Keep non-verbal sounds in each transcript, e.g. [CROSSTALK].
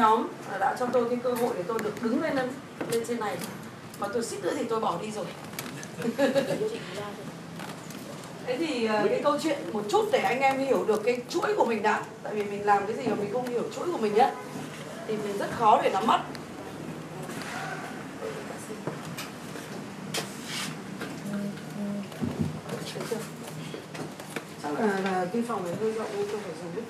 nhóm đã cho tôi cái cơ hội để tôi được đứng lên lên, trên này. Mà tôi xích nữa thì tôi bỏ đi rồi. [LAUGHS] Thế thì ờ, cái câu chuyện một chút để anh em hiểu được cái chuỗi của mình đã. Tại vì mình làm cái gì mà mình không hiểu chuỗi của mình nhé thì mình rất khó để nắm bắt chắc là, là cái phòng này hơi rộng nên tôi phải dùng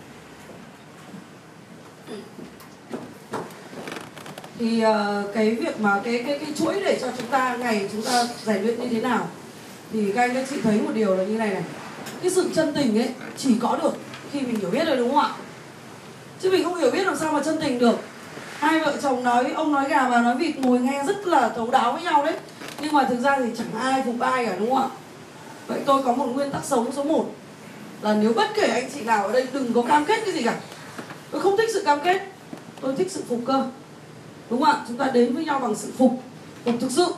thì uh, cái việc mà cái cái cái chuỗi để cho chúng ta ngày chúng ta giải luyện như thế nào? Thì các anh các chị thấy một điều là như này này. Cái sự chân tình ấy chỉ có được khi mình hiểu biết rồi đúng không ạ? Chứ mình không hiểu biết làm sao mà chân tình được. Hai vợ chồng nói ông nói gà và nói vịt ngồi nghe rất là thấu đáo với nhau đấy. Nhưng mà thực ra thì chẳng ai phục ai cả đúng không ạ? Vậy tôi có một nguyên tắc sống số 1 là nếu bất kể anh chị nào ở đây đừng có cam kết cái gì cả. Tôi không thích sự cam kết tôi thích sự phục cơ đúng không ạ? Chúng ta đến với nhau bằng sự phục. Phục thực sự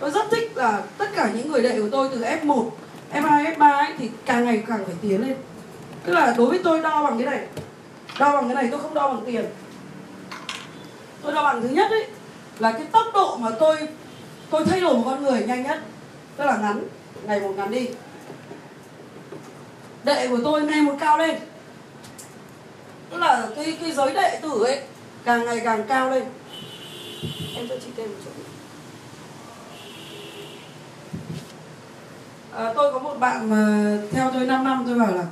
tôi rất thích là tất cả những người đệ của tôi từ F1 F2 F3 ấy, thì càng ngày càng phải tiến lên. Tức là đối với tôi đo bằng cái này. Đo bằng cái này tôi không đo bằng tiền. Tôi đo bằng thứ nhất ấy là cái tốc độ mà tôi tôi thay đổi một con người nhanh nhất. Tức là ngắn ngày một ngắn đi. Đệ của tôi ngày một cao lên. Tức là cái cái giới đệ tử ấy càng ngày càng cao lên em cho chị thêm một chút à, tôi có một bạn mà theo tôi 5 năm tôi bảo là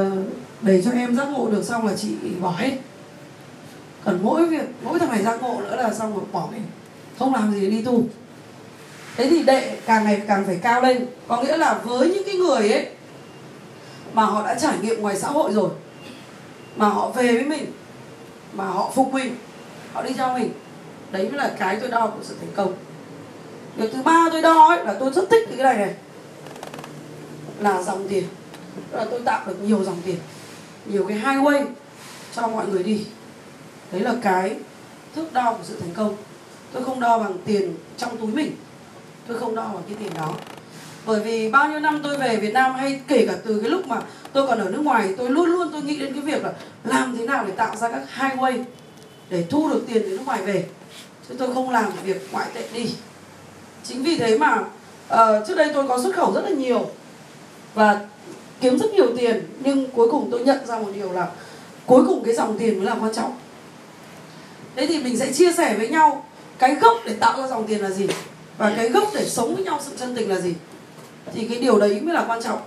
uh, để cho em giác ngộ được xong là chị bỏ hết. Còn mỗi việc mỗi thằng này giác ngộ nữa là xong rồi bỏ đi. Không làm gì đi tu. Thế thì đệ càng ngày càng phải cao lên. Có nghĩa là với những cái người ấy mà họ đã trải nghiệm ngoài xã hội rồi mà họ về với mình mà họ phục mình họ đi theo mình đấy mới là cái tôi đo của sự thành công. Việc thứ ba tôi đo ấy là tôi rất thích cái này này. Là dòng tiền. Tức là tôi tạo được nhiều dòng tiền, nhiều cái highway cho mọi người đi. Đấy là cái thước đo của sự thành công. Tôi không đo bằng tiền trong túi mình. Tôi không đo bằng cái tiền đó. Bởi vì bao nhiêu năm tôi về Việt Nam hay kể cả từ cái lúc mà tôi còn ở nước ngoài, tôi luôn luôn tôi nghĩ đến cái việc là làm thế nào để tạo ra các highway để thu được tiền từ nước ngoài về chứ tôi không làm việc ngoại tệ đi. Chính vì thế mà uh, trước đây tôi có xuất khẩu rất là nhiều và kiếm rất nhiều tiền nhưng cuối cùng tôi nhận ra một điều là cuối cùng cái dòng tiền mới là quan trọng. Thế thì mình sẽ chia sẻ với nhau cái gốc để tạo ra dòng tiền là gì và cái gốc để sống với nhau sự chân tình là gì. Thì cái điều đấy mới là quan trọng.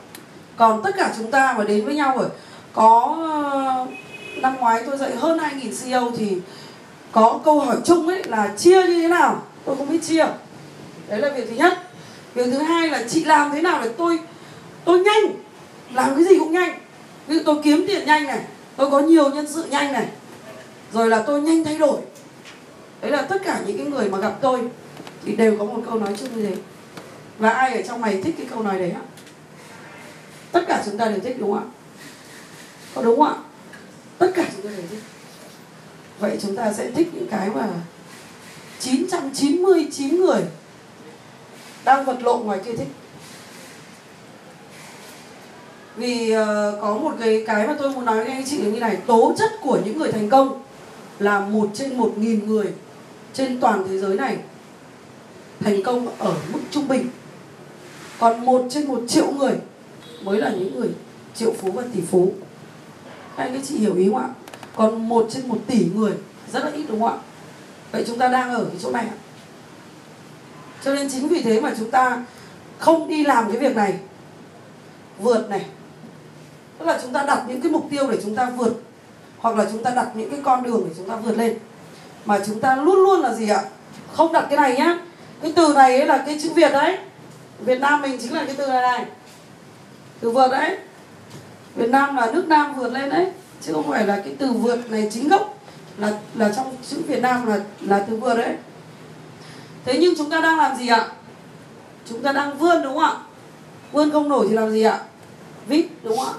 Còn tất cả chúng ta mà đến với nhau rồi có ờ, năm ngoái tôi dạy hơn 2.000 CEO thì có câu hỏi chung ấy là chia như thế nào? Tôi không biết chia. Đấy là việc thứ nhất. Việc thứ hai là chị làm thế nào để tôi tôi nhanh, làm cái gì cũng nhanh. Ví dụ tôi kiếm tiền nhanh này, tôi có nhiều nhân sự nhanh này, rồi là tôi nhanh thay đổi. Đấy là tất cả những cái người mà gặp tôi thì đều có một câu nói chung như thế. Và ai ở trong này thích cái câu nói đấy ạ? Tất cả chúng ta đều thích, đúng không ạ? Có đúng không ạ? Tất cả chúng ta đều thích vậy chúng ta sẽ thích những cái mà 999 người đang vật lộn ngoài kia thích. Vì uh, có một cái cái mà tôi muốn nói với anh chị là như này tố chất của những người thành công là một trên một nghìn người trên toàn thế giới này thành công ở mức trung bình. Còn một trên một triệu người mới là những người triệu phú và tỷ phú. Anh các chị hiểu ý không ạ? Còn một trên một tỷ người, rất là ít, đúng không ạ? Vậy chúng ta đang ở cái chỗ này ạ. Cho nên chính vì thế mà chúng ta không đi làm cái việc này, vượt này. Tức là chúng ta đặt những cái mục tiêu để chúng ta vượt, hoặc là chúng ta đặt những cái con đường để chúng ta vượt lên. Mà chúng ta luôn luôn là gì ạ? Không đặt cái này nhá. Cái từ này ấy là cái chữ việt đấy. Việt nam mình chính là cái từ này này. Từ vượt đấy. Việt nam là nước nam vượt lên đấy chứ không phải là cái từ vượt này chính gốc là là trong chữ việt nam là là từ vượt đấy. Thế nhưng chúng ta đang làm gì ạ? Chúng ta đang vươn đúng không ạ? Vươn không nổi thì làm gì ạ? Vít đúng không ạ?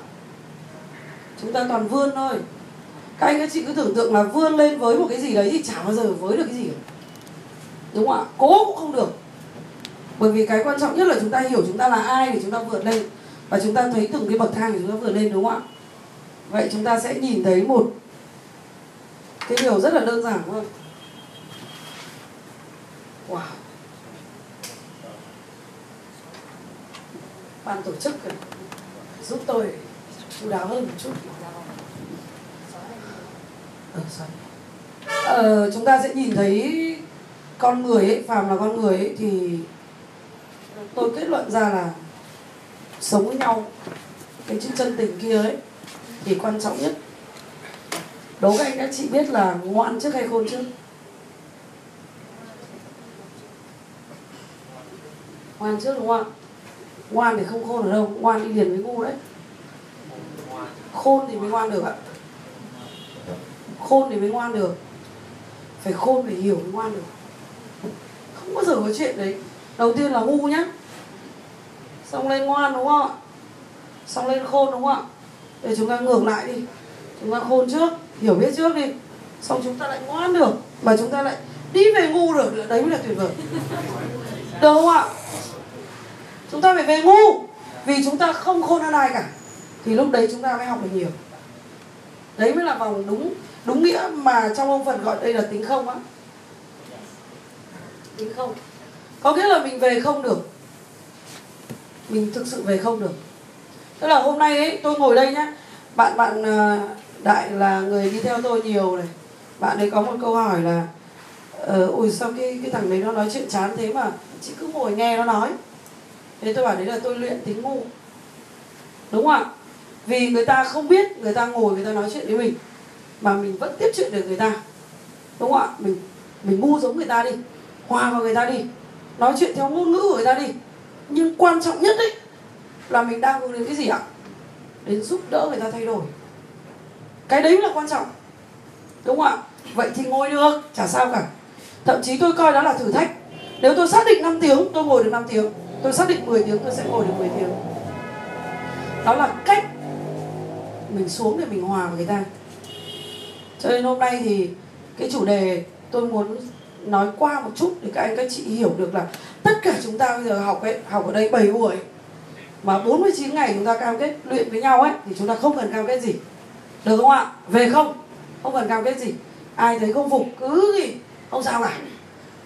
Chúng ta toàn vươn thôi. Các anh, các chị cứ tưởng tượng là vươn lên với một cái gì đấy thì chả bao giờ với được cái gì cả. Đúng không ạ? Cố cũng không được. Bởi vì cái quan trọng nhất là chúng ta hiểu chúng ta là ai để chúng ta vượt lên. Và chúng ta thấy từng cái bậc thang để chúng ta vượt lên đúng không ạ? Vậy chúng ta sẽ nhìn thấy một cái điều rất là đơn giản thôi. Wow. Ban tổ chức giúp tôi chú đáo hơn một chút. Ờ, ờ, chúng ta sẽ nhìn thấy con người ấy phàm là con người ấy thì tôi kết luận ra là sống với nhau. Cái chữ chân tình kia ấy thì quan trọng nhất, đố các anh các chị biết là ngoan trước hay khôn trước? Ngoan trước đúng không ạ? Ngoan thì không khôn ở đâu ngoan đi liền với ngu đấy. Khôn thì mới ngoan được ạ. Khôn thì mới ngoan được. Phải khôn, phải hiểu mới ngoan được. Không bao giờ có chuyện đấy. Đầu tiên là ngu nhá. Xong lên ngoan đúng không ạ? Xong lên khôn đúng không ạ? Để chúng ta ngược lại đi. Chúng ta khôn trước hiểu biết trước đi. Xong chúng ta lại ngoan được mà chúng ta lại đi về ngu được. Đấy mới là tuyệt vời. [LAUGHS] Được không ạ? Chúng ta phải về ngu. Vì chúng ta không khôn hơn ai cả. Thì lúc đấy chúng ta mới học được nhiều. Đấy mới là vòng đúng đúng nghĩa mà trong ông phật gọi đây là tính không á. Tính không. Có nghĩa là mình về không được. Mình thực sự về không được tức là hôm nay ấy tôi ngồi đây nhá. Bạn bạn ờ, đại là người đi theo tôi nhiều này. Bạn ấy có một câu hỏi là ờ, ôi sao cái cái thằng đấy nó nói chuyện chán thế mà chị cứ ngồi nghe nó nói? Thế tôi bảo đấy là tôi luyện tính ngu. Đúng không ạ? Vì người ta không biết người ta ngồi người ta nói chuyện với mình mà mình vẫn tiếp chuyện được người ta. Đúng không ạ? Mình mình ngu giống người ta đi hòa vào người ta đi nói chuyện theo ngôn ngữ của người ta đi. Nhưng quan trọng nhất đấy là mình đang hướng đến cái gì ạ? Đến giúp đỡ người ta thay đổi. Cái đấy là quan trọng. Đúng không ạ? Vậy thì ngồi được, chả sao cả. Thậm chí tôi coi đó là thử thách. Nếu tôi xác định 5 tiếng, tôi ngồi được 5 tiếng. Tôi xác định 10 tiếng, tôi sẽ ngồi được 10 tiếng. Đó là cách mình xuống để mình hòa với người ta. Cho nên hôm nay thì cái chủ đề tôi muốn nói qua một chút để các anh các chị hiểu được là tất cả chúng ta bây giờ học ấy, học ở đây 7 buổi mà 49 ngày chúng ta cam kết luyện với nhau ấy, thì chúng ta không cần cam kết gì. Được không ạ? Về không? Không cần cam kết gì. Ai thấy không phục, cứ gì không sao cả.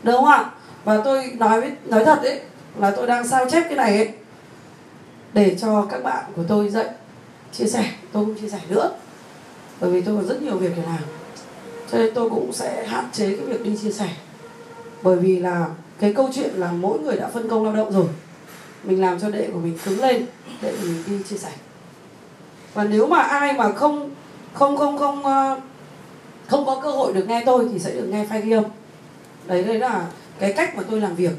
Được không ạ? Và tôi nói với, nói thật đấy là tôi đang sao chép cái này ấy, để cho các bạn của tôi dạy chia sẻ. Tôi không chia sẻ nữa, bởi vì tôi còn rất nhiều việc để làm. Cho nên tôi cũng sẽ hạn chế cái việc đi chia sẻ. Bởi vì là cái câu chuyện là mỗi người đã phân công lao động rồi mình làm cho đệ của mình cứng lên đệ của mình đi chia sẻ. Và nếu mà ai mà không không không không ờ, không có cơ hội được nghe tôi thì sẽ được nghe file ghi âm. Đấy đấy là cái cách mà tôi làm việc.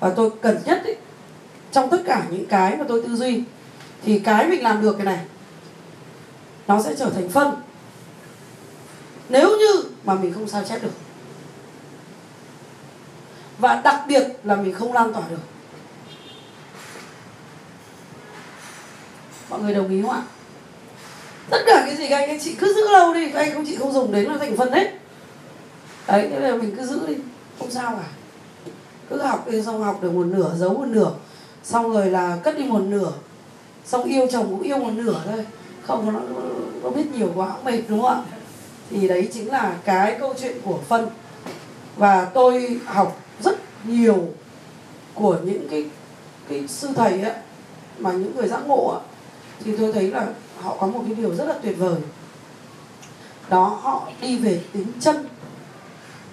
Và tôi cần nhất ý, trong tất cả những cái mà tôi tư duy thì cái mình làm được cái này nó sẽ trở thành phân. Nếu như mà mình không sao chép được và đặc biệt là mình không lan tỏa được mọi người đồng ý không ạ? Tất cả cái gì các anh các chị cứ giữ lâu đi. Các anh không chị không dùng đến là thành phần hết. Đấy thế là mình cứ giữ đi. Không sao cả. Cứ học đi xong học được một nửa giấu một nửa. Xong rồi là cất đi một nửa. Xong yêu chồng cũng yêu một nửa thôi. Không nó nó biết nhiều quá cũng mệt đúng không ạ? Thì đấy chính là cái câu chuyện của phân. Và tôi học rất nhiều của những cái cái sư thầy ấy mà những người giác ngộ ấy, thì tôi thấy là họ có một cái điều rất là tuyệt vời. Đó họ đi về tính chân.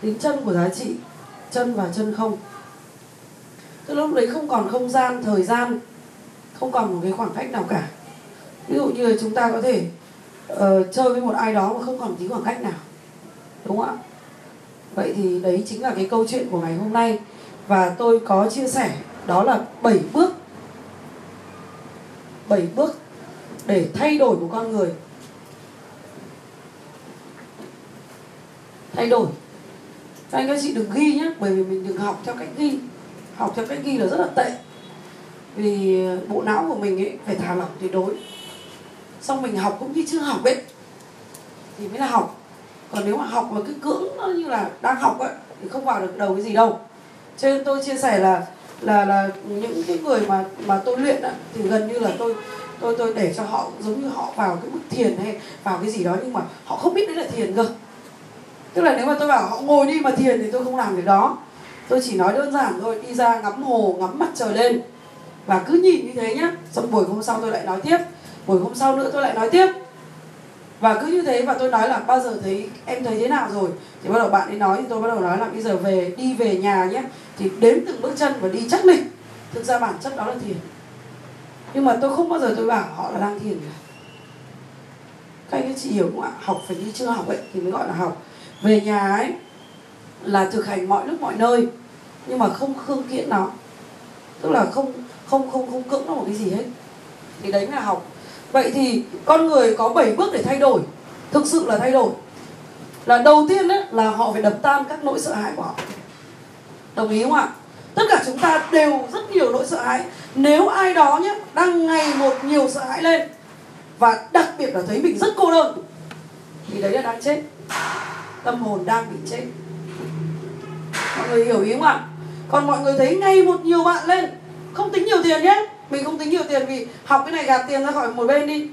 Tính chân của giá trị chân và chân không. Tức lúc đấy không còn không gian thời gian không còn một cái khoảng cách nào cả. Ví dụ như là chúng ta có thể uh, chơi với một ai đó mà không còn tí khoảng cách nào. Đúng không ạ? Vậy thì đấy chính là cái câu chuyện của ngày hôm nay. Và tôi có chia sẻ đó là 7 bước. 7 bước để thay đổi một con người. Thay đổi. Các anh các chị đừng ghi nhé bởi vì mình đừng học theo cách ghi. Học theo cách ghi là rất là tệ. Vì bộ não của mình ấy phải thả lỏng tuyệt đối. Xong mình học cũng như chưa học ấy thì mới là học. Còn nếu mà học mà cứ cưỡng nó như là đang học ấy thì không vào được đầu cái gì đâu. Cho nên tôi chia sẻ là là là những cái người mà mà tôi luyện á, thì gần như là tôi tôi tôi để cho họ giống như họ vào cái bức thiền hay vào cái gì đó, nhưng mà họ không biết đấy là thiền cơ. Tức là nếu mà tôi bảo họ ngồi đi mà thiền thì tôi không làm việc đó. Tôi chỉ nói đơn giản thôi, đi ra ngắm hồ, ngắm mặt trời lên. Và cứ nhìn như thế nhá. Xong buổi hôm sau tôi lại nói tiếp. Buổi hôm sau nữa tôi lại nói tiếp. Và cứ như thế và tôi nói là bao giờ thấy em thấy thế nào rồi? Thì bắt đầu bạn ấy nói thì tôi bắt đầu nói là bây giờ về, đi về nhà nhé thì đếm từng bước chân và đi chắc mình thực ra bản chất đó là thiền nhưng mà tôi không bao giờ tôi bảo họ là đang thiền. Cả các anh chị hiểu không ạ? Học phải như chưa học ấy thì mới gọi là học. Về nhà ấy là thực hành mọi lúc mọi nơi, nhưng mà không khương kiện nó. Tức là không không không không cưỡng nó một cái gì hết. Thì đấy là học. Vậy thì con người có 7 bước để thay đổi, thực sự là thay đổi. Là đầu tiên đấy là họ phải đập tan các nỗi sợ hãi của họ. Đồng ý không ạ? Tất cả chúng ta đều rất nhiều nỗi sợ hãi nếu ai đó nhé đang ngày một nhiều sợ hãi lên, và đặc biệt là thấy mình rất cô đơn, thì đấy là đang chết. Tâm hồn đang bị chết. Mọi người hiểu ý không ạ? Còn mọi người thấy ngày một nhiều bạn lên, không tính nhiều tiền nhé. Mình không tính nhiều tiền vì học cái này gạt tiền ra khỏi một bên đi.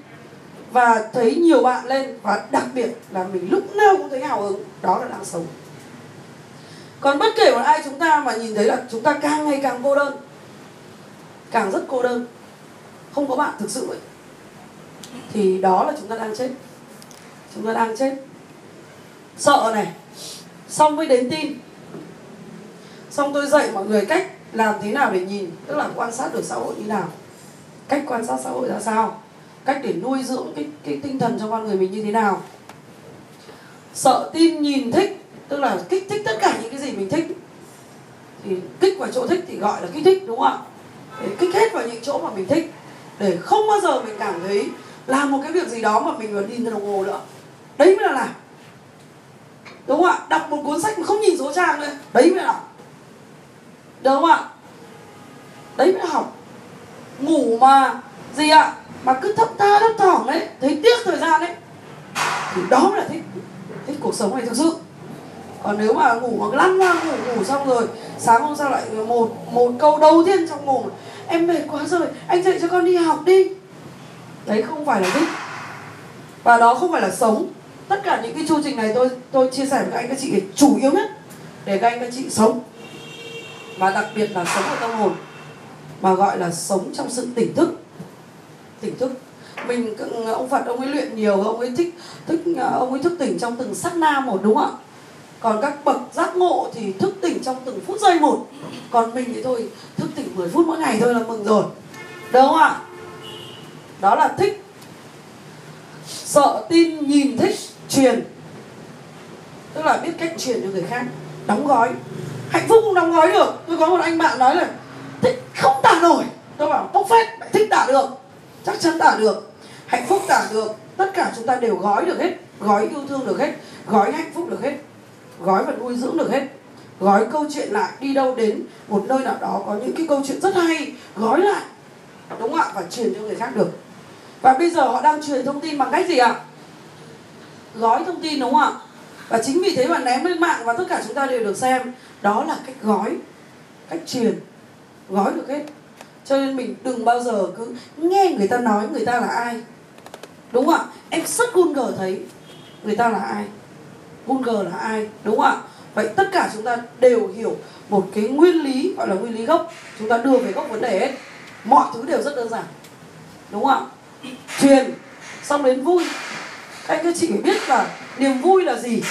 Và thấy nhiều bạn lên, và đặc biệt là mình lúc nào cũng thấy hào hứng, đó là đang sống. Còn bất kể một ai chúng ta mà nhìn thấy là chúng ta càng ngày càng cô đơn càng rất cô đơn. Không có bạn thực sự ấy. Thì đó là chúng ta đang chết. Chúng ta đang chết. Sợ này. Xong mới đến tin. Xong tôi dạy mọi người cách làm thế nào để nhìn, tức là quan sát được xã hội như nào. Cách quan sát xã hội ra sao. Cách để nuôi dưỡng cái cái tinh thần cho con người mình như thế nào. Sợ tin, nhìn, thích, tức là kích thích tất cả những cái gì mình thích. Thì kích vào chỗ thích thì gọi là kích thích, đúng không ạ? Để kích hết vào những chỗ mà mình thích, để không bao giờ mình cảm thấy làm một cái việc gì đó mà mình còn nhìn đồng hồ nữa. Đấy mới là làm. Đúng không ạ? Đọc một cuốn sách mà không nhìn số trang nữa đấy mới là đúng không ạ? Đấy mới là học. Ngủ mà, gì ạ? Mà cứ thấp tha, thấp thỏm đấy thấy tiếc thời gian đấy thì đó mới là thích. Thích cuộc sống này thực sự còn nếu mà ngủ mà lăn ra, ngủ ngủ xong rồi, sáng hôm sau lại một một câu đầu tiên trong mồm. Em mệt quá rồi, anh dậy cho con đi học đi. Đấy, không phải là thích. Và đó không phải là sống. Tất cả những cái chương trình này tôi tôi chia sẻ với các anh các chị chủ yếu nhất để các anh các chị sống. Và đặc biệt là sống ở tâm hồn, mà gọi là sống trong sự tỉnh thức. Tỉnh thức. Mình, ông phật, ông ấy luyện nhiều, ông ấy thích thích, ông ấy thức tỉnh trong từng sát na một, đúng không ạ? Còn các bậc giác ngộ thì thức tỉnh trong từng phút giây một. Còn mình thì thôi, thức tỉnh 10 phút mỗi ngày thôi là mừng rồi. Đúng không ạ? Đó là thích. Sợ tin, nhìn thích, truyền. Tức là biết cách truyền cho người khác. Đóng gói. Hạnh phúc cũng đóng gói được. Tôi có một anh bạn nói là thích không tả nổi. Tôi bảo, bốc phét thích tả được. Chắc chắn tả được. Hạnh phúc tả được. Tất cả chúng ta đều gói được hết. Gói yêu thương được hết. Gói hạnh phúc được hết gói và nuôi dưỡng được hết. Gói câu chuyện lại đi đâu đến một nơi nào đó có những cái câu chuyện rất hay, gói lại, đúng không ạ? Và truyền cho người khác được. Và bây giờ họ đang truyền thông tin bằng cách gì ạ? Gói thông tin, đúng không ạ? Và chính vì thế mà ném lên mạng và tất cả chúng ta đều được xem. Đó là cách gói, cách truyền. Gói được hết. Cho nên mình đừng bao giờ cứ nghe người ta nói người ta là ai. Đúng không ạ? Em rất Google thấy người ta là ai. Google là ai, đúng không ạ? Vậy tất cả chúng ta đều hiểu một cái nguyên lý, gọi là nguyên lý gốc. Chúng ta đưa về gốc vấn đề hết. Mọi thứ đều rất đơn giản, đúng không ạ? Truyền, xong đến vui. Anh các chị phải biết là niềm vui là gì.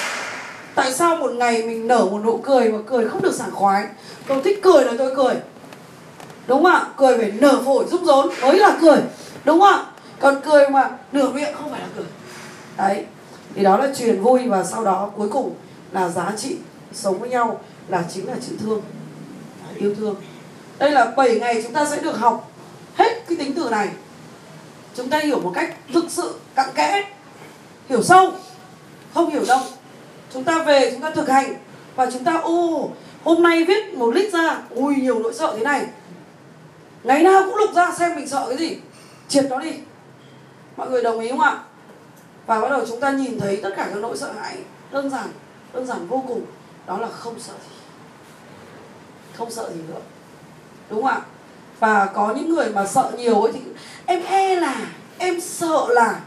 Tại sao một ngày mình nở một nụ cười mà cười không được sảng khoái? Tôi thích cười là tôi cười. Đúng không ạ? Cười phải nở phổi, rung rốn. Mới là cười, đúng không ạ? Còn cười mà nửa miệng không phải là cười. Đấy thì đó là truyền vui và sau đó cuối cùng là giá trị sống với nhau là chính là chữ thương yêu thương. Đây là 7 ngày chúng ta sẽ được học hết cái tính từ này. Chúng ta hiểu một cách thực sự, cặn kẽ, hiểu sâu, không hiểu đâu chúng ta về, chúng ta thực hành và chúng ta, ô, hôm nay viết một lít ra, ui, nhiều nỗi sợ thế này. Ngày nào cũng lục ra xem mình sợ cái gì. Triệt nó đi. Mọi người đồng ý không ạ? Và bắt đầu chúng ta nhìn thấy tất cả các nỗi sợ hãi đơn giản đơn giản vô cùng. Đó là không sợ gì. Không sợ gì nữa. Đúng không ạ? Và có những người mà sợ nhiều ấy thì em e là, em sợ là,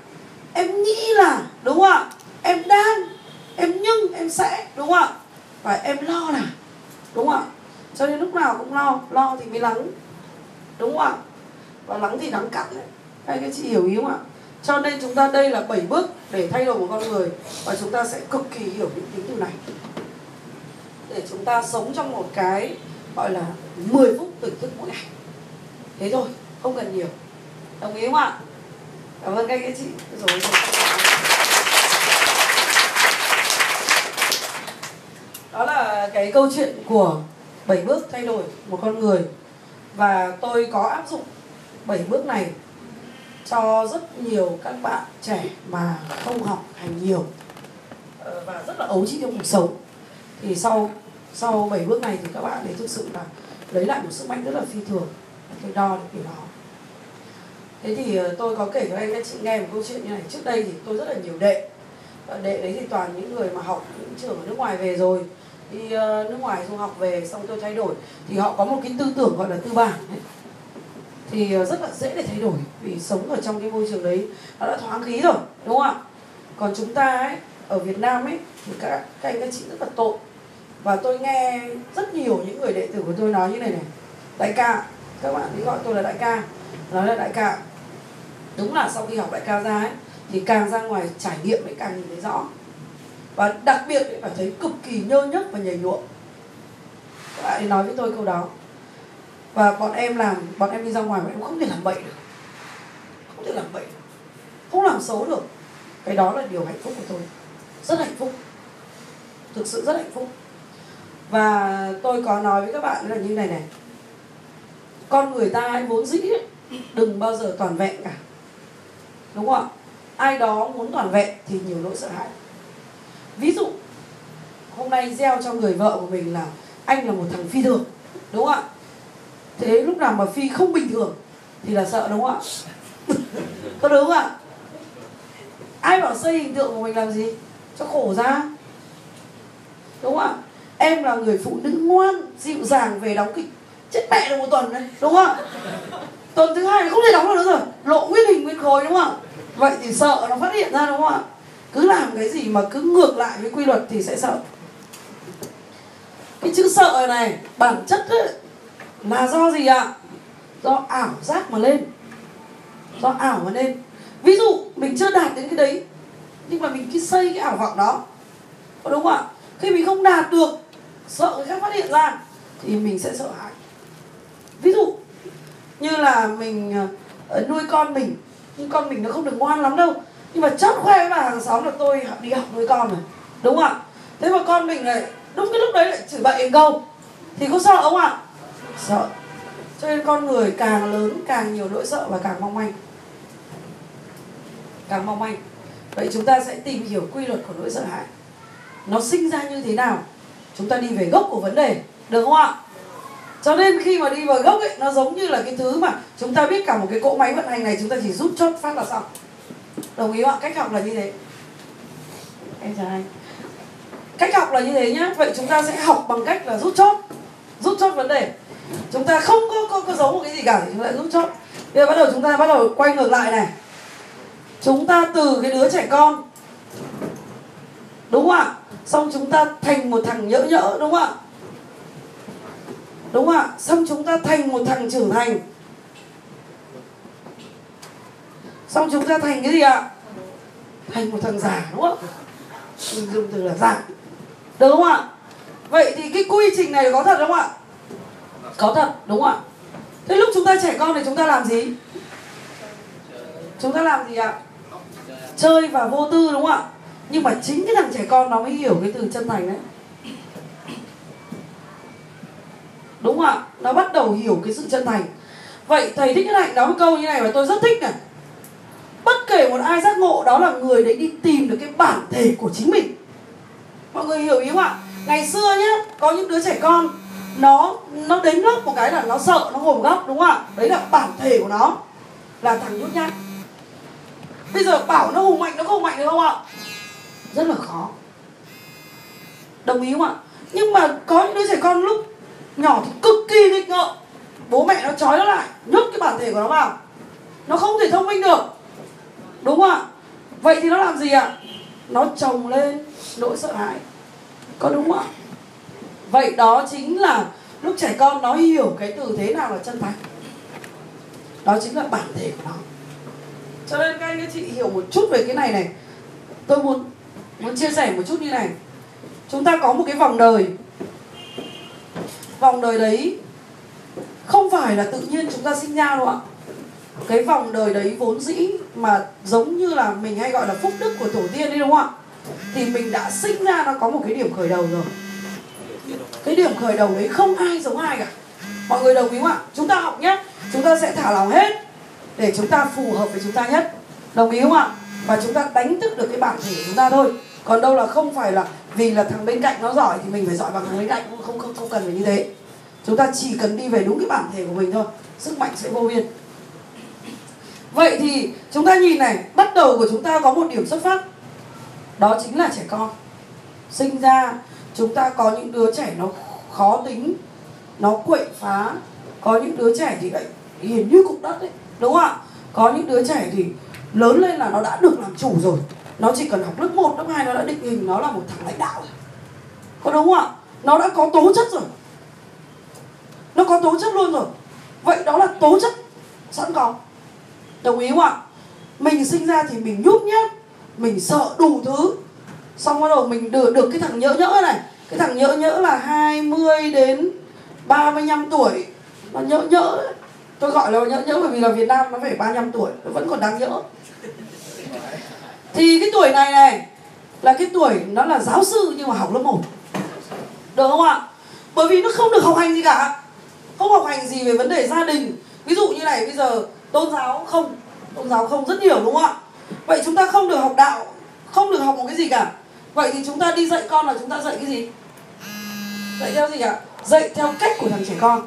em nghĩ là, đúng không ạ? Em đang, em nhưng, em sẽ, đúng không ạ? Và em lo là, đúng không ạ? Cho nên lúc nào cũng lo lo thì mới lắng, đúng không ạ? Và lắng thì đắng cặn đấy các anh chị hiểu ý không ạ? Cho nên chúng ta đây là 7 bước để thay đổi một con người và chúng ta sẽ cực kỳ hiểu những tính từ này. Để chúng ta sống trong một cái, gọi là 10 phút tỉnh thức mỗi ngày. Thế thôi, không cần nhiều. Đồng ý không ạ? Cảm ơn các anh chị. Rồi. Đó là cái câu chuyện của 7 bước thay đổi một con người. Và tôi có áp dụng 7 bước này cho rất nhiều các bạn trẻ mà không học hành nhiều ờ, và rất là ấu trĩ trong cuộc sống. Thì sau sau 7 bước này thì các bạn ấy thực sự là lấy lại một sức mạnh rất là phi thường tôi đo được điều đó. Thế thì ờ, tôi có kể cho anh các chị nghe một câu chuyện như này. Trước đây thì tôi rất là nhiều đệ. Đệ đấy thì toàn những người mà học những trường ở nước ngoài về rồi. Đi ờ, nước ngoài du học về, xong tôi thay đổi. Thì họ có một cái tư tưởng gọi là tư bản ấy thì ờ, rất là dễ để thay đổi vì sống ở trong cái môi trường đấy nó đã thoáng khí rồi đúng không ạ? Còn chúng ta ấy ở Việt Nam ấy thì các, các anh các chị rất là tội. Và tôi nghe rất nhiều những người đệ tử của tôi nói như này này. Đại ca các bạn ấy gọi tôi là đại ca nói là đại ca. Đúng là sau khi học đại ca ra ấy thì càng ra ngoài trải nghiệm mới càng nhìn thấy rõ. Và đặc biệt phải thấy cực kỳ nhơ nhấc và nhảy nhụa các bạn ấy nói với tôi câu đó và bọn em làm bọn em đi ra ngoài bọn em không thể làm bậy được. Không thể làm bậy được. không làm xấu được. Cái đó là điều hạnh phúc của tôi. Rất hạnh phúc. Thực sự rất hạnh phúc. Và tôi có nói với các bạn là như này này. Con người ta ấy vốn dĩ ấy, đừng bao giờ toàn vẹn cả. Đúng không ạ? Ai đó muốn toàn vẹn thì nhiều nỗi sợ hãi. Ví dụ hôm nay gieo cho người vợ của mình là anh là một thằng phi thường. Đúng không ạ? Thế lúc nào mà phi không bình thường thì là sợ đúng không ạ? [LAUGHS] Có đúng không ạ? Ai bảo xây hình tượng của mình làm gì? Cho khổ ra. Đúng không ạ? Em là người phụ nữ ngoan dịu dàng về đóng kịch. Chết mẹ được một tuần đấy đúng không ạ? Tuần thứ hai không thể đóng được nữa rồi. Lộ nguyên hình nguyên khối đúng không ạ? Vậy thì sợ nó phát hiện ra đúng không ạ? Cứ làm cái gì mà cứ ngược lại với quy luật thì sẽ sợ. Cái chữ sợ này bản chất ấy, là do gì ạ? Do ảo giác mà lên. Do ảo mà lên. Ví dụ, mình chưa đạt đến cái đấy, nhưng mà mình cứ xây cái ảo vọng đó. Có đúng không ạ? Khi mình không đạt được, sợ người khác phát hiện ra, thì mình sẽ sợ hãi. Ví dụ, như là mình ờ, nuôi con mình. Nhưng con mình nó không được ngoan lắm đâu. Nhưng mà chót khoe với bà hàng xóm là tôi đi học nuôi con rồi. Đúng không ạ? Thế mà con mình lại, đúng cái lúc đấy lại chửi bậy câu thì có sợ không ạ? Sợ. Cho nên con người càng lớn càng nhiều nỗi sợ và càng mong manh. Càng mong manh. Vậy chúng ta sẽ tìm hiểu quy luật của nỗi sợ hãi. Nó sinh ra như thế nào? Chúng ta đi về gốc của vấn đề, được không ạ? Cho nên khi mà đi vào gốc ấy, nó giống như là cái thứ mà chúng ta biết cả một cái cỗ máy vận hành này, chúng ta chỉ rút chốt phát là xong. Đồng ý không ạ? Cách học là như thế. Em chào anh. Cách học là như thế nhá. Vậy chúng ta sẽ học bằng cách là rút chốt rút chốt vấn đề chúng ta không có có, có giấu một cái gì cả thì chúng ta rút chốt bây giờ bắt đầu chúng ta bắt đầu quay ngược lại này. Chúng ta từ cái đứa trẻ con đúng không ạ? Xong chúng ta thành một thằng nhỡ nhỡ đúng không ạ? Đúng không ạ? Xong chúng ta thành một thằng trưởng thành. Xong chúng ta thành cái gì ạ? Thành một thằng già đúng không mình dùng từ là già. Đúng không ạ? Vậy thì cái quy trình này có thật không ạ? Có thật đúng không ạ? Thế lúc chúng ta trẻ con thì chúng ta làm gì? Chúng ta làm gì ạ? Chơi và vô tư đúng không ạ? Nhưng mà chính cái thằng trẻ con nó mới hiểu cái từ chân thành đấy. Đúng không ạ? Nó bắt đầu hiểu cái sự chân thành. Vậy thầy thích cái hạnh nói một câu như này và tôi rất thích này. Bất kể một ai giác ngộ đó là người đấy đi tìm được cái bản thể của chính mình. Mọi người hiểu ý không ạ? Ngày xưa nhé, có những đứa trẻ con nó nó đến lớp một cái là nó sợ, nó ngồi góc, đúng không ạ? Đấy là bản thể của nó. Là thằng nhút nhát. Bây giờ bảo nó hùng mạnh, nó không mạnh được không ạ? Rất là khó. Đồng ý không ạ? Nhưng mà có những đứa trẻ con lúc nhỏ thì cực kỳ nghịch ngợm. Bố mẹ nó trói nó lại, nhốt cái bản thể của nó vào. Nó không thể thông minh được. Đúng không ạ? Vậy thì nó làm gì ạ? Nó trồng lên nỗi sợ hãi. Có đúng không ạ? Vậy đó chính là lúc trẻ con nó hiểu cái từ thế nào là chân thành. Đó chính là bản thể của nó. Cho nên các anh các chị hiểu một chút về cái này này. Tôi muốn muốn chia sẻ một chút như này. Chúng ta có một cái vòng đời. Vòng đời đấy không phải là tự nhiên chúng ta sinh ra đâu ạ. Cái vòng đời đấy vốn dĩ mà giống như là mình hay gọi là phúc đức của tổ tiên đấy đúng không ạ? Thì mình đã sinh ra, nó có một cái điểm khởi đầu rồi cái điểm khởi đầu đấy không ai giống ai cả. Mọi người đồng ý không ạ? Chúng ta học nhé chúng ta sẽ thả lòng hết để chúng ta phù hợp với chúng ta nhất. Đồng ý không ạ? Và chúng ta đánh thức được cái bản thể của chúng ta thôi. Còn đâu là không phải là vì là thằng bên cạnh nó giỏi thì mình phải giỏi bằng thằng bên cạnh. Không không không cần phải như thế. Chúng ta chỉ cần đi về đúng cái bản thể của mình thôi. Sức mạnh sẽ vô biên. Vậy thì chúng ta nhìn này, bắt đầu của chúng ta có một điểm xuất phát. Đó chính là trẻ con. Sinh ra chúng ta có những đứa trẻ nó khó tính nó quậy phá. Có những đứa trẻ thì lại hiền như cục đất đấy đúng không ạ? Có những đứa trẻ thì lớn lên là nó đã được làm chủ rồi. Nó chỉ cần học lớp 1, lớp 2 nó đã định hình nó là một thằng lãnh đạo rồi. Có đúng không ạ? Nó đã có tố chất rồi. Nó có tố chất luôn rồi. Vậy đó là tố chất sẵn có. Đồng ý không ạ? Mình sinh ra thì mình nhút nhát mình sợ đủ thứ xong bắt đầu mình được được cái thằng nhỡ nhỡ này. Cái thằng nhỡ nhỡ là 20 đến 35 tuổi. Nó nhỡ nhỡ đấy. tôi gọi là nhỡ nhỡ bởi vì là Việt Nam nó phải 35 tuổi, nó vẫn còn đang nhỡ thì cái tuổi này này, là cái tuổi nó là giáo sư nhưng mà học lớp 1 được không ạ? Bởi vì nó không được học hành gì cả. Không học hành gì về vấn đề gia đình. Ví dụ như này, bây giờ tôn giáo không, tôn giáo không rất nhiều đúng không ạ? Vậy chúng ta không được học đạo, không được học một cái gì cả vậy thì chúng ta đi dạy con là chúng ta dạy cái gì? Dạy theo gì ạ? Dạy theo cách của thằng trẻ con.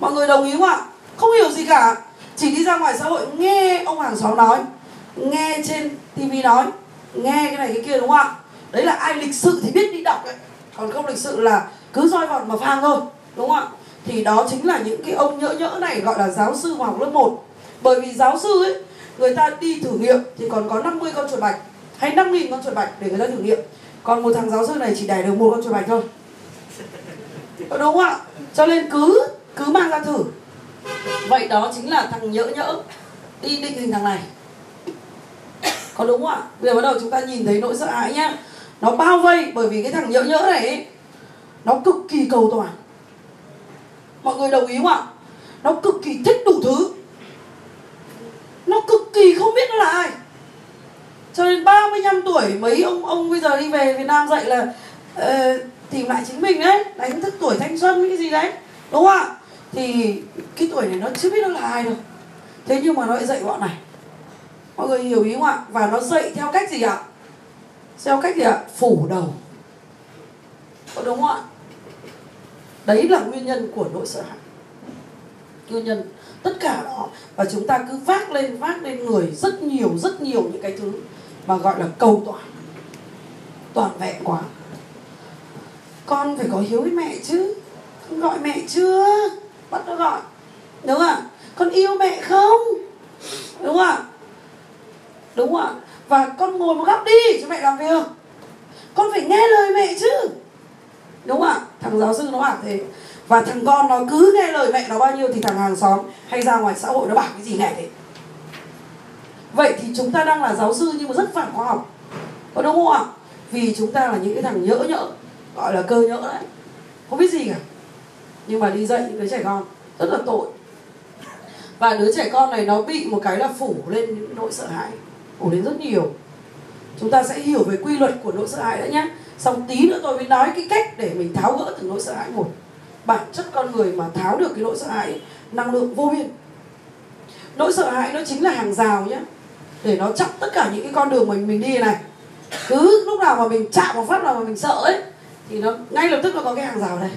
Mọi người đồng ý không ạ? Không hiểu gì cả. Chỉ đi ra ngoài xã hội nghe ông hàng xóm nói, nghe trên tivi nói, nghe cái này cái kia đúng không ạ? Đấy là ai lịch sự thì biết đi đọc đấy. Còn không lịch sự là cứ roi vọt mà phang thôi, đúng không ạ? Thì đó chính là những cái ông nhỡ nhỡ này gọi là giáo sư vào học lớp 1 bởi vì giáo sư ấy, người ta đi thử nghiệm thì còn có 50 con chuột bạch hay 5.000 con chuột bạch để người ta thử nghiệm. Còn một thằng giáo sư này chỉ đẻ được một con chuột bạch thôi. Ờ, đúng không ạ? Cho nên cứ cứ mang ra thử. Vậy đó chính là thằng nhỡ nhỡ. Đi định hình thằng này. Có đúng không ạ? Bây giờ bắt đầu chúng ta nhìn thấy nỗi sợ hãi nhá. Nó bao vây bởi vì cái thằng nhỡ nhỡ này ấy, nó cực kỳ cầu toàn. Mọi người đồng ý không ạ? Nó cực kỳ thích đủ thứ. Nó cực kỳ không biết nó là ai cho đến 35 tuổi mấy ông ông bây giờ đi về Việt Nam dạy là uh, tìm lại chính mình đấy. Đánh thức tuổi thanh xuân cái gì đấy đúng không ạ? Thì cái tuổi này nó chưa biết nó là ai đâu. Thế nhưng mà nó lại dạy bọn này. Mọi người hiểu ý không ạ? Và nó dạy theo cách gì ạ? Theo cách gì ạ? Phủ đầu. Có đúng không ạ? Đấy là nguyên nhân của nỗi sợ hãi. Nguyên nhân tất cả đó. Và chúng ta cứ vác lên vác lên người rất nhiều rất nhiều những cái thứ mà gọi là cầu toàn. Toàn vẹn quá. Con phải có hiếu với mẹ chứ. Con gọi mẹ chưa? Bắt nó gọi. Đúng không ạ? Con yêu mẹ không? Đúng không ạ? Đúng không ạ? Và con ngồi một góc đi cho mẹ làm việc. Con phải nghe lời mẹ chứ. Đúng không ạ? Thằng giáo sư nó bảo thế. Và thằng con nó cứ nghe lời mẹ nó bao nhiêu thì thằng hàng xóm hay ra ngoài xã hội nó bảo cái gì nghe thế? Vậy thì chúng ta đang là giáo sư nhưng mà rất phản khoa học. Có đúng không ạ? Vì chúng ta là những cái thằng nhỡ nhỡ, gọi là cơ nhỡ đấy. Không biết gì cả. Nhưng mà đi dạy những đứa trẻ con, rất là tội. Và đứa trẻ con này nó bị một cái là phủ lên những nỗi sợ hãi, phủ lên rất nhiều. Chúng ta sẽ hiểu về quy luật của nỗi sợ hãi đã nhé. Xong tí nữa tôi mới nói cái cách để mình tháo gỡ từng nỗi sợ hãi một. Bản chất con người mà tháo được cái nỗi sợ hãi, năng lượng vô biên. Nỗi sợ hãi nó chính là hàng rào nhé để nó chặn tất cả những cái con đường mình mình đi này. Cứ lúc nào mà mình chạm một phát nào mà mình sợ ấy, thì nó, ngay lập tức nó có cái hàng rào đây.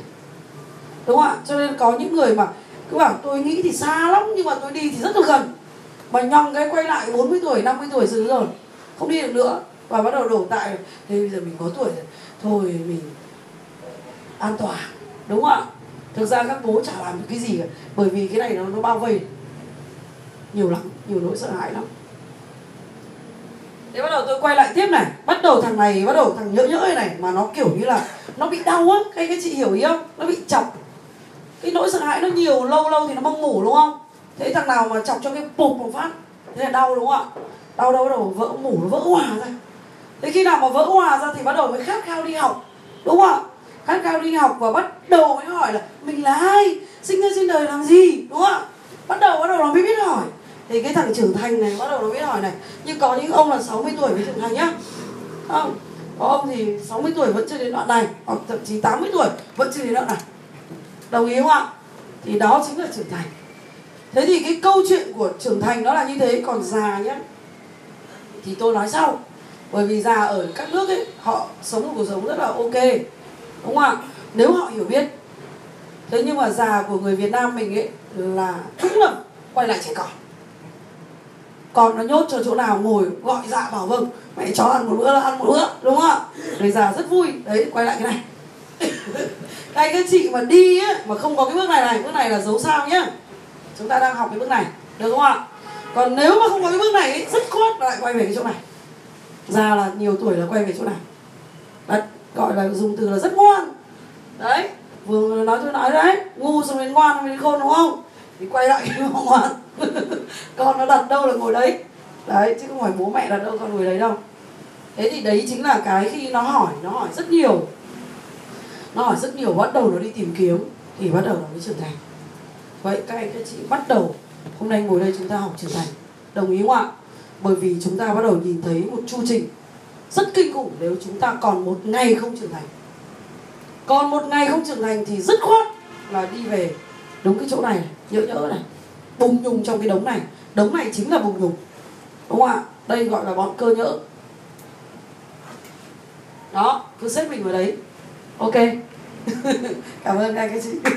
Đúng không ạ? Cho nên có những người mà cứ bảo, tôi nghĩ thì xa lắm, nhưng mà tôi đi thì rất là gần. Mà nhong cái quay lại 40 tuổi 50 tuổi rồi rồi, không đi được nữa. Và bắt đầu đổ tại, thế bây giờ mình có tuổi rồi, thôi mình an toàn. Đúng không ạ? Thực ra các bố chả làm được cái gì cả, bởi vì cái này nó nó bao vây. Nhiều lắm, nhiều nỗi sợ hãi lắm thế bắt đầu tôi quay lại tiếp này. Bắt đầu thằng này bắt đầu thằng nhỡ nhỡ này, mà nó kiểu như là nó bị đau á. Cái cái chị hiểu ý không? Nó bị chọc. Cái nỗi sợ hãi nó nhiều lâu lâu thì nó mông mủ đúng không? Thế thằng nào mà chọc cho cái bụp một phát thế là đau đúng không ạ? Đau đâu bắt đầu vỡ mủ nó vỡ hòa ra. Thế khi nào mà vỡ hòa ra thì bắt đầu mới khát khao đi học đúng không ạ? Khát khao đi học và bắt đầu mới hỏi là mình là ai? Sinh ra trên đời làm gì? Đúng không ạ? Bắt đầu bắt đầu nó mới biết hỏi thì cái thằng trưởng thành này, bắt đầu nó biết hỏi này nhưng có những ông là 60 tuổi mới trưởng thành nhá? Không, có ông thì 60 tuổi vẫn chưa đến đoạn này, hoặc thậm chí 80 tuổi vẫn chưa đến đoạn này. Đồng ý không ạ? Thì đó chính là trưởng thành. Thế thì cái câu chuyện của trưởng thành đó là như thế, còn già nhá. Thì tôi nói sau, bởi vì già ở các nước ấy, họ sống một cuộc sống rất là ok, đúng không ạ? Nếu họ hiểu biết. Thế nhưng mà già của người việt nam mình ấy là cũng là quay lại trẻ con con nó nhốt cho chỗ nào ngồi gọi dạ bảo vâng. Mẹ cho ăn một bữa là ăn một bữa đúng không ạ? Người già rất vui. Đấy quay lại cái này. [LAUGHS] Cái cái chị mà đi á mà không có cái bước này này bước này là dấu sao nhá. Chúng ta đang học cái bước này được không ạ? Còn nếu mà không có cái bước này ấy, rất khoát lại quay về cái chỗ này. Già là nhiều tuổi là quay về chỗ này. Đấy, gọi là dùng từ là rất ngoan. Đấy vừa nói tôi nói đấy ngu xong đến ngoan đến khôn đúng không? Thì quay lại [LAUGHS] cái ngoan con nó đặt đâu là ngồi đấy. Đấy, chứ không phải bố mẹ đặt đâu, con ngồi đấy đâu. Thế thì đấy chính là cái khi nó hỏi nó hỏi rất nhiều. Nó hỏi rất nhiều, bắt đầu nó đi tìm kiếm, thì bắt đầu nó mới trưởng thành. Vậy các anh các chị, bắt đầu, hôm nay ngồi đây chúng ta học trưởng thành. Đồng ý không ạ? Bởi vì chúng ta bắt đầu nhìn thấy một chu trình rất kinh khủng nếu chúng ta còn một ngày không trưởng thành. Còn một ngày không trưởng thành thì rất khoát là đi về đúng cái chỗ này, nhỡ nhỡ này. Bùng nhùng trong cái đống này. Đống này chính là bùng nhùng. Đúng không ạ? Đây gọi là bọn cơ nhỡ. Đó, cứ xếp mình vào đấy. Ok. [LAUGHS] Cảm ơn các anh chị. [LAUGHS]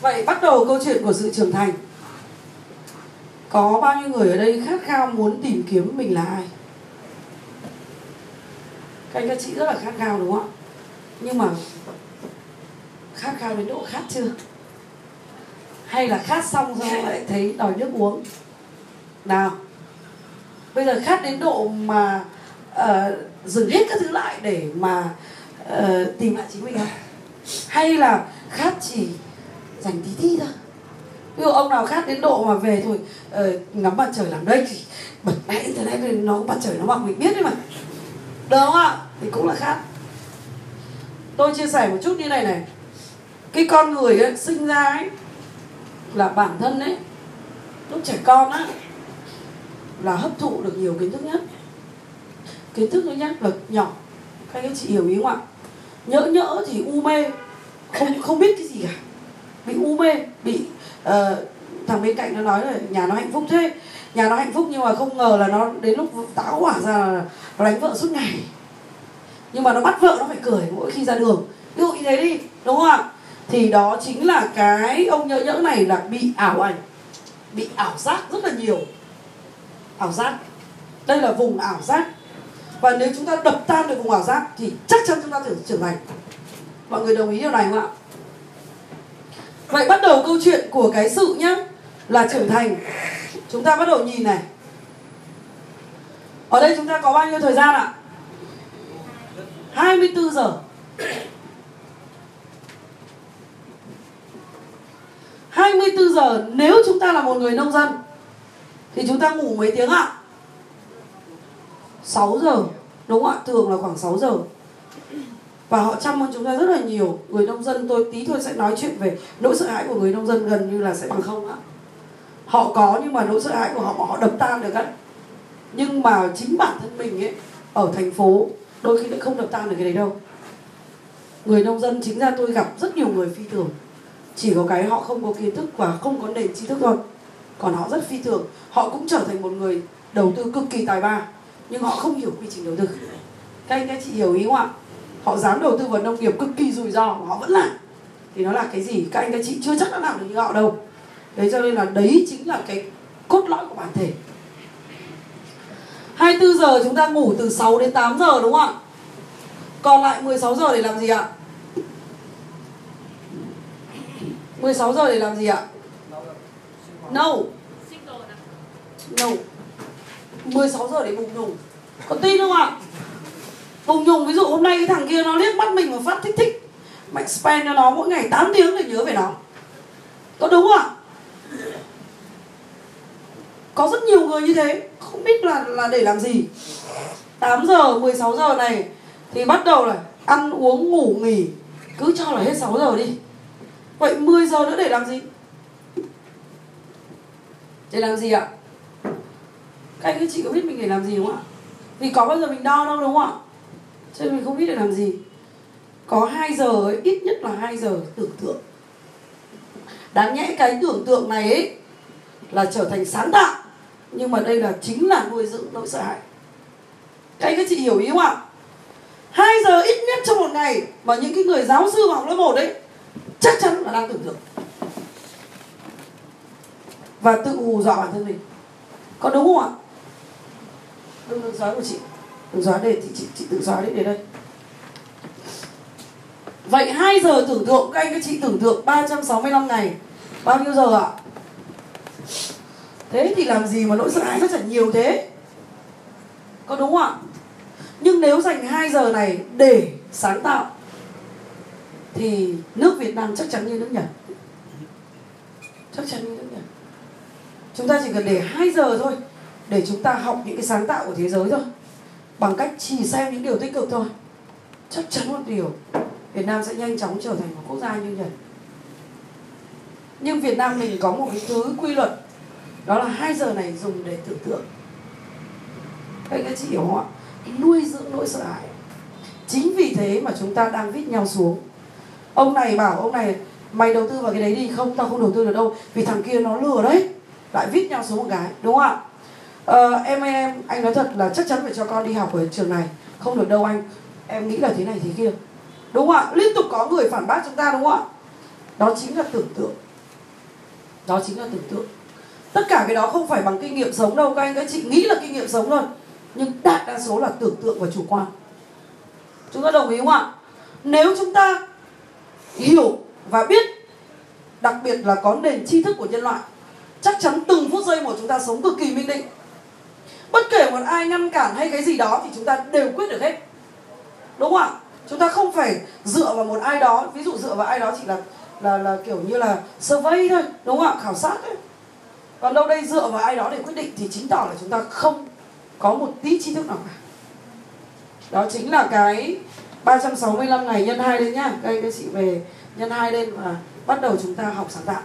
Vậy bắt đầu câu chuyện của sự trưởng thành. Có bao nhiêu người ở đây khát khao muốn tìm kiếm mình là ai? Các anh các chị rất là khát khao đúng không ạ? Nhưng mà khát khao đến độ khát chưa? Hay là khát xong rồi lại thấy đòi nước uống? Nào bây giờ khát đến độ mà uh, dừng hết các thứ lại để mà uh, tìm lại chính mình không? Hay là khát chỉ dành tí tí thôi? Ví dụ ông nào khát đến độ mà về thôi uh, ngắm mặt trời làm đây thì bật máy internet lên nó mặt trời nó mặc mình biết đấy mà. Được không ạ? Thì cũng là khát tôi chia sẻ một chút như này này. Cái con người ấy, sinh ra ấy là bản thân ấy lúc trẻ con á là hấp thụ được nhiều kiến thức nhất. Kiến thức thứ nhất là nhỏ các anh chị hiểu ý không ạ? Nhỡ nhỡ thì u mê không không biết cái gì cả. Bị u mê bị uh, thằng bên cạnh nó nói là nhà nó hạnh phúc thế. Nhà nó hạnh phúc nhưng mà không ngờ là nó đến lúc táo hỏa ra là nó đánh vợ suốt ngày nhưng mà nó bắt vợ nó phải cười mỗi khi ra đường. Ví dụ như thế đi, đúng không ạ? Thì đó chính là cái ông nhỡ nhỡ này là bị ảo ảnh, bị ảo giác rất là nhiều. Ảo giác. Đây là vùng ảo giác. Và nếu chúng ta đập tan được vùng ảo giác thì chắc chắn chúng ta thử trưởng thành. Mọi người đồng ý điều này không ạ? Vậy bắt đầu câu chuyện của cái sự nhá, là trưởng thành. Chúng ta bắt đầu nhìn này. Ở đây chúng ta có bao nhiêu thời gian ạ? 24 giờ. 24 giờ, nếu chúng ta là một người nông dân, thì chúng ta ngủ mấy tiếng ạ? 6 giờ, Đúng không ạ? Thường là khoảng 6 giờ. Và họ chăm ơn chúng ta rất là nhiều. Người nông dân, tôi tí thôi sẽ nói chuyện về Nỗi sợ hãi của người nông dân gần như là sẽ bằng không ạ. Họ có nhưng mà nỗi sợ hãi của họ họ đập tan được á. Nhưng mà chính bản thân mình ấy, Ở thành phố Đôi khi lại không đập tan được cái đấy đâu. Người nông dân chính ra tôi gặp rất nhiều người phi thường. Chỉ có cái họ không có kiến thức và không có nền tri thức thôi. Còn họ rất phi thường. Họ cũng trở thành một người đầu tư cực kỳ tài ba, nhưng họ không hiểu quy trình đầu tư. Các anh, các chị hiểu ý không ạ? Họ dám đầu tư vào nông nghiệp cực kỳ rủi ro mà họ vẫn làm. Thì nó là cái gì? Các anh, các chị chưa chắc đã làm được như họ đâu. Đấy cho nên là đấy chính là cái cốt lõi của bản thể. 24 giờ chúng ta ngủ từ 6 đến 8 giờ, đúng không ạ? Còn lại 16 giờ để làm gì ạ? 16 giờ để làm gì ạ? No No. 16 giờ để bùng nhùng. có tin không ạ? Bùng nhùng, ví dụ hôm nay cái thằng kia nó liếc mắt mình và phát thích thích. Mạnh spend cho nó mỗi ngày 8 tiếng để nhớ về nó. Có đúng không ạ? Có rất nhiều người như thế không biết là là để làm gì. 8 giờ 16 giờ này thì bắt đầu là ăn uống ngủ nghỉ. Cứ cho là hết 6 giờ đi. Vậy 10 giờ nữa để làm gì? Để làm gì ạ? Các anh các chị có biết mình để làm gì không ạ? Vì có bao giờ mình đo đâu đúng không ạ? Cho nên mình không biết để làm gì. Có 2 giờ ấy, ít nhất là 2 giờ tưởng tượng. Đáng nhẽ cái tưởng tượng này ấy là trở thành sáng tạo. Nhưng mà đây là chính là nuôi dưỡng nỗi sợ hãi. Các anh các chị hiểu ý không ạ? Hai giờ ít nhất trong một ngày mà những cái người giáo sư học lớp 1 đấy chắc chắn là đang tưởng tượng. Và tự hù dọa bản thân mình. Có đúng không ạ? Đừng đừng xóa của chị. Đừng xóa để chị, chị, chị tự xóa đấy để đây. Vậy 2 giờ tưởng tượng các anh các chị tưởng tượng 365 ngày. Bao nhiêu giờ ạ? Thế thì làm gì mà nỗi sợ hãi nó chẳng nhiều thế? Có đúng không ạ? Nhưng nếu dành 2 giờ này để sáng tạo, Thì nước Việt Nam chắc chắn như nước Nhật. Chắc chắn như nước Nhật. Chúng ta chỉ cần để 2 giờ thôi, Để chúng ta học những cái sáng tạo của thế giới thôi. Bằng cách chỉ xem những điều tích cực thôi. Chắc chắn một điều, Việt Nam sẽ nhanh chóng trở thành một quốc gia như Nhật. Nhưng Việt Nam mình có một cái thứ quy luật đó là hai giờ này dùng để tưởng tượng. Các anh chị hiểu không ạ? Nuôi dưỡng nỗi sợ hãi. Chính vì thế mà chúng ta đang vít nhau xuống. Ông này bảo ông này mày đầu tư vào cái đấy đi không tao không đầu tư được đâu vì thằng kia nó lừa đấy. Lại vít nhau xuống một cái đúng không ạ? Ờ, em em anh nói thật là chắc chắn phải cho con đi học ở trường này. Không được đâu anh em nghĩ là thế này thế kia. Đúng không ạ? Liên tục có người phản bác chúng ta đúng không ạ? Đó chính là tưởng tượng. Đó chính là tưởng tượng tất cả cái đó không phải bằng kinh nghiệm sống đâu, các anh các chị nghĩ là kinh nghiệm sống thôi. Nhưng đại đa số là tưởng tượng và chủ quan. Chúng ta đồng ý không ạ? Nếu chúng ta hiểu và biết, đặc biệt là có nền tri thức của nhân loại, chắc chắn từng phút giây một chúng ta sống cực kỳ minh định. Bất kể một ai ngăn cản hay cái gì đó thì chúng ta đều quyết được hết. Đúng không ạ? Chúng ta không phải dựa vào một ai đó, ví dụ dựa vào ai đó chỉ là là là kiểu như là survey thôi, đúng không ạ? Khảo sát ấy còn đâu đây dựa vào ai đó để quyết định thì chính tỏ là chúng ta không có một tí tri thức nào cả. Đó chính là cái 365 ngày nhân hai lên nhá. Đây các chị về nhân hai lên và bắt đầu chúng ta học sáng tạo.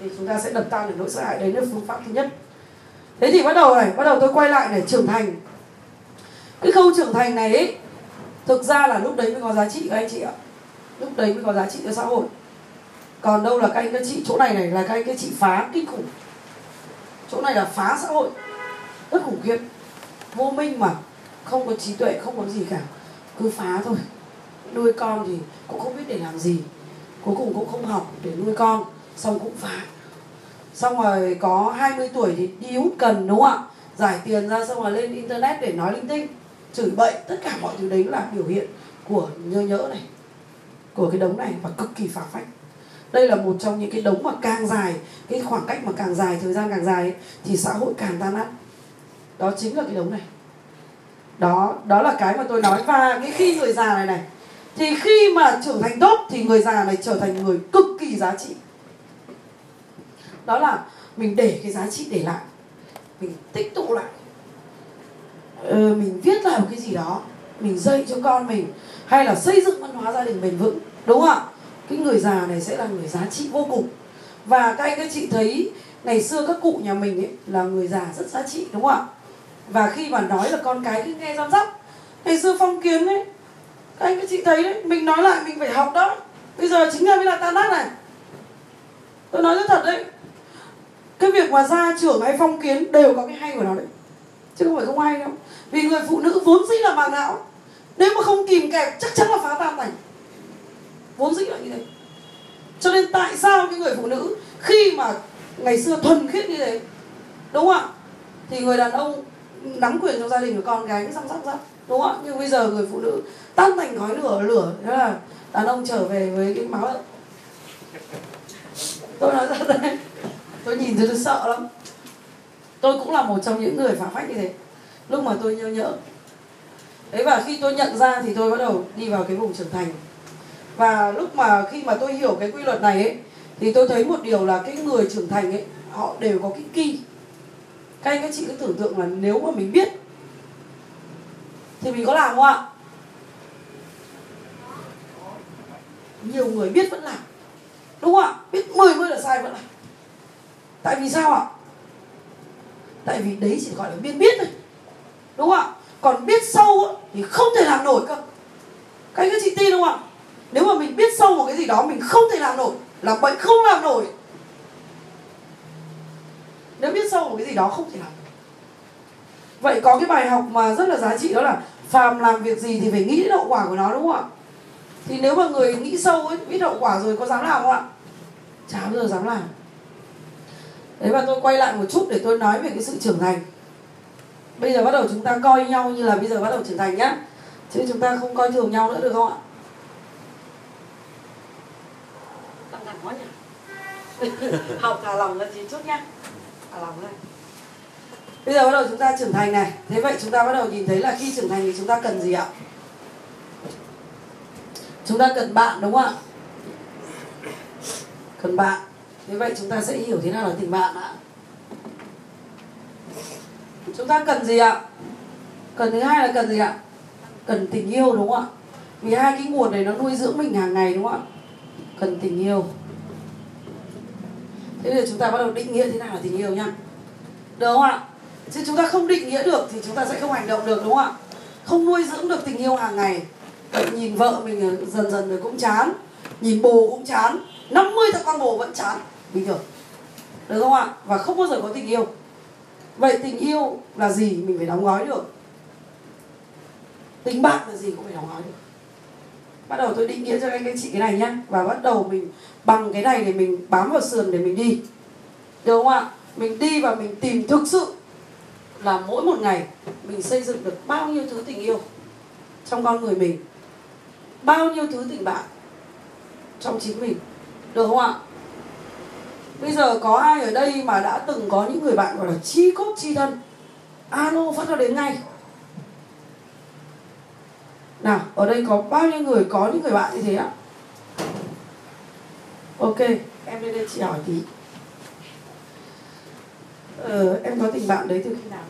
Thì chúng ta sẽ đập tan được nỗi sợ hãi đấy là phương pháp thứ nhất. Thế thì bắt đầu này bắt đầu tôi quay lại để trưởng thành. Cái khâu trưởng thành này ấy, thực ra là lúc đấy mới có giá trị các anh chị ạ. Lúc đấy mới có giá trị cho xã hội. Còn đâu là các anh các chị chỗ này này là các anh các chị phá kinh khủng chỗ này là phá xã hội. Rất khủng khiếp. Vô minh mà. Không có trí tuệ, không có gì cả. Cứ phá thôi. Nuôi con thì cũng không biết để làm gì. Cuối cùng cũng không học để nuôi con. Xong cũng phá. Xong rồi có 20 tuổi thì đi hút cần, đúng không ạ? Giải tiền ra xong rồi lên internet để nói linh tinh. Chửi bậy tất cả mọi thứ đấy là biểu hiện của nhơ nhỡ này. Của cái đống này và cực kỳ phá phách đây là một trong những cái đống mà càng dài cái khoảng cách mà càng dài thời gian càng dài ấy, thì xã hội càng tan nát. Đó chính là cái đống này. Đó đó là cái mà tôi nói. Và cái khi người già này này thì khi mà trưởng thành tốt thì người già này trở thành người cực kỳ giá trị. Đó là mình để cái giá trị để lại mình tích tụ lại. Ờ, mình viết lại một cái gì đó mình dạy cho con mình hay là xây dựng văn hóa gia đình bền vững đúng không ạ? Cái người già này sẽ là người giá trị vô cùng. Và các anh, các chị thấy ngày xưa các cụ nhà mình ấy là người già rất giá trị, đúng không ạ? Và khi mà nói là con cái cứ nghe răm rắp, ngày xưa phong kiến ấy, các anh, các chị thấy đấy, mình nói lại mình phải học đó. Bây giờ chính là mới là tan nát này. Tôi nói rất thật đấy. Cái việc mà gia trưởng hay phong kiến đều có cái hay của nó đấy. Chứ không phải không hay đâu. Vì người phụ nữ vốn dĩ là màng não nếu mà không kìm kẹp, chắc chắn là phá tan thành vốn dĩ là như thế. Cho nên tại sao cái người phụ nữ khi mà ngày xưa thuần khiết như thế đúng không ạ? Thì người đàn ông nắm quyền trong gia đình của con gái cứ răng rắc xăm đúng không ạ? Nhưng bây giờ người phụ nữ tan thành khói lửa lửa thế là đàn ông trở về với cái máu. Tôi nói ra đây, tôi nhìn thấy tôi sợ lắm. Tôi cũng là một trong những người phá phách như thế. Lúc mà tôi nhớ nhỡ. Đấy và khi tôi nhận ra thì tôi bắt đầu đi vào cái vùng trưởng thành và lúc mà khi mà tôi hiểu cái quy luật này ấy, thì tôi thấy một điều là cái người trưởng thành ấy, họ đều có cái kỳ các anh, các chị cứ tưởng tượng là nếu mà mình biết, thì mình có làm không ạ? Nhiều người biết vẫn làm, đúng không ạ? Biết 10 mươi là sai vẫn làm. Tại vì sao ạ? Tại vì đấy chỉ gọi là biết biết thôi, đúng không ạ? Còn biết sâu thì không thể làm nổi cơ. Các anh, các chị tin không ạ? Nếu mà mình biết sâu một cái gì đó mình không thể làm nổi, là bệnh không làm nổi. Nếu biết sâu một cái gì đó không thể làm nổi. Vậy có cái bài học mà rất là giá trị đó là phàm làm việc gì thì phải nghĩ đến hậu quả của nó, đúng không ạ? Thì nếu mà người nghĩ sâu ấy, biết hậu quả rồi có dám làm không ạ? Chả bao giờ dám làm. Đấy, và tôi quay lại một chút để tôi nói về cái sự trưởng thành. Bây giờ bắt đầu chúng ta coi nhau như là bây giờ bắt đầu trưởng thành nhá. Chứ chúng ta không coi thường nhau nữa, được không ạ căng thẳng quá nhỉ? [LAUGHS] Học thả lòng là tí chút nhá. Thả lòng ra bây giờ bắt đầu chúng ta trưởng thành này. Thế vậy chúng ta bắt đầu nhìn thấy là khi trưởng thành thì chúng ta cần gì ạ? Chúng ta cần bạn, đúng không ạ? Cần bạn. Thế vậy chúng ta sẽ hiểu thế nào là tình bạn ạ? Chúng ta cần gì ạ? Cần thứ hai là cần gì ạ? Cần tình yêu, đúng không ạ? Vì hai cái nguồn này nó nuôi dưỡng mình hàng ngày, đúng không ạ? Cần tình yêu thế bây giờ chúng ta bắt đầu định nghĩa thế nào là tình yêu nhá. Được không ạ? Chứ chúng ta không định nghĩa được thì chúng ta sẽ không hành động được, đúng không ạ? Không nuôi dưỡng được tình yêu hàng ngày. Nhìn vợ mình dần dần rồi cũng chán. Nhìn bồ cũng chán. 50 thằng con bồ vẫn chán. Bình thường. Được không ạ? Và không bao giờ có tình yêu. Vậy tình yêu là gì mình phải đóng gói được. Tình bạn là gì cũng phải đóng gói được bắt đầu tôi định nghĩa cho anh các chị cái này nhá. Và bắt đầu mình bằng cái này để mình bám vào sườn để mình đi. Được không ạ? Mình đi và mình tìm thực sự là mỗi một ngày mình xây dựng được bao nhiêu thứ tình yêu trong con người mình. Bao nhiêu thứ tình bạn trong chính mình. Được không ạ? Bây giờ có ai ở đây mà đã từng có những người bạn gọi là chi cốt chi thân? Alo, phát ra đến ngay nào ở đây có bao nhiêu người có những người bạn như thế ạ? Ok em lên đây chị hỏi tí. Ờ, em có tình bạn đấy từ khi nào?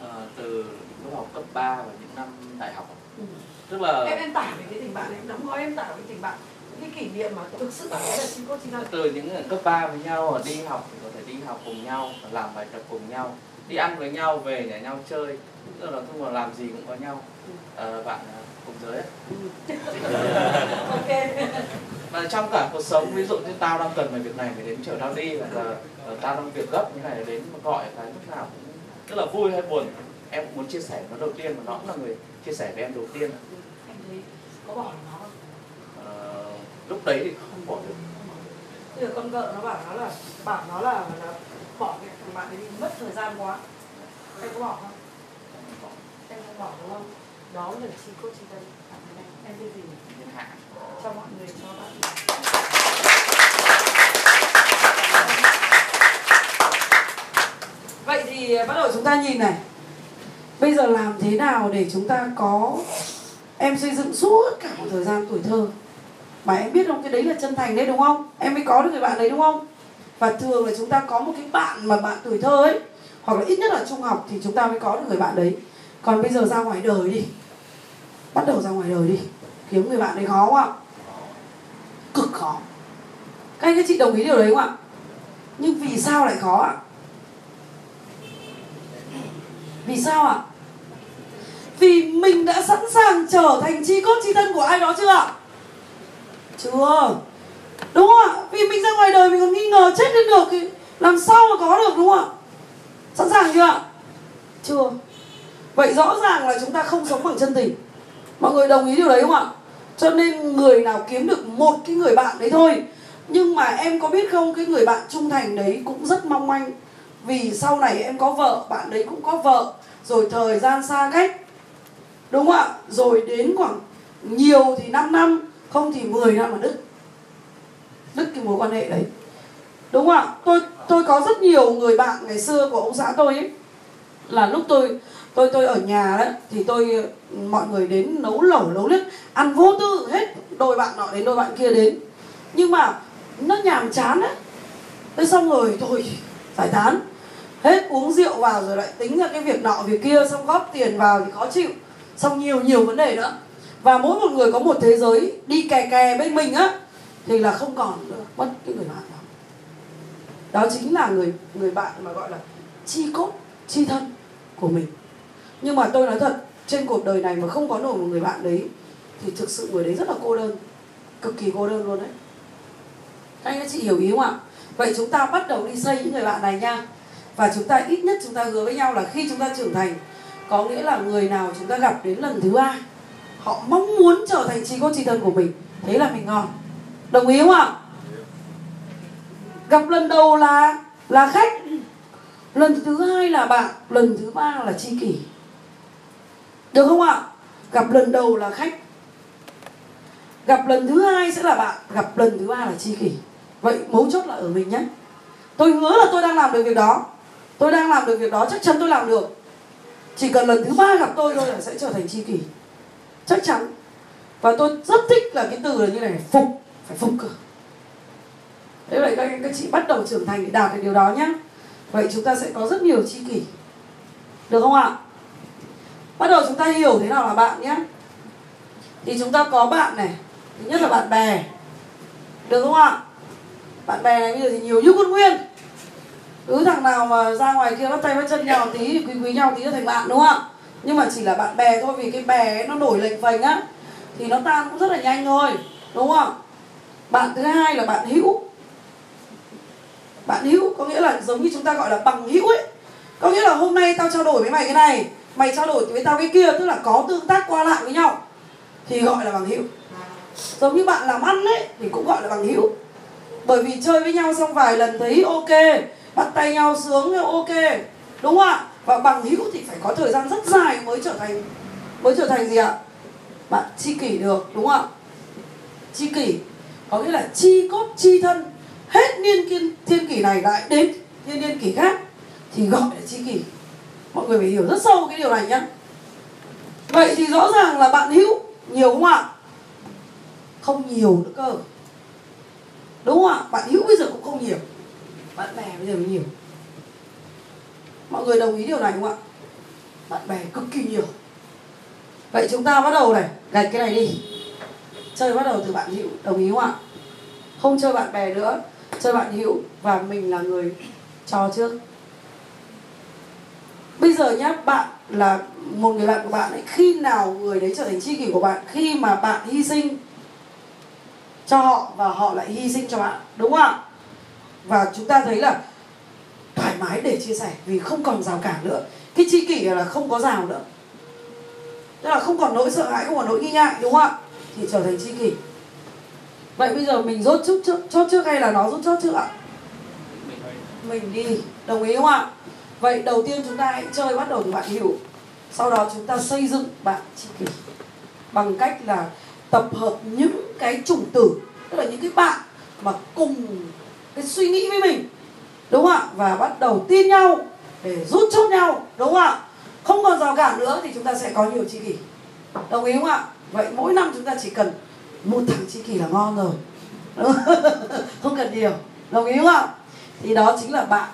Ờ, từ lúc học cấp 3 và những năm đại học ừ. tức là em em tả về cái tình bạn em đóng gói em tả về tình bạn cái kỷ niệm mà thực sự đấy là chi cốt chi thân từ những người cấp 3 với nhau đi học thì có thể đi học cùng nhau làm bài tập cùng nhau đi ăn với nhau về nhà nhau chơi. Tức là không mà làm gì cũng có nhau. Ờ, bạn ờ, cùng giới ấy. [LAUGHS] ok. Mà trong cả cuộc sống ví dụ như tao đang cần phải việc này phải đến chở tao đi hoặc là ờ, tao đang việc gấp như này đến mà gọi cái lúc nào cũng tức là vui hay buồn em cũng muốn chia sẻ nó đầu tiên mà nó cũng là người chia sẻ với em đầu tiên. Anh thấy có bỏ nó không? Ờ, lúc đấy thì không bỏ được. Bây giờ con vợ nó bảo nó là bảo nó là, là bỏ cái thằng bạn ấy đi mất thời gian quá. Em có bỏ không? Em không bỏ đúng không đó là chi cốt chi thân em em tên gì thiên hạ. Cho mọi người cho bạn. Vậy thì bắt đầu chúng ta nhìn này. Bây giờ làm thế nào để chúng ta có em xây dựng suốt cả một thời gian tuổi thơ? Mà em biết không? Cái đấy là chân thành đấy đúng không? Em mới có được người bạn đấy đúng không? Và thường là chúng ta có một cái bạn mà bạn tuổi thơ ấy hoặc là ít nhất là trung học thì chúng ta mới có được người bạn đấy. Còn bây giờ ra ngoài đời đi bắt đầu ra ngoài đời đi. Kiếm người bạn đấy khó không ạ cực khó. Các anh các chị đồng ý điều đấy không ạ? Nhưng vì sao lại khó ạ? Vì sao ạ? Vì mình đã sẵn sàng trở thành chi cốt chi thân của ai đó chưa ạ? Chưa. Đúng không ạ? Vì mình ra ngoài đời mình còn nghi ngờ chết lên được thì làm sao mà có được, đúng không ạ? Sẵn sàng chưa ạ? Chưa. Vậy rõ ràng là chúng ta không sống bằng chân tình mọi người đồng ý điều đấy không ạ? Cho nên người nào kiếm được một cái người bạn đấy thôi. Nhưng mà em có biết không, cái người bạn trung thành đấy cũng rất mong manh. Vì sau này em có vợ, bạn đấy cũng có vợ. Rồi thời gian xa cách. Đúng không ạ? Rồi đến khoảng nhiều thì 5 năm, không thì 10 năm mà đứt. Đứt cái mối quan hệ đấy. Đúng không ạ? Tôi tôi có rất nhiều người bạn ngày xưa của ông xã tôi ấy. Là lúc tôi tôi tôi ở nhà đấy, thì tôi, mọi người đến nấu lẩu, nấu lết ăn vô tư hết. Đôi bạn nọ đến, đôi bạn kia đến. Nhưng mà nó nhàm chán đấy thế xong rồi, thôi, giải tán. Hết uống rượu vào rồi lại tính ra cái việc nọ, việc kia, xong góp tiền vào thì khó chịu. Xong nhiều nhiều vấn đề nữa. Và mỗi một người có một thế giới đi kè kè bên mình á, thì là không còn nữa. Mất cái người bạn đó. Đó chính là người người bạn mà gọi là chi cốt, chi thân của mình nhưng mà tôi nói thật, trên cuộc đời này mà không có nổi một người bạn đấy, thì thực sự người đấy rất là cô đơn. Cực kỳ cô đơn luôn đấy. Các anh các chị hiểu ý không ạ? Vậy chúng ta bắt đầu đi xây những người bạn này nha. Và chúng ta ít nhất chúng ta hứa với nhau là khi chúng ta trưởng thành, có nghĩa là người nào chúng ta gặp đến lần thứ ba, họ mong muốn trở thành chị cô chị thân của mình. Thế là mình ngon. Đồng ý không ạ? Gặp lần đầu là là khách. Lần thứ hai là bạn, lần thứ ba là tri kỷ được không ạ? Gặp lần đầu là khách. Gặp lần thứ hai sẽ là bạn. Gặp lần thứ ba là chi kỷ. Vậy mấu chốt là ở mình nhé. Tôi hứa là tôi đang làm được việc đó. Tôi đang làm được việc đó, chắc chắn tôi làm được. Chỉ cần lần thứ ba gặp tôi thôi là sẽ trở thành chi kỷ. Chắc chắn. Và tôi rất thích là cái từ là như này, phục, phải phục cơ. Thế vậy các anh, các chị bắt đầu trưởng thành để đạt được điều đó nhé. Vậy chúng ta sẽ có rất nhiều chi kỷ. Được không ạ? Bắt đầu chúng ta hiểu thế nào là bạn nhé. Thì chúng ta có bạn này thứ nhất là bạn bè. Được không ạ? Bạn bè này bây giờ thì nhiều như con nguyên. Cứ thằng nào mà ra ngoài kia bắt tay bắt chân nhau tí quý quý nhau tí là thành bạn đúng không ạ? Nhưng mà chỉ là bạn bè thôi vì cái bè ấy, nó nổi lệch phành á thì nó tan cũng rất là nhanh thôi đúng không bạn thứ hai là bạn hữu. Bạn hữu có nghĩa là giống như chúng ta gọi là bằng hữu ấy. Có nghĩa là hôm nay tao trao đổi với mày cái này mày trao đổi với tao cái kia, tức là có tương tác qua lại với nhau, thì gọi là bằng hữu. Giống như bạn làm ăn ấy, thì cũng gọi là bằng hữu. Bởi vì chơi với nhau xong vài lần thấy ok, bắt tay nhau sướng ok, đúng không ạ? Và bằng hữu thì phải có thời gian rất dài mới trở thành, mới trở thành gì ạ? Bạn chi kỷ được, đúng không ạ? Chi kỷ, có nghĩa là chi cốt, chi thân, hết niên kiên, thiên kỷ này lại đến thiên niên kỷ khác, thì gọi là chi kỷ mọi người phải hiểu rất sâu cái điều này nhé vậy thì rõ ràng là bạn hữu nhiều không ạ? Không nhiều nữa cơ. Đúng không ạ? Bạn hữu bây giờ cũng không nhiều. Bạn bè bây giờ mới nhiều. Mọi người đồng ý điều này không ạ? Bạn bè cực kỳ nhiều. Vậy chúng ta bắt đầu này, gạch cái này đi. Chơi bắt đầu từ bạn hữu, đồng ý không ạ? Không chơi bạn bè nữa, chơi bạn hữu và mình là người cho trước bây giờ nhá, bạn là một người bạn của bạn ấy, khi nào người đấy trở thành tri kỷ của bạn, khi mà bạn hy sinh cho họ và họ lại hy sinh cho bạn, đúng không ạ? Và chúng ta thấy là thoải mái để chia sẻ vì không còn rào cản nữa. Cái tri kỷ là không có rào nữa. Tức là không còn nỗi sợ hãi, không còn nỗi nghi ngại, đúng không ạ? Thì trở thành tri kỷ. Vậy bây giờ mình rốt trước trước, chốt trước hay là nó rốt chốt trước ạ? Mình đi. Đồng ý không ạ? Vậy đầu tiên chúng ta hãy chơi bắt đầu từ bạn hiểu. Sau đó chúng ta xây dựng bạn tri kỷ bằng cách là tập hợp những cái chủng tử tức là những cái bạn mà cùng cái suy nghĩ với mình, đúng không ạ? Và bắt đầu tin nhau để rút chốt nhau, đúng không ạ? Không còn rào cản nữa thì chúng ta sẽ có nhiều tri kỷ. Đồng ý không ạ? Vậy mỗi năm chúng ta chỉ cần một thằng tri kỷ là ngon rồi. [LAUGHS] Không cần nhiều. Đồng ý không ạ? Thì đó chính là bạn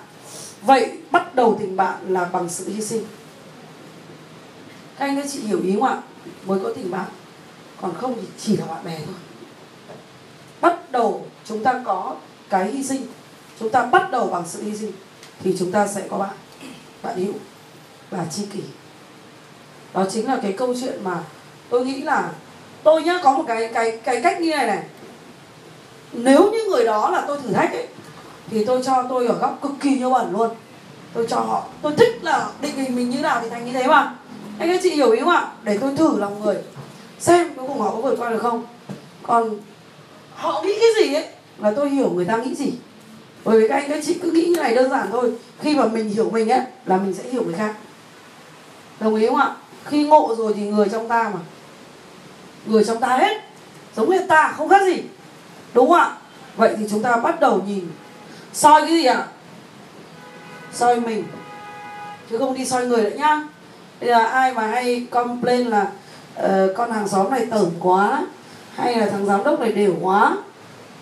vậy bắt đầu tình bạn là bằng sự hy sinh. Các anh các chị hiểu ý không ạ? Mới có tình bạn, còn không thì chỉ là bạn bè thôi. Bắt đầu chúng ta có cái hy sinh, chúng ta bắt đầu bằng sự hy sinh, thì chúng ta sẽ có bạn. Bạn hữu và tri kỷ. Đó chính là cái câu chuyện mà tôi nghĩ là tôi nhá, có một cái cái cái cách như này này. Nếu như người đó là tôi thử thách ấy thì tôi cho tôi ở góc cực kỳ như bẩn luôn. Tôi cho họ. Tôi thích là định hình mình như nào thì thành như thế mà. Anh các chị hiểu ý không ạ? Để tôi thử lòng người. Xem cuối cùng họ có vượt qua được không. Còn họ nghĩ cái gì ấy? Là tôi hiểu người ta nghĩ gì. Bởi vì các anh các chị cứ nghĩ như này đơn giản thôi. Khi mà mình hiểu mình ấy, là mình sẽ hiểu người khác. Đồng ý không ạ? Khi ngộ rồi thì người trong ta mà. Người trong ta hết. Giống như ta, không khác gì. Đúng không ạ? Vậy thì chúng ta bắt đầu nhìn soi cái gì ạ? Soi mình. Chứ không đi soi người nữa nhá. Bây giờ ai mà hay complain là uh, con hàng xóm này tởm quá hay là thằng giám đốc này đều quá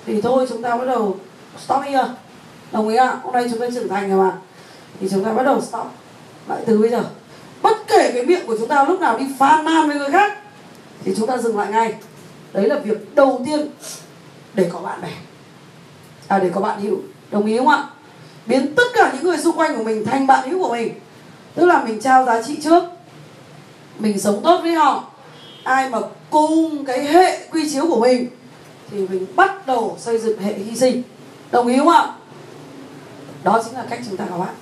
thì thôi chúng ta bắt đầu stop here. Đồng ý ạ? À? hôm nay chúng ta trưởng thành rồi mà. Thì chúng ta bắt đầu stop lại từ bây giờ. Bất kể cái miệng của chúng ta lúc nào đi phàn nàn với người khác thì chúng ta dừng lại ngay. Đấy là việc đầu tiên để có bạn bè. À để có bạn hữu đồng ý không ạ? Biến tất cả những người xung quanh của mình thành bạn hữu của mình. Tức là mình trao giá trị trước. Mình sống tốt với họ. Ai mà cùng cái hệ quy chiếu của mình thì mình bắt đầu xây dựng hệ hy sinh. Đồng ý không ạ? Đó chính là cách chúng ta học ạ.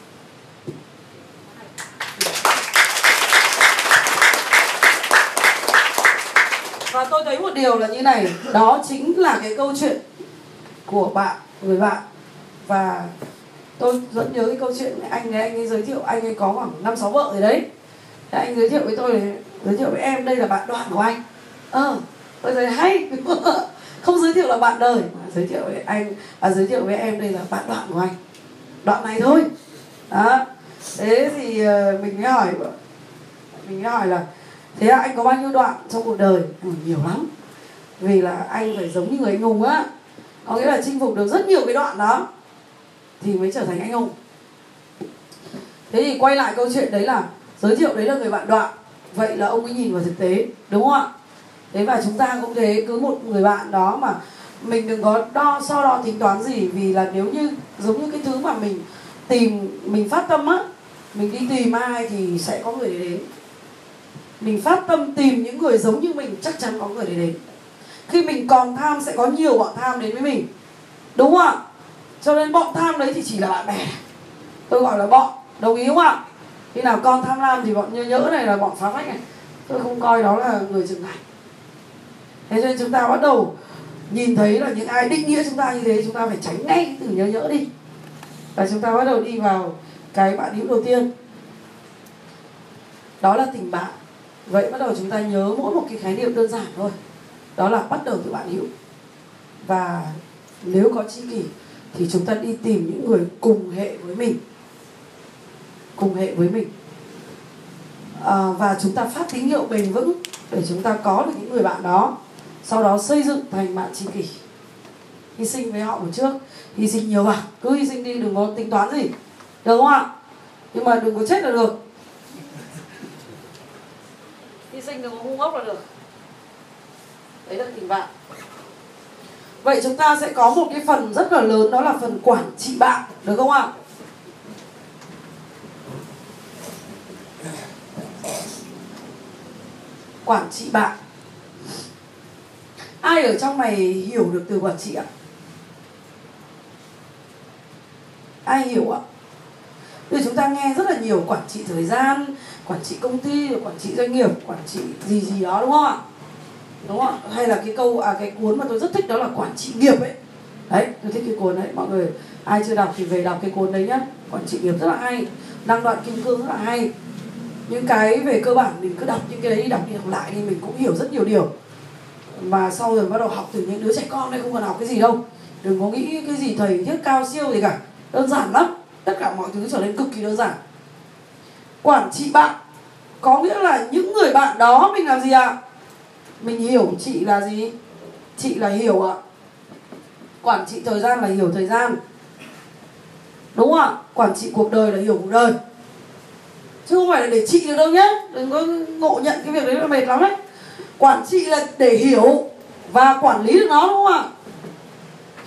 Và tôi thấy một điều là như này. Đó chính là cái câu chuyện của bạn, người bạn và tôi vẫn nhớ cái câu chuyện anh ấy anh ấy giới thiệu anh ấy có khoảng năm sáu vợ rồi đấy. Thế anh giới thiệu với tôi giới thiệu với em đây là bạn đoạn của anh. Ờ tôi thấy hay. [LAUGHS] Không giới thiệu là bạn đời mà giới thiệu với anh à, giới thiệu với em đây là bạn đoạn của anh. Đoạn này thôi. Đó. Thế thì ờ, mình mới hỏi mình mới hỏi là thế là anh có bao nhiêu đoạn trong cuộc đời? Ừ, nhiều lắm. Vì là anh phải giống như người anh hùng á. Có nghĩa là chinh phục được rất nhiều cái đoạn đó thì mới trở thành anh hùng. Thế thì quay lại câu chuyện đấy là giới thiệu đấy là người bạn đoạn. Vậy là ông ấy nhìn vào thực tế, đúng không ạ? Thế và chúng ta cũng thế, cứ một người bạn đó mà mình đừng có đo, so đo tính toán gì, vì là nếu như, giống như cái thứ mà mình tìm, mình phát tâm á, mình đi tìm ai thì sẽ có người đến. Mình phát tâm tìm những người giống như mình, chắc chắn có người để đến. Khi mình còn tham, sẽ có nhiều bọn tham đến với mình. Đúng không ạ? Cho nên bọn tham đấy thì chỉ là bạn bè. Tôi gọi là bọn, đồng ý không ạ? Khi nào con tham lam thì bọn nhớ nhỡ này là bọn phá phách này. Tôi không coi đó là người trưởng thành. Thế nên chúng ta bắt đầu nhìn thấy là những ai định nghĩa chúng ta như thế, chúng ta phải tránh ngay từ nhớ nhỡ đi. Và chúng ta bắt đầu đi vào cái bạn hữu đầu tiên. Đó là tình bạn. Vậy bắt đầu chúng ta nhớ mỗi một cái khái niệm đơn giản thôi. Đó là bắt đầu từ bạn hữu. Và nếu có chi kỷ thì chúng ta đi tìm những người cùng hệ với mình. Cùng hệ với mình. À, và chúng ta phát tín hiệu bền vững để chúng ta có được những người bạn đó. Sau đó xây dựng thành bạn tri kỷ. Hy sinh với họ một trước hy sinh nhiều vào cứ hy sinh đi đừng có tính toán gì. Được không ạ? Nhưng mà đừng có chết là được. Hy sinh đừng có ngu ngốc là được. Đấy là tình bạn vậy chúng ta sẽ có một cái phần rất là lớn, đó là phần quản trị bạn, được không ạ? Quản trị bạn. Ai ở trong này hiểu được từ quản trị ạ? Ai hiểu ạ? Bây chúng ta nghe rất là nhiều quản trị thời gian, quản trị công ty quản trị doanh nghiệp, quản trị gì gì đó, đúng không ạ? Đúng không ạ? Hay là cái câu à cái cuốn mà tôi rất thích đó là quản trị nghiệp ấy. Đấy, tôi thích cái cuốn đấy. Mọi người, ai chưa đọc thì về đọc cái cuốn đấy nhá. Quản trị nghiệp rất là hay, năng đoạn kim cương rất là hay. Những cái về cơ bản mình cứ đọc những cái đấy đi, đọc đi đọc lại thì mình cũng hiểu rất nhiều điều. Mà sau rồi bắt đầu học từ những đứa trẻ con đây, không cần học cái gì đâu. Đừng có nghĩ cái gì thầy thiết cao siêu gì cả. Đơn giản lắm. Tất cả mọi thứ trở nên cực kỳ đơn giản. Quản trị bạn có nghĩa là những người bạn đó mình làm gì ạ? à? Mình hiểu chị là gì? Chị là hiểu ạ. À? quản trị thời gian là hiểu thời gian. Đúng không ạ quản trị cuộc đời là hiểu cuộc đời. Chứ không phải là để trị được đâu nhé. Đừng có ngộ nhận cái việc đấy là mệt lắm đấy quản trị là để hiểu và quản lý được nó đúng không ạ?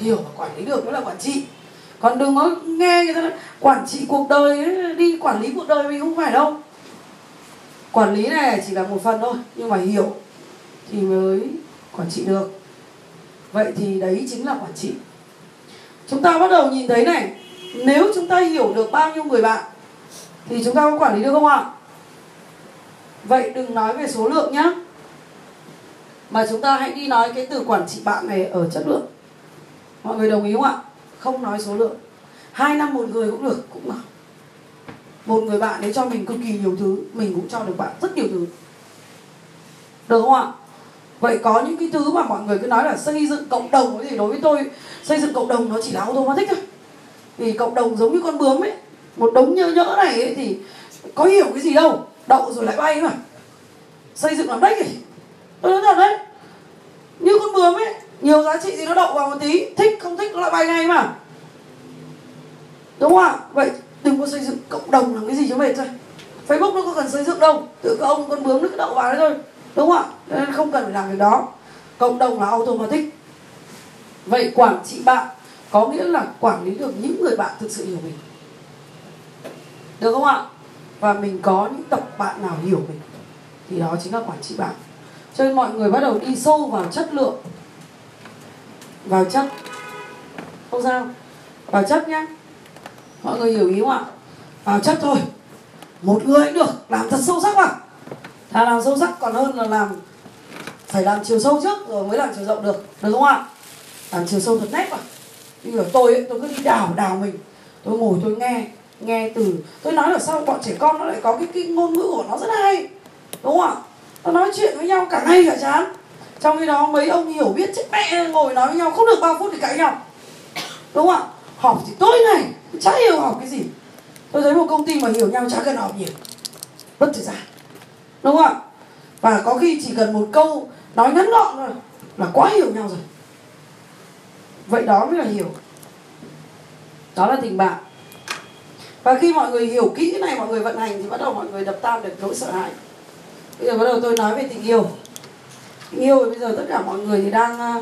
Hiểu và quản lý được đó là quản trị. Còn đừng có nghe người ta nói, quản trị cuộc đời ấy, đi quản lý cuộc đời mình không phải đâu. Quản lý này chỉ là một phần thôi nhưng mà hiểu thì mới quản trị được. Vậy thì đấy chính là quản trị. Chúng ta bắt đầu nhìn thấy này, nếu chúng ta hiểu được bao nhiêu người bạn, thì chúng ta có quản lý được không ạ? Vậy đừng nói về số lượng nhé mà chúng ta hãy đi nói cái từ quản trị bạn này ở chất lượng. Mọi người đồng ý không ạ? Không nói số lượng. Hai năm một người cũng được cũng được một người bạn đấy cho mình cực kỳ nhiều thứ, mình cũng cho được bạn rất nhiều thứ. Được không ạ? Vậy có những cái thứ mà mọi người cứ nói là xây dựng cộng đồng thì đối với tôi, xây dựng cộng đồng nó chỉ là automatic thôi. Vì cộng đồng giống như con bướm ấy, một đống nhơ nhỡ này ấy thì có hiểu cái gì đâu, đậu rồi lại bay mà. Xây dựng làm đấy gì tôi nói thật đấy. Như con bướm ấy, nhiều giá trị gì nó đậu vào một tí, thích không thích nó lại bay ngay mà. Đúng không ạ? Vậy đừng có xây dựng cộng đồng làm cái gì cho mệt thôi. Facebook nó có cần xây dựng đâu, tự các ông con bướm nó cứ đậu vào đấy thôi đúng không ạ? Nên không cần phải làm việc đó. Cộng đồng là automatic. Vậy quản trị bạn có nghĩa là quản lý được những người bạn thực sự hiểu mình. Được không ạ? Và mình có những tập bạn nào hiểu mình, thì đó chính là quản trị bạn. Cho nên mọi người bắt đầu đi sâu vào chất lượng. Vào chất. Không sao. Vào chất nhá. Mọi người hiểu ý không ạ? Vào chất thôi. Một người cũng được. Làm thật sâu sắc vào thà làm sâu sắc còn hơn là làm phải làm chiều sâu trước rồi mới làm chiều rộng được được không ạ? Làm chiều sâu thật nét mà. Như kiểu tôi ấy, tôi cứ đi đào đào mình. Tôi ngồi tôi nghe nghe từ tôi nói là sao bọn trẻ con nó lại có cái, cái ngôn ngữ của nó rất hay đúng không ạ? Nó nói chuyện với nhau cả ngày cả chán. Trong khi đó mấy ông hiểu biết chết mẹ ngồi nói với nhau không được bao phút thì cãi nhau. Đúng không ạ? Học thì tối ngày chả hiểu học cái gì. Tôi thấy một công ty mà hiểu nhau chả cần học nhiều. Bất thời gian đúng không ạ? Và có khi chỉ cần một câu nói ngắn gọn thôi là quá hiểu nhau rồi. Vậy đó mới là hiểu. Đó là tình bạn. Và khi mọi người hiểu kỹ cái này mọi người vận hành thì bắt đầu mọi người đập tan được nỗi sợ hãi. Bây giờ bắt đầu tôi nói về tình yêu. Tình yêu thì bây giờ tất cả mọi người thì đang à,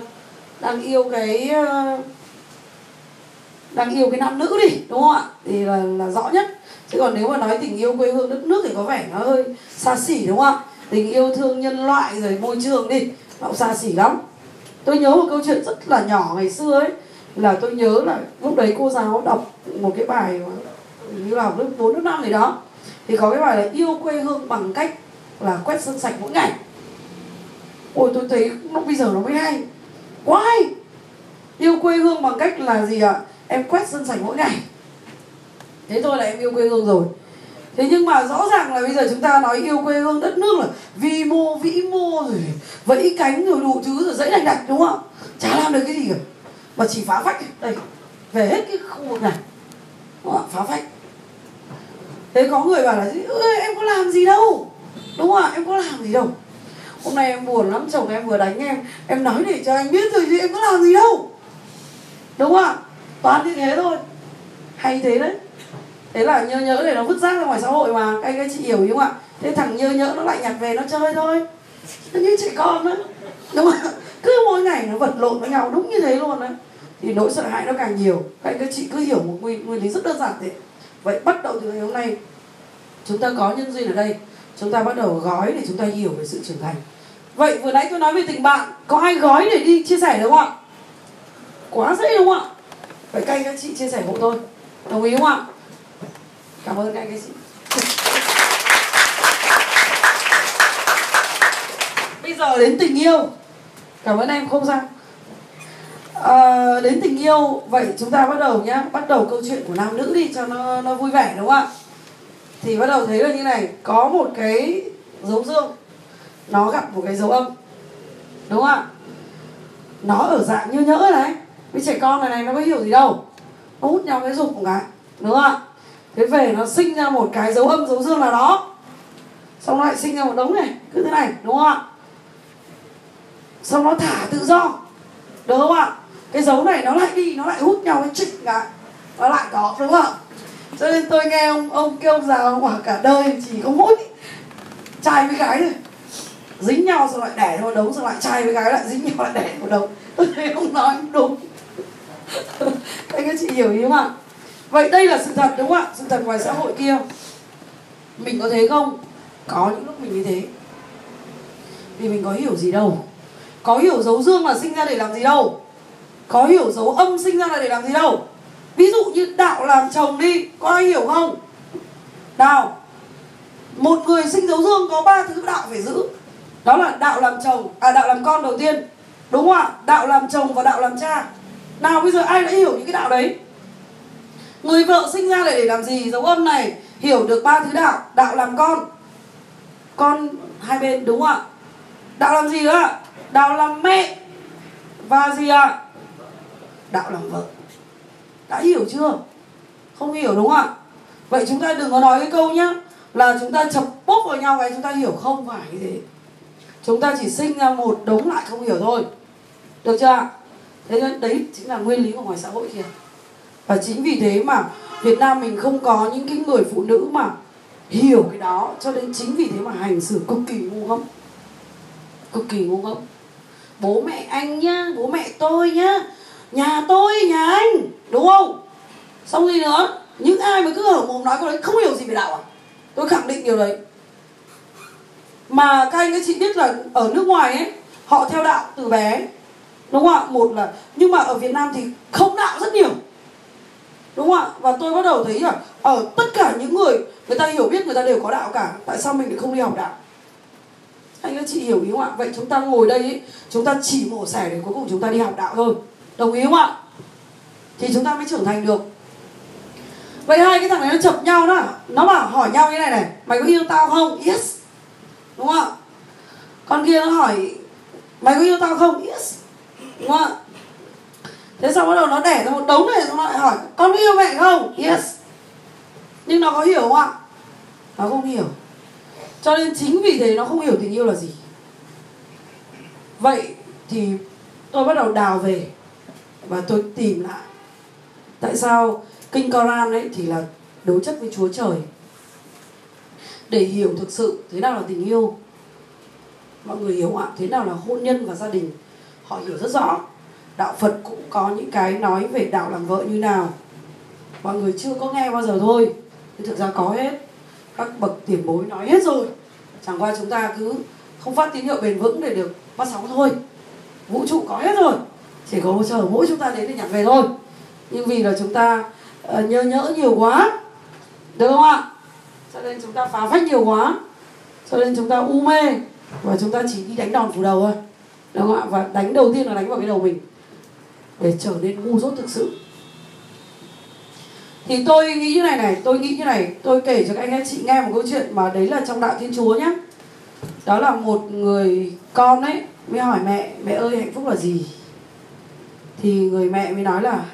đang yêu cái à, đang yêu cái nam nữ đi đúng không ạ? Thì là, là rõ nhất chứ còn nếu mà nói tình yêu quê hương đất nước thì có vẻ nó hơi xa xỉ, đúng không ạ? Tình yêu thương nhân loại rồi môi trường đi, nó cũng xa xỉ lắm. Tôi nhớ một câu chuyện rất là nhỏ ngày xưa ấy, là tôi nhớ là lúc đấy cô giáo đọc một cái bài như là lớp bốn, lớp năm gì đó. Thì có cái bài là yêu quê hương bằng cách là quét sân sạch mỗi ngày. Ôi, tôi thấy lúc bây giờ nó mới hay. Quá hay yêu quê hương bằng cách là gì ạ? À? em quét sân sạch mỗi ngày thế thôi là em yêu quê hương rồi. Thế nhưng mà rõ ràng là bây giờ chúng ta nói yêu quê hương đất nước là vi mô, vĩ mô rồi, vẫy cánh rồi đủ thứ rồi dãy đành đạch, đúng không? Chả làm được cái gì cả. Mà chỉ phá phách. Đây, về hết cái khu vực này. Đúng không? phá phách. Thế có người bảo là ơi em có làm gì đâu? Đúng không em có làm gì đâu. Hôm nay em buồn lắm, chồng em vừa đánh em. Em nói để cho anh biết rồi chứ em có làm gì đâu. Đúng không ạ? Toàn như thế thôi. Hay thế đấy thế là nhớ nhớ để nó vứt rác ra ngoài xã hội mà các anh các chị hiểu không ạ? Thế thằng nhớ nhớ nó lại nhặt về nó chơi thôi. Nó như trẻ con đó đúng không [LAUGHS] cứ mỗi ngày nó vật lộn với nhau đúng như thế luôn đấy thì nỗi sợ hãi nó càng nhiều. Các anh các chị cứ hiểu một nguyên, nguyên lý rất đơn giản thế. Vậy bắt đầu từ ngày hôm nay chúng ta có nhân duyên ở đây. Chúng ta bắt đầu gói để chúng ta hiểu về sự trưởng thành. Vậy vừa nãy tôi nói về tình bạn có ai gói để đi chia sẻ đúng không ạ? Quá dễ đúng không ạ? Vậy các anh các chị chia sẻ hộ tôi. Đồng ý không ạ? Cảm ơn các anh các chị bây giờ đến tình yêu. Cảm ơn em không sao. À, đến tình yêu vậy chúng ta bắt đầu nhá. Bắt đầu câu chuyện của nam nữ đi cho nó nó vui vẻ đúng không ạ? Thì bắt đầu thấy là như này có một cái dấu dương. Nó gặp một cái dấu âm. Đúng không ạ? Nó ở dạng như nhỡ này. Với trẻ con này này nó có hiểu gì đâu. Nó hút nhau cái dục của cái đúng không ạ? Thế về nó sinh ra một cái dấu âm dấu dương nào đó. Xong nó lại sinh ra một đống này, cứ thế này, đúng không ạ? Xong nó thả tự do. Được không ạ? Cái dấu này nó lại đi, nó lại hút nhau nó trịch lại nó lại có, đúng không ạ? Cho nên tôi nghe ông ông kêu ông già ông cả đời chỉ có mỗi trai với gái thôi. Dính nhau rồi lại đẻ một đống rồi lại trai với gái lại dính nhau lại đẻ một đống. Tôi thấy ông nói đúng. [LAUGHS] Anh các chị hiểu ý không ạ? Vậy đây là sự thật đúng không ạ? Sự thật ngoài xã hội kia. Mình có thế không? Có những lúc mình như thế. Vì mình có hiểu gì đâu. Có hiểu dấu dương là sinh ra để làm gì đâu. Có hiểu dấu âm sinh ra là để làm gì đâu. Ví dụ như đạo làm chồng đi, có ai hiểu không? Nào, một người sinh dấu dương có ba thứ đạo phải giữ. Đó là đạo làm chồng à đạo làm con đầu tiên. Đúng không ạ? Đạo làm chồng và đạo làm cha. Nào, bây giờ ai đã hiểu những cái đạo đấy? Người vợ sinh ra là để làm gì? Dấu âm này, hiểu được ba thứ đạo đạo làm con. Con hai bên, đúng không ạ? Đạo làm gì nữa ạ? Đạo làm mẹ. Và gì ạ? Đạo làm vợ. Đã hiểu chưa? Không hiểu đúng không ạ? Vậy chúng ta đừng có nói cái câu nhá, là chúng ta chập bốc vào nhau cái chúng ta hiểu không phải như thế chúng ta chỉ sinh ra một đống lại không hiểu thôi. Được chưa ạ? Thế nên đấy chính là nguyên lý của ngoài xã hội kia và chính vì thế mà Việt Nam mình không có những cái người phụ nữ mà hiểu cái đó, cho nên chính vì thế mà hành xử cực kỳ ngu ngốc. Cực kỳ ngu ngốc. Bố mẹ anh nhá, bố mẹ tôi nhá, nhà tôi, nhà anh, đúng không? Xong gì nữa? Những ai mà cứ hở mồm nói câu đấy, không hiểu gì về đạo à? Tôi khẳng định điều đấy. Mà các anh các chị biết là ở nước ngoài ấy, họ theo đạo từ bé, đúng không ạ? Một là, nhưng mà ở việt nam thì không đạo rất nhiều đúng không ạ? Và tôi bắt đầu thấy là ở tất cả những người người ta hiểu biết người ta đều có đạo cả. Tại sao mình lại không đi học đạo? Anh các chị hiểu ý không ạ? Vậy chúng ta ngồi đây ý, chúng ta chỉ mổ xẻ để cuối cùng chúng ta đi học đạo thôi. Đồng ý không ạ? Thì chúng ta mới trưởng thành được. Vậy hai cái thằng này nó chập nhau đó. Nó bảo hỏi nhau như này này mày có yêu tao không? Yes. Đúng không ạ? Con kia nó hỏi mày có yêu tao không? Yes. Đúng không ạ? Thế xong bắt đầu nó đẻ ra một đống này, xong nó lại hỏi, con yêu mẹ không? Yes. Nhưng nó có hiểu không ạ? Nó không hiểu. Cho nên chính vì thế nó không hiểu tình yêu là gì. Vậy thì tôi bắt đầu đào về và tôi tìm lại tại sao kinh Koran ấy thì là đối chất với Chúa Trời. Để hiểu thực sự thế nào là tình yêu. Mọi người hiểu ạ? Thế nào là hôn nhân và gia đình? Họ hiểu rất rõ đạo Phật cũng có những cái nói về đạo làm vợ như nào. Mọi người chưa có nghe bao giờ thôi. Nhưng thực ra có hết. Các bậc tiền bối nói hết rồi. Chẳng qua chúng ta cứ không phát tín hiệu bền vững để được bắt sóng thôi. Vũ trụ có hết rồi. Chỉ có chờ mỗi chúng ta đến để nhặt về thôi. Nhưng vì là chúng ta uh, nhớ nhỡ nhiều quá. Được không ạ? Cho nên chúng ta phá phách nhiều quá. Cho nên chúng ta u mê. Và chúng ta chỉ đi đánh đòn phủ đầu thôi. Đúng không ạ? Và đánh đầu tiên là đánh vào cái đầu mình để trở nên ngu dốt thực sự. Thì tôi nghĩ như này này tôi nghĩ như này tôi kể cho các anh các chị nghe một câu chuyện mà đấy là trong đạo thiên chúa nhé đó là một người con ấy mới hỏi mẹ mẹ ơi hạnh phúc là gì? Thì người mẹ mới nói là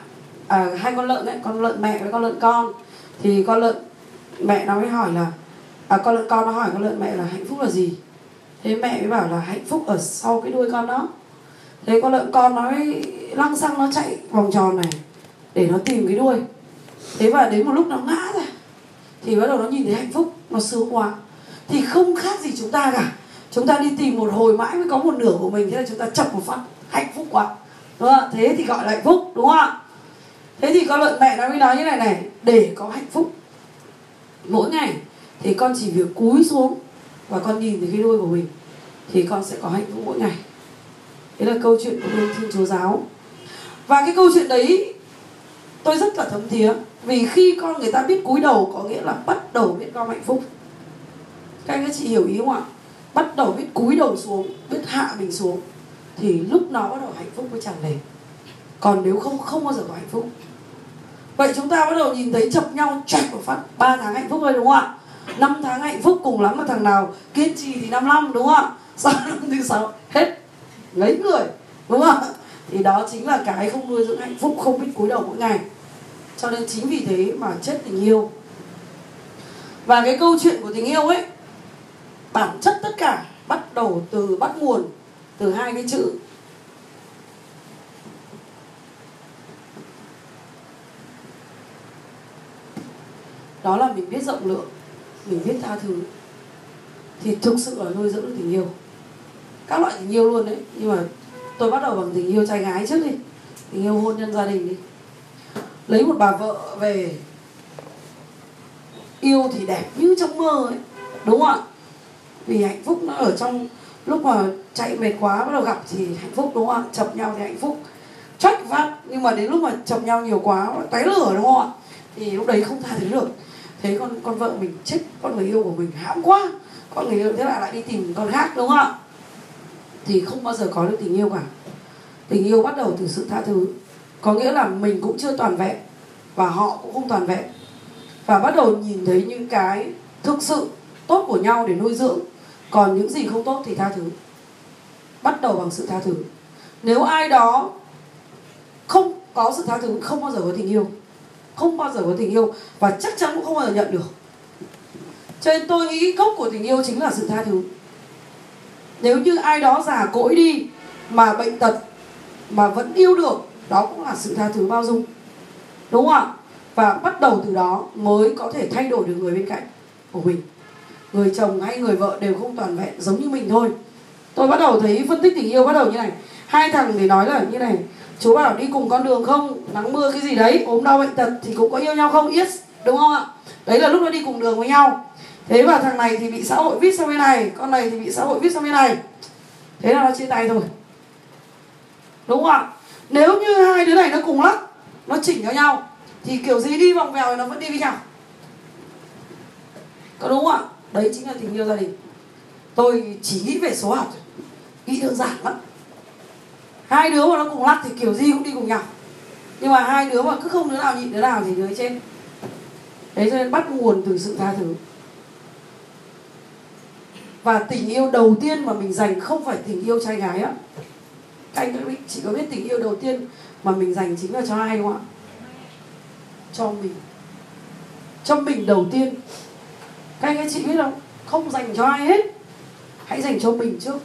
à, hai con lợn đấy con lợn mẹ với con lợn con. Thì con lợn mẹ nó mới hỏi là à, con lợn con nó hỏi con lợn mẹ là hạnh phúc là gì? Thế mẹ mới bảo là hạnh phúc ở sau cái đuôi con đó thế con lợn con nó mới lăng xăng nó chạy vòng tròn này, để nó tìm cái đuôi. Thế và đến một lúc nó ngã ra, thì bắt đầu nó nhìn thấy hạnh phúc, nó sướng quá. Thì không khác gì chúng ta cả. Chúng ta đi tìm một hồi mãi mới có một nửa của mình, thế là chúng ta chập một phát, hạnh phúc quá. Đúng không? thế thì gọi là hạnh phúc, đúng không ạ? Thế thì con lợn mẹ nó mới nói như này này, để có hạnh phúc. Mỗi ngày thì con chỉ việc cúi xuống và con nhìn thấy cái đuôi của mình, thì con sẽ có hạnh phúc mỗi ngày đấy là câu chuyện của bên thiên chúa giáo. Và cái câu chuyện đấy, tôi rất là thấm thía, vì khi con người ta biết cúi đầu có nghĩa là bắt đầu biết con hạnh phúc. Các anh các chị hiểu ý không ạ? Bắt đầu biết cúi đầu xuống, biết hạ mình xuống, thì lúc nó bắt đầu hạnh phúc mới tràn đầy còn nếu không không bao giờ có hạnh phúc. Vậy chúng ta bắt đầu nhìn thấy chập nhau chặt một phát, ba tháng hạnh phúc rồi đúng không ạ? Năm tháng hạnh phúc cùng lắm là thằng nào kiên trì thì năm năm, đúng không ạ? Sau năm thứ sáu, hết lấy người, đúng không ạ? Thì đó chính là cái không nuôi dưỡng hạnh phúc, không biết cúi đầu mỗi ngày. Cho nên chính vì thế mà chết tình yêu. Và cái câu chuyện của tình yêu ấy, bản chất tất cả bắt đầu từ bắt nguồn từ hai cái chữ. Đó là mình biết rộng lượng, mình biết tha thứ. Thì thực sự là nuôi dưỡng được tình yêu các loại tình yêu luôn đấy. Nhưng mà tôi bắt đầu bằng tình yêu trai gái trước đi. Tình yêu hôn nhân gia đình đi. Lấy một bà vợ về. Yêu thì đẹp như trong mơ ấy. Đúng không ạ? Vì hạnh phúc nó ở trong lúc mà chạy mệt quá, bắt đầu gặp thì hạnh phúc, đúng không ạ? Chập nhau thì hạnh phúc. Trách phát nhưng mà đến lúc mà chập nhau nhiều quá, tái lửa, đúng không ạ? Thì lúc đấy không tha thứ được. Thế con con vợ mình chết, con người yêu của mình hãm quá. Con người yêu thế là lại đi tìm con khác, đúng không ạ? Thì không bao giờ có được tình yêu cả. Tình yêu bắt đầu từ sự tha thứ. Có nghĩa là mình cũng chưa toàn vẹn, và họ cũng không toàn vẹn. Và bắt đầu nhìn thấy những cái thực sự tốt của nhau để nuôi dưỡng, còn những gì không tốt thì tha thứ. Bắt đầu bằng sự tha thứ. Nếu ai đó không có sự tha thứ, không bao giờ có tình yêu. Không bao giờ có tình yêu, và chắc chắn cũng không bao giờ nhận được. Cho nên tôi nghĩ gốc của tình yêu chính là sự tha thứ nếu như ai đó già cỗi đi mà bệnh tật mà vẫn yêu được, đó cũng là sự tha thứ bao dung. Đúng không ạ? Và bắt đầu từ đó mới có thể thay đổi được người bên cạnh của mình. Người chồng hay người vợ đều không toàn vẹn, giống như mình thôi. Tôi bắt đầu thấy phân tích tình yêu bắt đầu như này. Hai thằng thì nói là như này. Chú bảo đi cùng con đường không? Nắng mưa cái gì đấy? Ốm đau bệnh tật thì cũng có yêu nhau không? Yes. Đúng không ạ? Đấy là lúc nó đi cùng đường với nhau thế và thằng này thì bị xã hội vít sang bên này, con này thì bị xã hội vít sang bên này. Thế là nó chia tay thôi. Đúng không ạ? Nếu như hai đứa này nó cùng lắc nó chỉnh cho nhau, thì kiểu gì đi vòng vèo thì nó vẫn đi với nhau. Có đúng không ạ? Đấy chính là tình yêu gia đình. Tôi chỉ nghĩ về số học nghĩ đơn giản lắm. Hai đứa mà nó cùng lắc thì kiểu gì cũng đi cùng nhau. Nhưng mà hai đứa mà cứ không đứa nào nhịn đứa nào thì đứa trên đấy cho nên bắt nguồn từ sự tha thứ và tình yêu đầu tiên mà mình dành không phải tình yêu trai gái á. Các anh chị có biết tình yêu đầu tiên mà mình dành chính là cho ai không ạ? Cho mình. Cho mình đầu tiên. Các anh các chị biết không? Không dành cho ai hết. Hãy dành cho mình trước.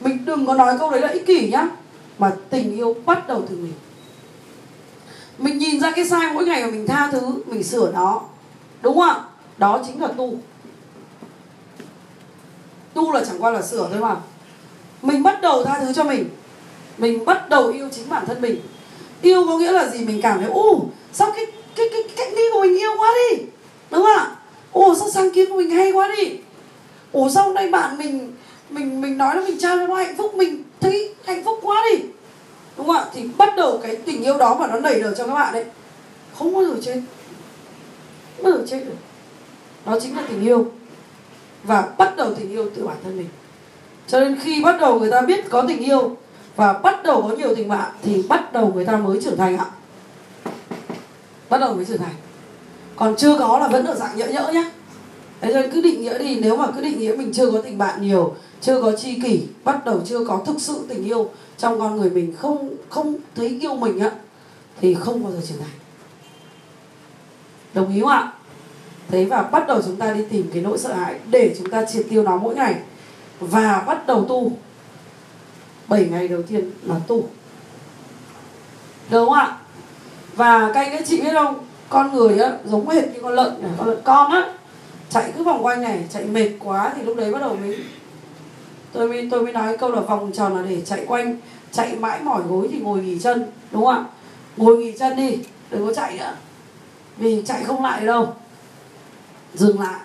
Mình đừng có nói câu đấy là ích kỷ nhá, mà tình yêu bắt đầu từ mình. Mình nhìn ra cái sai mỗi ngày mà mình tha thứ, mình sửa nó. Đúng không ạ? Đó chính là tu tu là chẳng qua là sửa thôi mà. Mình bắt đầu tha thứ cho mình. Mình bắt đầu yêu chính bản thân mình. Yêu có nghĩa là gì? Mình cảm thấy u sao cái cái cái cách đi của mình yêu quá đi. Đúng không ạ? Ồ sao sáng kiến của mình hay quá đi. Ồ sao hôm nay bạn mình mình mình nói là mình trao cho nó hạnh phúc, mình thấy hạnh phúc quá đi. Đúng không ạ? Thì bắt đầu cái tình yêu đó mà nó nảy nở cho các bạn đấy không bao giờ trên. Không bao giờ chết được. Đó chính là tình yêu và bắt đầu tình yêu từ bản thân mình. Cho nên khi bắt đầu người ta biết có tình yêu và bắt đầu có nhiều tình bạn, thì bắt đầu người ta mới trưởng thành ạ. Bắt đầu mới trưởng thành. Còn chưa có là vẫn ở dạng nhỡ nhỡ nhé. thế nên cứ định nghĩa đi, nếu mà cứ định nghĩa mình chưa có tình bạn nhiều, chưa có tri kỷ, bắt đầu chưa có thực sự tình yêu trong con người mình không không thấy yêu mình á, thì không bao giờ trưởng thành. Đồng ý không ạ? Thế và bắt đầu chúng ta đi tìm cái nỗi sợ hãi để chúng ta triệt tiêu nó mỗi ngày. Và bắt đầu tu. 7 ngày đầu tiên là tu. Đúng không ạ? Và các anh các chị biết không? Con người á, giống hệt như con lợn này, con lợn con á. Chạy cứ vòng quanh này, chạy mệt quá thì lúc đấy bắt đầu mới tôi mới tôi mới nói câu là vòng tròn là để chạy quanh, chạy mãi mỏi gối thì ngồi nghỉ chân, đúng không ạ? Ngồi nghỉ chân đi, đừng có chạy nữa. Vì chạy không lại đâu dừng lại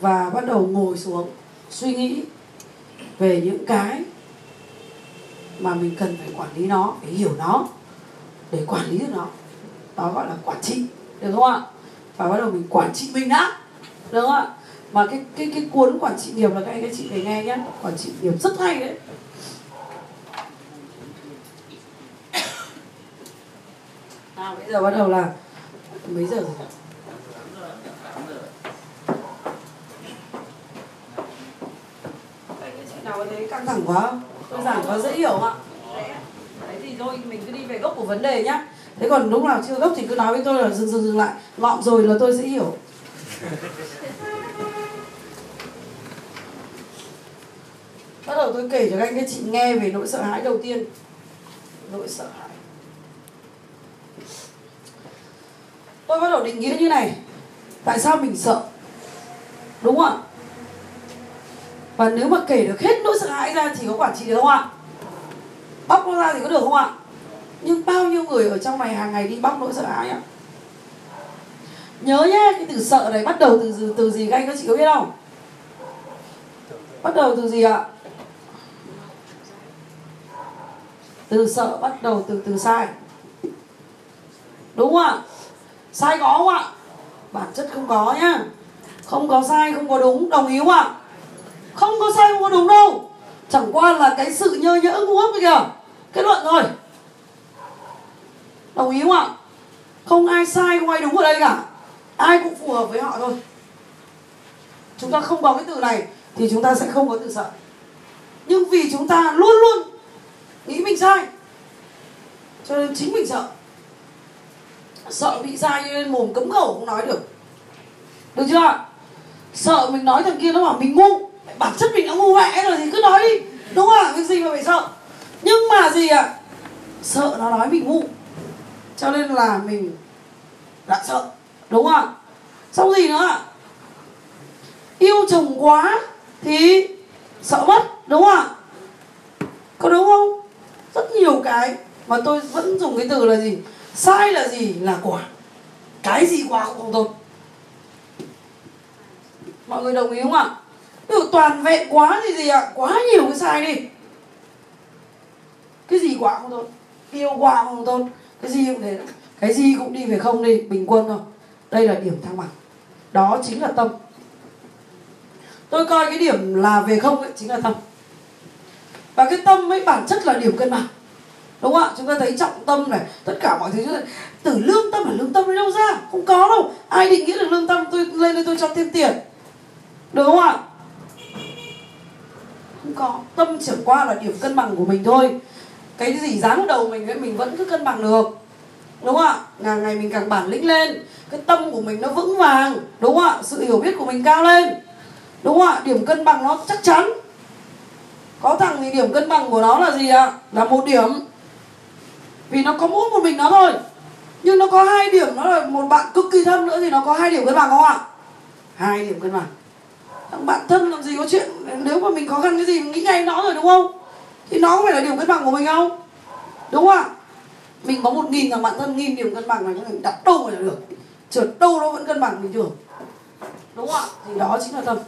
và bắt đầu ngồi xuống, suy nghĩ về những cái mà mình cần phải quản lý nó để hiểu nó, để quản lý được nó. Đó gọi là quản trị, được không ạ? Và bắt đầu mình quản trị mình đã, được không ạ? Mà cái cái cái cuốn quản trị nghiệp là các anh, các chị phải nghe nhé. Quản trị nghiệp rất hay đấy. Nào, bây giờ bắt đầu là mấy giờ rồi nào có thấy căng thẳng quá. Không? Đơn giản quá dễ hiểu ạ. Đấy thì thôi mình cứ đi về gốc của vấn đề nhá. Thế còn lúc nào chưa gốc thì cứ nói với tôi là dừng dừng dừng lại. Ngọn rồi là tôi sẽ hiểu. [LAUGHS] Bắt đầu tôi kể cho các anh các chị nghe về nỗi sợ hãi đầu tiên. Nỗi sợ hãi. Tôi bắt đầu định nghĩa như này. Tại sao mình sợ? Đúng không ạ và nếu mà kể được hết nỗi sợ hãi ra thì có quản trị được không ạ? Bóc nó ra thì có được không ạ? Nhưng bao nhiêu người ở trong này hàng ngày đi bóc nỗi sợ hãi ạ? Nhớ nhé cái từ sợ này bắt đầu từ từ, từ gì các anh các chị có biết không? Bắt đầu từ gì ạ? Từ sợ bắt đầu từ từ sai. Đúng không ạ? Sai có không ạ? Bản chất không có nhá. Không có sai không có đúng đồng ý không ạ? Không có sai không có đúng đâu. Chẳng qua là cái sự nhơ nhỡ ngu ngốc kìa. Kết luận rồi đồng ý không ạ? Không ai sai, không ai đúng ở đây cả. Ai cũng phù hợp với họ thôi. Chúng ta không có cái từ này thì chúng ta sẽ không có từ sợ. Nhưng vì chúng ta luôn luôn nghĩ mình sai, cho nên chính mình sợ. Sợ bị sai nên mồm cấm khẩu không nói được. Được chưa sợ mình nói thằng kia nó bảo mình ngu bản chất mình đã ngu mẹ rồi thì cứ nói đi, đúng không ạ? Việc gì mà phải sợ? Nhưng mà gì ạ? Sợ nó nói mình ngu. Cho nên là mình đã sợ, đúng không ạ? Xong gì nữa ạ? Yêu chồng quá thì sợ mất, đúng không ạ? Có đúng không? Rất nhiều cái mà tôi vẫn dùng cái từ là gì? Sai là gì là quả. Cái gì quả cũng không tốt. Mọi người đồng ý không ạ? Ví dụ toàn vẹn quá thì gì ạ? Quá nhiều cái sai đi. Cái gì quả không tốt? Yêu quá không tốt. Cái gì cũng thế. Cái gì cũng đi về không đi, bình quân thôi. Đây là điểm thăng bằng. Đó chính là tâm. Tôi coi cái điểm là về không ấy, chính là tâm. Và cái tâm ấy bản chất là điểm cân bằng. Đúng không ạ? Chúng ta thấy trọng tâm này, tất cả mọi thứ. Từ lương tâm là lương tâm đâu ra? Không có đâu. Ai định nghĩa được lương tâm? Tôi lên đây tôi cho thêm tiền. Được không ạ? Không có. Tâm chẳng qua là điểm cân bằng của mình thôi. Cái gì dán vào đầu mình ấy, mình vẫn cứ cân bằng được. Đúng không ạ? Ngày ngày mình càng bản lĩnh lên, cái tâm của mình nó vững vàng. Đúng không ạ? Sự hiểu biết của mình cao lên. Đúng không ạ? Điểm cân bằng nó chắc chắn. Có thằng thì điểm cân bằng của nó là gì ạ? Là một điểm. Vì nó có mỗi một mình nó thôi. Nhưng nó có hai điểm, nó là một bạn cực kỳ thân nữa thì nó có hai điểm cân bằng không ạ? Hai điểm cân bằng bạn thân làm gì có chuyện, nếu mà mình khó khăn cái gì mình nghĩ ngay nó rồi, đúng không? Thì nó có phải là điểm cân bằng của mình không? Đúng không ạ? Mình có một nghìn thằng bạn thân, nghìn điểm cân bằng này mình đặt đâu mà là được. Trượt đâu nó vẫn cân bằng bình thường. Đúng không ạ? Thì đó chính là tâm.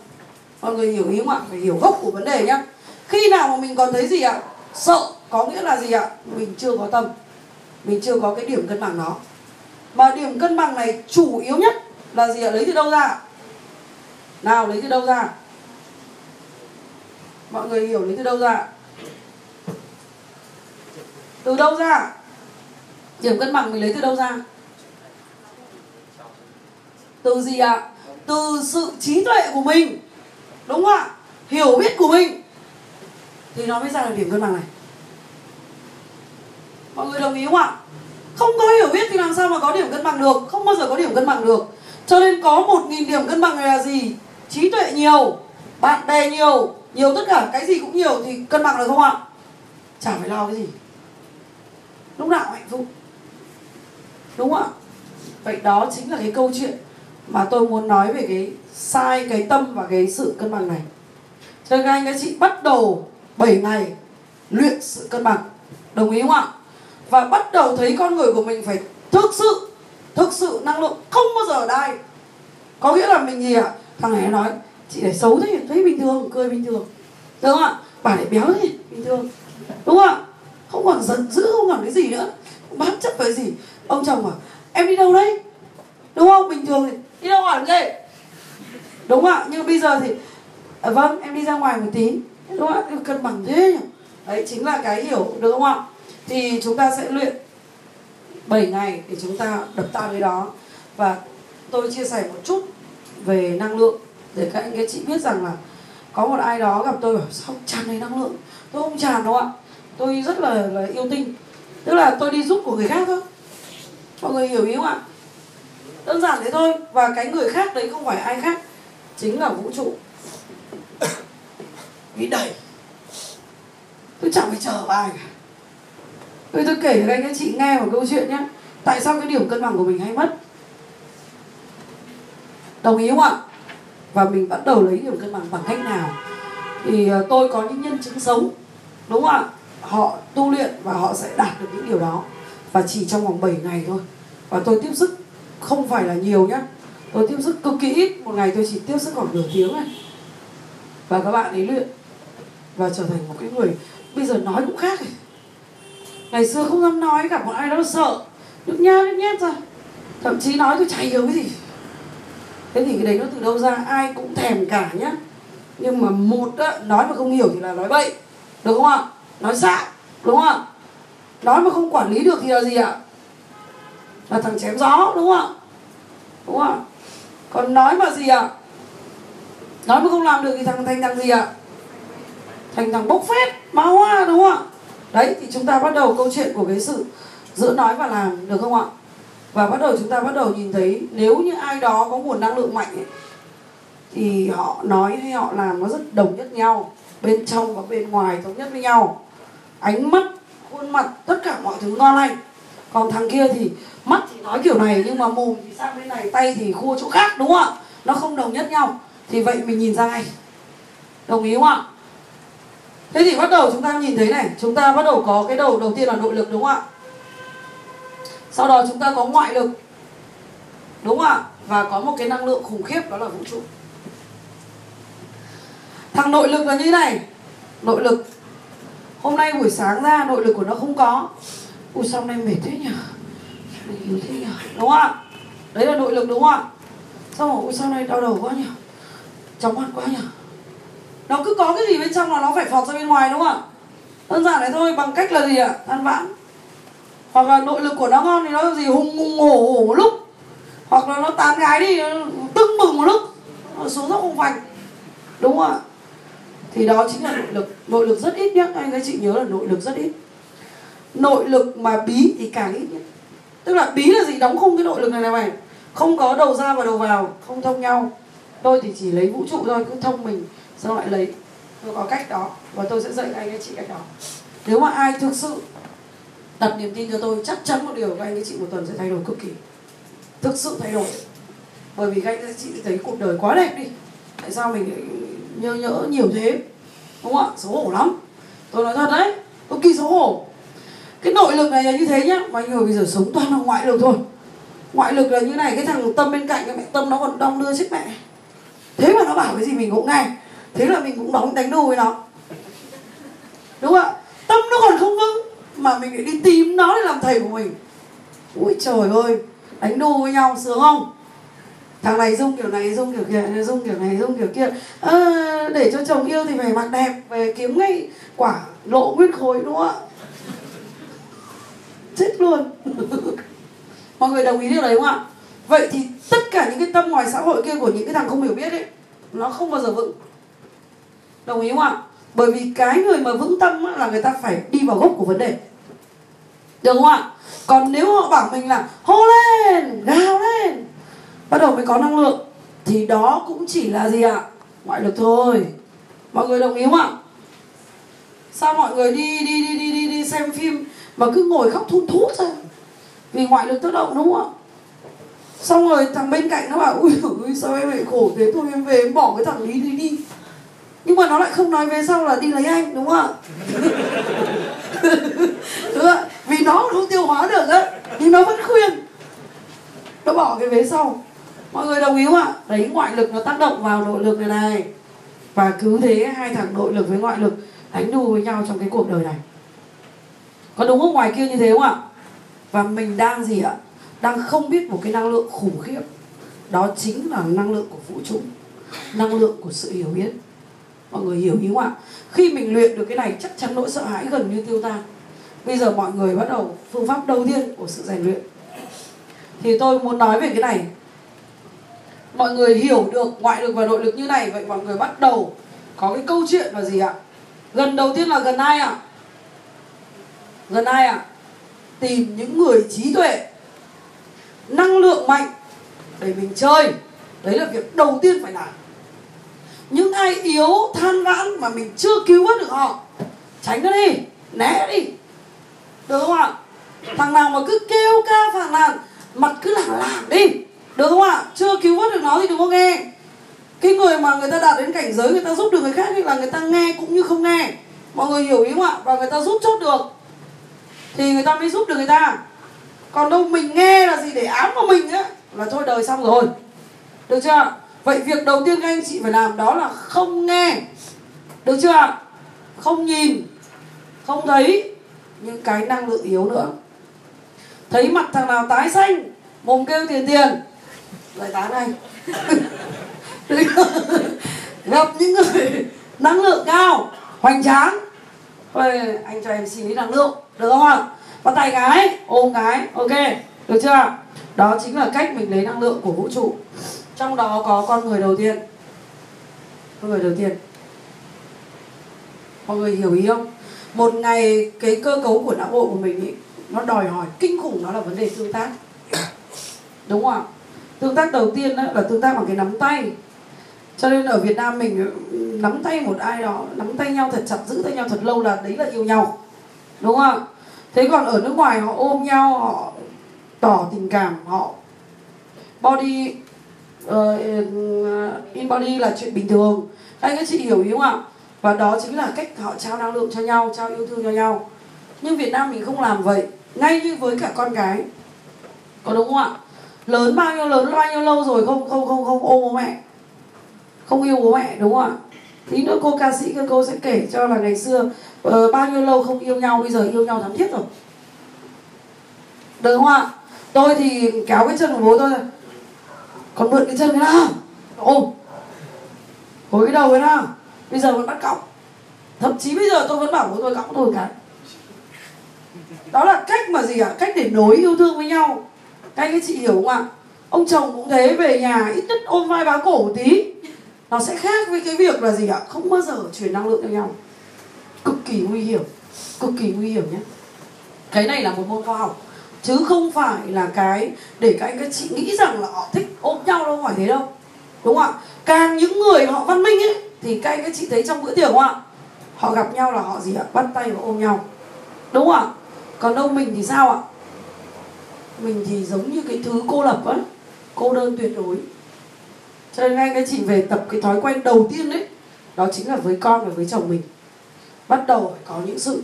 Mọi người hiểu ý không ạ? Phải hiểu gốc của vấn đề nhá. Khi nào mà mình còn thấy gì ạ? Sợ, có nghĩa là gì ạ? Mình chưa có tâm. Mình chưa có cái điểm cân bằng đó. Mà điểm cân bằng này chủ yếu nhất là gì ạ? Lấy từ đâu ra ạ? Nào, lấy từ đâu ra? Mọi người hiểu lấy từ đâu ra? Từ đâu ra? Điểm cân bằng mình lấy từ đâu ra? Từ gì ạ? Từ sự trí tuệ của mình. Đúng không ạ? Hiểu biết của mình. Thì nó mới ra được điểm cân bằng này. Mọi người đồng ý không ạ? Không có hiểu biết thì làm sao mà có điểm cân bằng được? Không bao giờ có điểm cân bằng được. Cho nên có một nghìn điểm cân bằng này là gì? Trí tuệ nhiều, bạn bè nhiều nhiều tất cả cái gì cũng nhiều thì cân bằng được không ạ? Chả phải lo cái gì. Lúc nào hạnh phúc. Đúng không ạ? Vậy đó chính là cái câu chuyện mà tôi muốn nói về cái sai, cái tâm và cái sự cân bằng này. Cho nên các anh các chị, bắt đầu 7 ngày luyện sự cân bằng. Đồng ý không ạ? Và bắt đầu thấy con người của mình phải thực sự thực sự năng lượng không bao giờ đai. Có nghĩa là mình gì ạ? Thằng này nói chị để xấu thế thấy bình thường cười bình thường. Đúng không ạ? Bà để béo thế bình thường. Đúng không ạ? Không còn giận dữ không còn cái gì nữa. Bám chấp với gì. Ông chồng bảo em đi đâu đấy? Đúng không? Bình thường thì đi đâu hỏi gì đúng không ạ? Nhưng bây giờ thì à, vâng em đi ra ngoài một tí. Đúng không ạ? Cân bằng thế nhỉ? Đấy chính là cái hiểu được không ạ? Thì chúng ta sẽ luyện 7 ngày để chúng ta đập tan cái đó. Và tôi chia sẻ một chút về năng lượng. Để các anh các chị biết rằng là có một ai đó gặp tôi bảo sao tràn đầy năng lượng? Tôi không tràn đâu ạ. Tôi rất là, là yêu tinh. Tức là tôi đi giúp của người khác thôi. Mọi người hiểu ý không ạ? Đơn giản thế thôi. Và cái người khác đấy không phải ai khác chính là vũ trụ. [COUGHS] Nghĩ đầy tôi chẳng phải chờ ai cả. Tôi tôi kể cho các anh các chị nghe một câu chuyện nhé. Tại sao cái điểm cân bằng của mình hay mất? Đồng ý không ạ? Và mình bắt đầu lấy điểm cân bằng bằng cách nào? Thì ờ, tôi có những nhân chứng sống, đúng không ạ? Họ tu luyện và họ sẽ đạt được những điều đó. Và chỉ trong vòng 7 ngày thôi. Và tôi tiếp sức, không phải là nhiều nhé tôi tiếp sức cực kỳ ít. Một ngày tôi chỉ tiếp sức khoảng nửa tiếng này và các bạn ấy luyện và trở thành một cái người, bây giờ nói cũng khác này. ngày xưa không dám nói, gặp một ai đó sợ. Nhút nhát nhút nhát ra. Thậm chí nói tôi chả hiểu cái gì thế thì cái đấy nó từ đâu ra? Ai cũng thèm cả nhá. Nhưng mà một á, nói mà không hiểu thì là nói bậy. Được không ạ? Nói xạ đúng không ạ? Nói mà không quản lý được thì là gì ạ? Là thằng chém gió đúng không ạ? Đúng không ạ? Còn nói mà gì ạ? Nói mà không làm được thì thằng thành thằng gì ạ? Thành thằng bốc phét ma hoa đúng không ạ? Đấy thì chúng ta bắt đầu câu chuyện của cái sự giữa nói và làm được không ạ? Và bắt đầu chúng ta bắt đầu nhìn thấy nếu như ai đó có nguồn năng lượng mạnh ấy, thì họ nói hay họ làm nó rất đồng nhất nhau bên trong và bên ngoài thống nhất với nhau. Ánh mắt khuôn mặt tất cả mọi thứ ngon lành. Còn thằng kia thì mắt thì nói kiểu này nhưng mà mồm thì sang bên này tay thì khua chỗ khác đúng không ạ? Nó không đồng nhất nhau. Thì vậy mình nhìn ra ngay. Đồng ý không ạ? Thế thì bắt đầu chúng ta nhìn thấy này. Chúng ta bắt đầu có cái đầu đầu tiên là nội lực đúng không ạ? Sau đó chúng ta có ngoại lực. Đúng không ạ? Và có một cái năng lượng khủng khiếp, đó là vũ trụ. Thằng nội lực là như này. Nội lực. Hôm nay buổi sáng ra, nội lực của nó không có. Ui, sao hôm nay mệt thế nhỉ? Yếu thế nhỉ? Đúng không ạ? Đấy là nội lực đúng không ạ? Xong rồi ui, sao nay đau đầu quá nhỉ? Chóng mặt quá nhỉ? Nó cứ có cái gì bên trong là nó phải phọt ra bên ngoài, đúng không ạ? Đơn giản này thôi, bằng cách là gì ạ? Than vãn hoặc là nội lực của nó ngon thì nó gì, hùng hùng, hổ hổ một lúc. Hoặc là nó tán gái đi, nó tưng bừng một lúc. Nó xuống dốc không phanh đúng không ạ? Thì đó chính là nội lực. Nội lực rất ít nhá anh các chị nhớ là nội lực rất ít. Nội lực mà bí thì càng ít nhất tức là bí là gì? Đóng khung cái nội lực này này mày. Không có đầu ra và đầu vào. Không thông nhau. Tôi thì chỉ lấy vũ trụ thôi, cứ thông mình, xong lại lấy. Tôi có cách đó và tôi sẽ dạy anh các chị cách đó. Nếu mà ai thực sự đặt niềm tin cho tôi, chắc chắn một điều, các anh các chị một tuần sẽ thay đổi cực kỳ. Thực sự thay đổi. Bởi vì các anh các chị thấy cuộc đời quá đẹp đi. Tại sao mình lại nhớ nhớ nhiều thế? Đúng không ạ? Xấu hổ lắm. Tôi nói thật đấy, cực kỳ xấu hổ. Cái nội lực này là như thế nhá. Mà anh người bây giờ sống toàn là ngoại lực thôi. Ngoại lực là như này, cái thằng tâm bên cạnh, cái mẹ tâm nó còn đong đưa chết mẹ. Thế mà nó bảo cái gì mình cũng nghe. Thế là mình cũng đóng đánh đu với nó. Đúng không ạ? Tâm nó còn không vững mà mình lại đi tìm nó để làm thầy của mình. Ui trời ơi đánh đu với nhau sướng không? Thằng này dung kiểu này dung kiểu kia dung kiểu này dung kiểu kia. À, để cho chồng yêu thì phải mặc đẹp về kiếm ngay quả lộ nguyên khối đúng không ạ? Chết luôn. [LAUGHS] Mọi người đồng ý điều đấy không ạ? Vậy thì tất cả những cái tâm ngoài xã hội kia của những cái thằng không hiểu biết ấy nó không bao giờ vững. Đồng ý không ạ? Bởi vì cái người mà vững tâm là người ta phải đi vào gốc của vấn đề. Được không ạ? Còn nếu họ bảo mình là hô lên gào lên bắt đầu mới có năng lượng thì đó cũng chỉ là gì ạ? Ngoại lực thôi. Mọi người đồng ý không ạ? Sao mọi người đi đi đi đi đi, đi xem phim mà cứ ngồi khóc thun thút ra? Vì ngoại lực tác động đúng không ạ? Xong rồi thằng bên cạnh nó bảo ui ui sao em lại khổ thế? Thôi em về em bỏ cái thằng lý đi đi nhưng mà nó lại không nói về sau là đi lấy anh, đúng không ạ? [LAUGHS] Đúng không? vì nó không tiêu hóa được á, nhưng nó vẫn khuyên. Nó bỏ cái vế sau. Mọi người đồng ý không ạ? Đấy, ngoại lực nó tác động vào nội lực này này. Và cứ thế hai thằng nội lực với ngoại lực đánh đu với nhau trong cái cuộc đời này. Có đúng không? Ngoài kia như thế không ạ? Và mình đang gì ạ? Đang không biết một cái năng lượng khủng khiếp. Đó chính là năng lượng của vũ trụ, năng lượng của sự hiểu biết mọi người hiểu ý không ạ? Khi mình luyện được cái này, chắc chắn nỗi sợ hãi gần như tiêu tan. Bây giờ mọi người bắt đầu phương pháp đầu tiên của sự rèn luyện. Thì tôi muốn nói về cái này. Mọi người hiểu được ngoại lực và nội lực như này, vậy mọi người bắt đầu có cái câu chuyện là gì ạ? Gần đầu tiên là gần ai ạ? Gần ai ạ? Tìm những người trí tuệ, năng lượng mạnh để mình chơi. Đấy là việc đầu tiên phải làm những ai yếu, than vãn mà mình chưa cứu vớt được họ, tránh nó đi, né đi. Được không ạ? Thằng nào mà cứ kêu ca phản nàn, mặt cứ lảng lảng đi. Được không ạ? Chưa cứu vớt được nó thì đừng có nghe. Cái người mà người ta đạt đến cảnh giới người ta giúp được người khác thì là người ta nghe cũng như không nghe. Mọi người hiểu ý không ạ? Và người ta giúp chốt được, thì người ta mới giúp được người ta. Còn đâu mình nghe là gì để ám vào mình á là thôi, đời xong rồi. Được chưa vậy việc đầu tiên các anh chị phải làm đó là không nghe. Được chưa ạ? Không nhìn không thấy những cái năng lượng yếu nữa. Thấy mặt thằng nào tái xanh mồm kêu tiền tiền. Lại tán này [LAUGHS] gặp những người năng lượng cao hoành tráng. Ôi, anh cho em xin lý năng lượng được không ạ? Bắt tay cái ôm cái ok. Được chưa đó chính là cách mình lấy năng lượng của vũ trụ trong đó có con người đầu tiên. Con người đầu tiên. Mọi người hiểu ý không? Một ngày cái cơ cấu của não bộ của mình ý, nó đòi hỏi kinh khủng nó là vấn đề tương tác. [COUGHS] Đúng không ạ? Tương tác đầu tiên đó là tương tác bằng cái nắm tay. Cho nên ở Việt Nam mình nắm tay một ai đó nắm tay nhau thật chặt giữ tay nhau thật lâu là đấy là yêu nhau. Đúng không ạ? Thế còn ở nước ngoài họ ôm nhau họ tỏ tình cảm họ body uh, in body là chuyện bình thường. Anh các chị hiểu ý không ạ? Và đó chính là cách họ trao năng lượng cho nhau trao yêu thương cho nhau. Nhưng Việt Nam mình không làm vậy. Ngay như với cả con gái. Có đúng không ạ? Lớn bao nhiêu lớn bao nhiêu lâu rồi không không không không ôm bố mẹ? Không yêu bố mẹ đúng không ạ? Tí nữa cô ca sĩ cô sẽ kể cho là ngày xưa uh, bao nhiêu lâu không yêu nhau bây giờ yêu nhau thắm thiết rồi. Được không ạ? Tôi thì kéo cái chân của bố tôi còn mượn cái chân cái nào? Ôm hồi cái đầu cái nào, bây giờ vẫn bắt cọc thậm chí bây giờ tôi vẫn bảo bố tôi cõng tôi cái đó là cách mà gì ạ? À? cách để nối yêu thương với nhau. Các anh chị hiểu không ạ? Ông chồng cũng thế, về nhà ít nhất ôm vai bá cổ một tí. Nó sẽ khác với cái việc là gì ạ? Không bao giờ chuyển năng lượng cho nhau. Cực kỳ nguy hiểm, cực kỳ nguy hiểm nhé. Cái này là một môn khoa học chứ không phải là cái để các anh các chị nghĩ rằng là họ thích ôm nhau đâu phải thế đâu. Đúng không ạ? Càng những người họ văn minh ấy, thì các anh các chị thấy trong bữa tiệc không ạ? Họ gặp nhau là họ gì ạ? Bắt tay và ôm nhau. Đúng không ạ? Còn đâu mình thì sao ạ? Mình thì giống như cái thứ cô lập á cô đơn tuyệt đối. Cho nên anh các chị về tập cái thói quen đầu tiên đấy đó chính là với con và với chồng mình. Bắt đầu phải có những sự.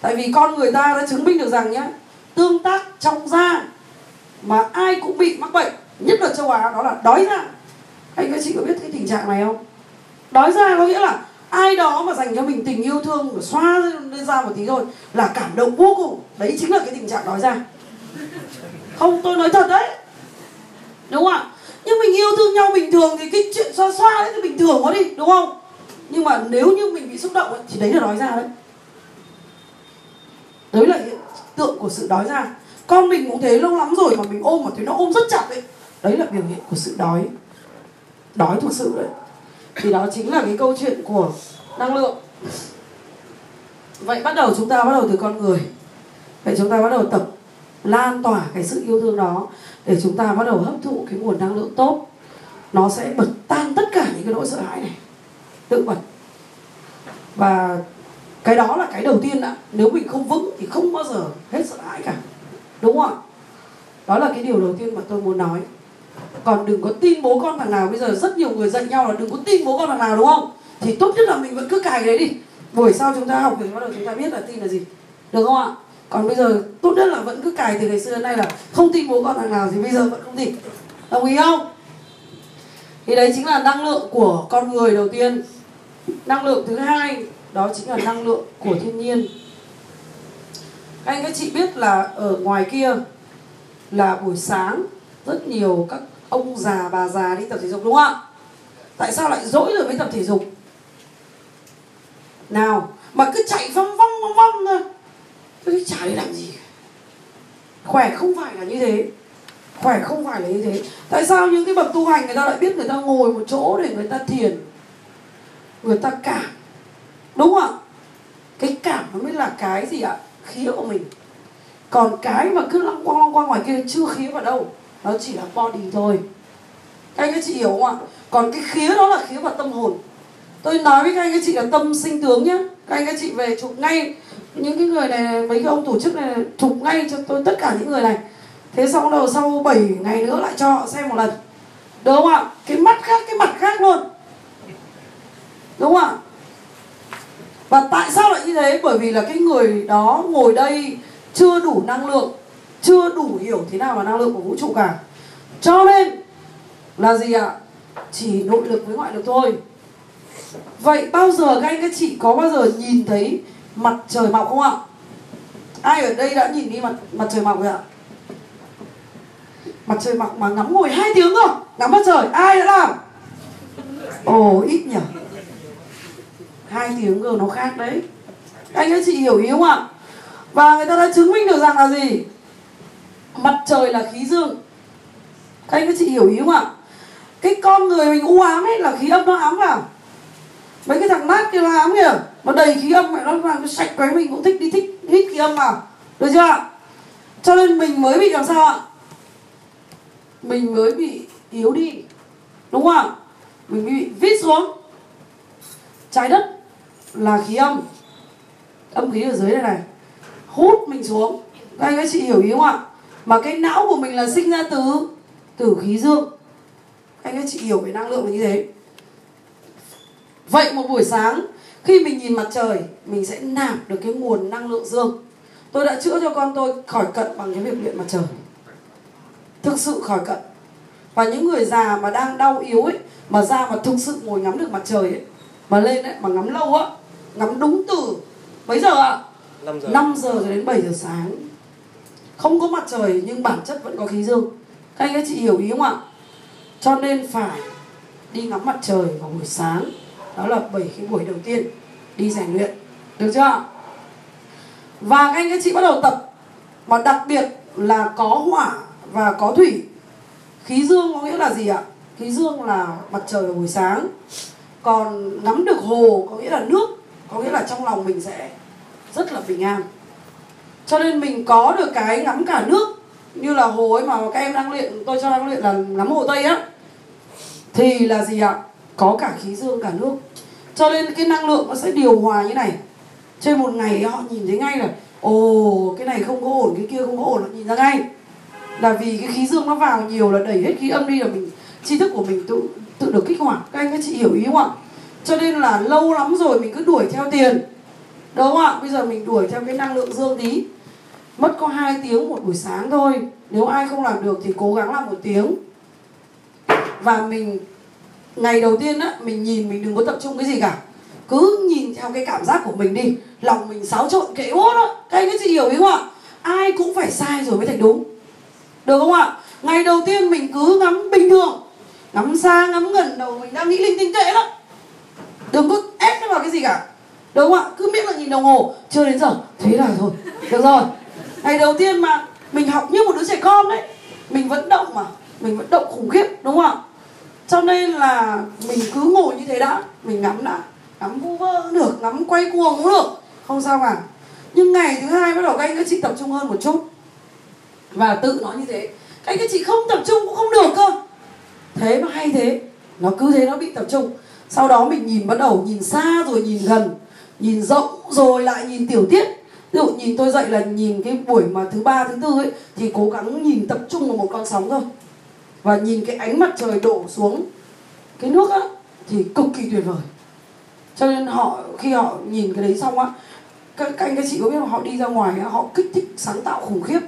Tại vì con người ta đã chứng minh được rằng nhá tương tác trong da mà ai cũng bị mắc bệnh nhất là châu á đó là đói da. Anh các chị có biết cái tình trạng này không? Đói da có nghĩa là ai đó mà dành cho mình tình yêu thương xoa lên da một tí thôi là cảm động vô cùng. Đấy chính là cái tình trạng đói da. Không tôi nói thật đấy. Đúng không ạ? Nhưng mình yêu thương nhau bình thường thì cái chuyện xoa xoa đấy thì bình thường quá đi đúng không? Nhưng mà nếu như mình bị xúc động ấy, thì đấy là đói ra đấy. Đấy là tượng của sự đói ra. Con mình cũng thế, lâu lắm rồi mà mình ôm mà thấy nó ôm rất chặt đấy đấy là biểu hiện của sự đói. Đói thực sự đấy. Thì đó chính là cái câu chuyện của năng lượng. Vậy bắt đầu chúng ta bắt đầu từ con người. Vậy chúng ta bắt đầu tập lan tỏa cái sự yêu thương đó để chúng ta bắt đầu hấp thụ cái nguồn năng lượng tốt. Nó sẽ bật tan tất cả những cái nỗi sợ hãi này. Tự bật. Và cái đó là cái đầu tiên ạ. Nếu mình không vững thì không bao giờ hết sợ hãi cả. Đúng không ạ? Đó là cái điều đầu tiên mà tôi muốn nói. Còn đừng có tin bố con thằng nào. Bây giờ rất nhiều người dạy nhau là đừng có tin bố con thằng nào, đúng không? Thì tốt nhất là mình vẫn cứ cài đấy đi. Buổi sau chúng ta học thì bắt đầu chúng ta biết là tin là gì. Được không ạ? Còn bây giờ tốt nhất là vẫn cứ cài từ ngày xưa đến nay là không tin bố con thằng nào thì bây giờ vẫn không tin. Đồng ý không? Thì đấy chính là năng lượng của con người đầu tiên. Năng lượng thứ hai đó chính là năng lượng của thiên nhiên. Các anh các chị biết là ở ngoài kia là buổi sáng, rất nhiều các ông già, bà già đi tập thể dục đúng không ạ? Tại sao lại dỗi rồi mới tập thể dục? Nào, mà cứ chạy vong vong vong vong thôi. Tôi chả đi làm gì. Khỏe không phải là như thế. Khỏe không phải là như thế. Tại sao những cái bậc tu hành người ta lại biết người ta ngồi một chỗ để người ta thiền? Người ta cảm đúng không ạ? Cái cảm nó mới là cái gì ạ? Khía của mình. Còn cái mà cứ lăng quăng lăng quăng ngoài kia, chưa khía vào đâu. Nó chỉ là body thôi. Các anh các chị hiểu không ạ? Còn cái khía đó là khía vào tâm hồn. Tôi nói với các anh các chị là tâm sinh tướng nhé các anh các chị về chụp ngay những cái người này, mấy cái ông tổ chức này, chụp ngay cho tôi tất cả những người này. Thế xong đầu sau 7 ngày nữa lại cho họ xem một lần. Đúng không ạ? Cái mắt khác, cái mặt khác luôn. Đúng không ạ? Và tại sao lại như thế? Bởi vì là cái người đó ngồi đây chưa đủ năng lượng, chưa đủ hiểu thế nào là năng lượng của vũ trụ cả. Cho nên là gì ạ? Chỉ nội lực với ngoại lực thôi. Vậy bao giờ các anh các chị có bao giờ nhìn thấy mặt trời mọc không ạ? Ai ở đây đã nhìn đi mặt mặt trời mọc rồi ạ? Mặt trời mọc mà ngắm ngồi hai tiếng rồi ngắm mặt trời, ai đã làm? Ồ, ít nhỉ? Hai tiếng g nó khác đấy. Anh ấy chị hiểu ý không ạ? Và người ta đã chứng minh được rằng là gì? Mặt trời là khí dương. Các anh các chị hiểu ý không ạ? Cái con người mình u ám ấy là khí âm nó ám vào. Mấy cái thằng nát kia nó ám kìa. Nó đầy khí âm mẹ nó vào sạch cái mình cũng thích đi thích, hít khí âm vào. Được chưa ạ? Cho nên mình mới bị làm sao ạ? Mình mới bị yếu đi. Đúng không ạ? Mình bị vít xuống. Trái đất là khí âm. Âm khí ở dưới này này. Hút mình xuống. Các anh các chị hiểu ý không ạ? Mà cái não của mình là sinh ra từ từ khí dương. Anh các chị hiểu về năng lượng là như thế. Vậy một buổi sáng, khi mình nhìn mặt trời, mình sẽ nạp được cái nguồn năng lượng dương. Tôi đã chữa cho con tôi khỏi cận bằng cái việc luyện mặt trời. Thực sự khỏi cận. Và những người già mà đang đau yếu ấy, mà ra mà thực sự ngồi ngắm được mặt trời ấy, mà lên ấy, mà ngắm lâu á ngắm đúng từ mấy giờ ạ? 5 giờ. 5 giờ cho đến 7 giờ sáng. Không có mặt trời nhưng bản chất vẫn có khí dương. Các anh các chị hiểu ý không ạ? Cho nên phải đi ngắm mặt trời vào buổi sáng. Đó là 7 cái buổi đầu tiên đi rèn luyện. Được chưa ạ? Và các anh các chị bắt đầu tập. Mà đặc biệt là có hỏa và có thủy. Khí dương có nghĩa là gì ạ? Khí dương là mặt trời vào buổi sáng. Còn ngắm được hồ có nghĩa là nước có nghĩa là trong lòng mình sẽ rất là bình an. Cho nên mình có được cái ngắm cả nước, như là hồ ấy mà các em đang luyện, tôi cho đang luyện là ngắm hồ tây á, thì là gì ạ? Có cả khí dương cả nước. Cho nên cái năng lượng nó sẽ điều hòa như này. Trên một ngày họ nhìn thấy ngay là, ồ, cái này không có ổn, cái kia không có ổn, họ nhìn ra ngay. Là vì cái khí dương nó vào nhiều là đẩy hết khí âm đi là mình, tri thức của mình tự tự được kích hoạt. Các anh các chị hiểu ý không ạ? Cho nên là lâu lắm rồi mình cứ đuổi theo tiền. Đúng không ạ? Bây giờ mình đuổi theo cái năng lượng dương tí. Mất có 2 tiếng một buổi sáng thôi. Nếu ai không làm được thì cố gắng làm một tiếng. Và mình, ngày đầu tiên á, mình nhìn mình đừng có tập trung cái gì cả. Cứ nhìn theo cái cảm giác của mình đi. Lòng mình xáo trộn kệ bốt á. Các anh các chị hiểu ý không ạ? Ai cũng phải sai rồi mới thành đúng. Được không ạ? Ngày đầu tiên mình cứ ngắm bình thường. Ngắm xa, ngắm gần đầu mình đang nghĩ linh tinh tệ lắm đừng có ép nó vào cái gì cả. Đúng không ạ? Cứ biết là nhìn đồng hồ. Chưa đến giờ. Thế là thôi được rồi. Ngày đầu tiên mà mình học như một đứa trẻ con đấy mình vẫn động mà. Mình vẫn động khủng khiếp, đúng không ạ? Cho nên là mình cứ ngồi như thế đã. Mình ngắm đã. Ngắm vu vơ cũng được, ngắm quay cuồng cũng được. Không sao cả. Nhưng ngày thứ hai bắt đầu các anh các chị tập trung hơn một chút. Và tự nói như thế. Các anh các chị không tập trung cũng không được cơ. Thế mà hay thế. Nó cứ thế, nó bị tập trung sau đó mình nhìn bắt đầu nhìn xa rồi nhìn gần nhìn rộng rồi lại nhìn tiểu tiết. Ví dụ nhìn tôi dậy là nhìn cái buổi mà thứ ba thứ tư ấy thì cố gắng nhìn tập trung vào một con sóng thôi. Và nhìn cái ánh mặt trời đổ xuống cái nước á thì cực kỳ tuyệt vời. Cho nên họ khi họ nhìn cái đấy xong á các, các anh các chị có biết họ đi ra ngoài á, họ kích thích sáng tạo khủng khiếp.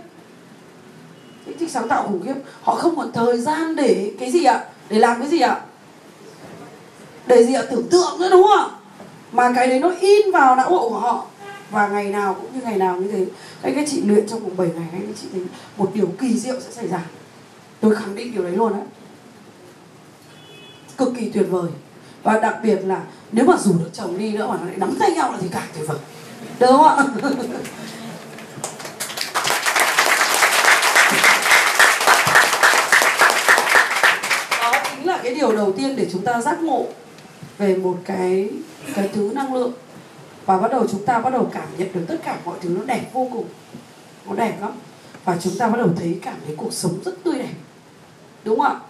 Kích thích sáng tạo khủng khiếp. Họ không còn thời gian để cái gì ạ? Để làm cái gì ạ? Để gì ạ tưởng tượng nữa đúng không? Mà cái đấy nó in vào não bộ của họ. Và ngày nào cũng như ngày nào như thế. Các chị luyện trong vòng 7 ngày, các chị thấy một điều kỳ diệu sẽ xảy ra. Tôi khẳng định điều đấy luôn đấy cực kỳ tuyệt vời. Và đặc biệt là nếu mà rủ được chồng đi nữa mà nó lại nắm tay nhau là thì càng tuyệt vời. Được không ạ? [LAUGHS] Đó chính là cái điều đầu tiên để chúng ta giác ngộ về một cái cái thứ năng lượng. Và bắt đầu chúng ta bắt đầu cảm nhận được tất cả mọi thứ nó đẹp vô cùng. Nó đẹp lắm. Và chúng ta bắt đầu thấy cảm thấy cuộc sống rất tươi đẹp. Đúng không ạ?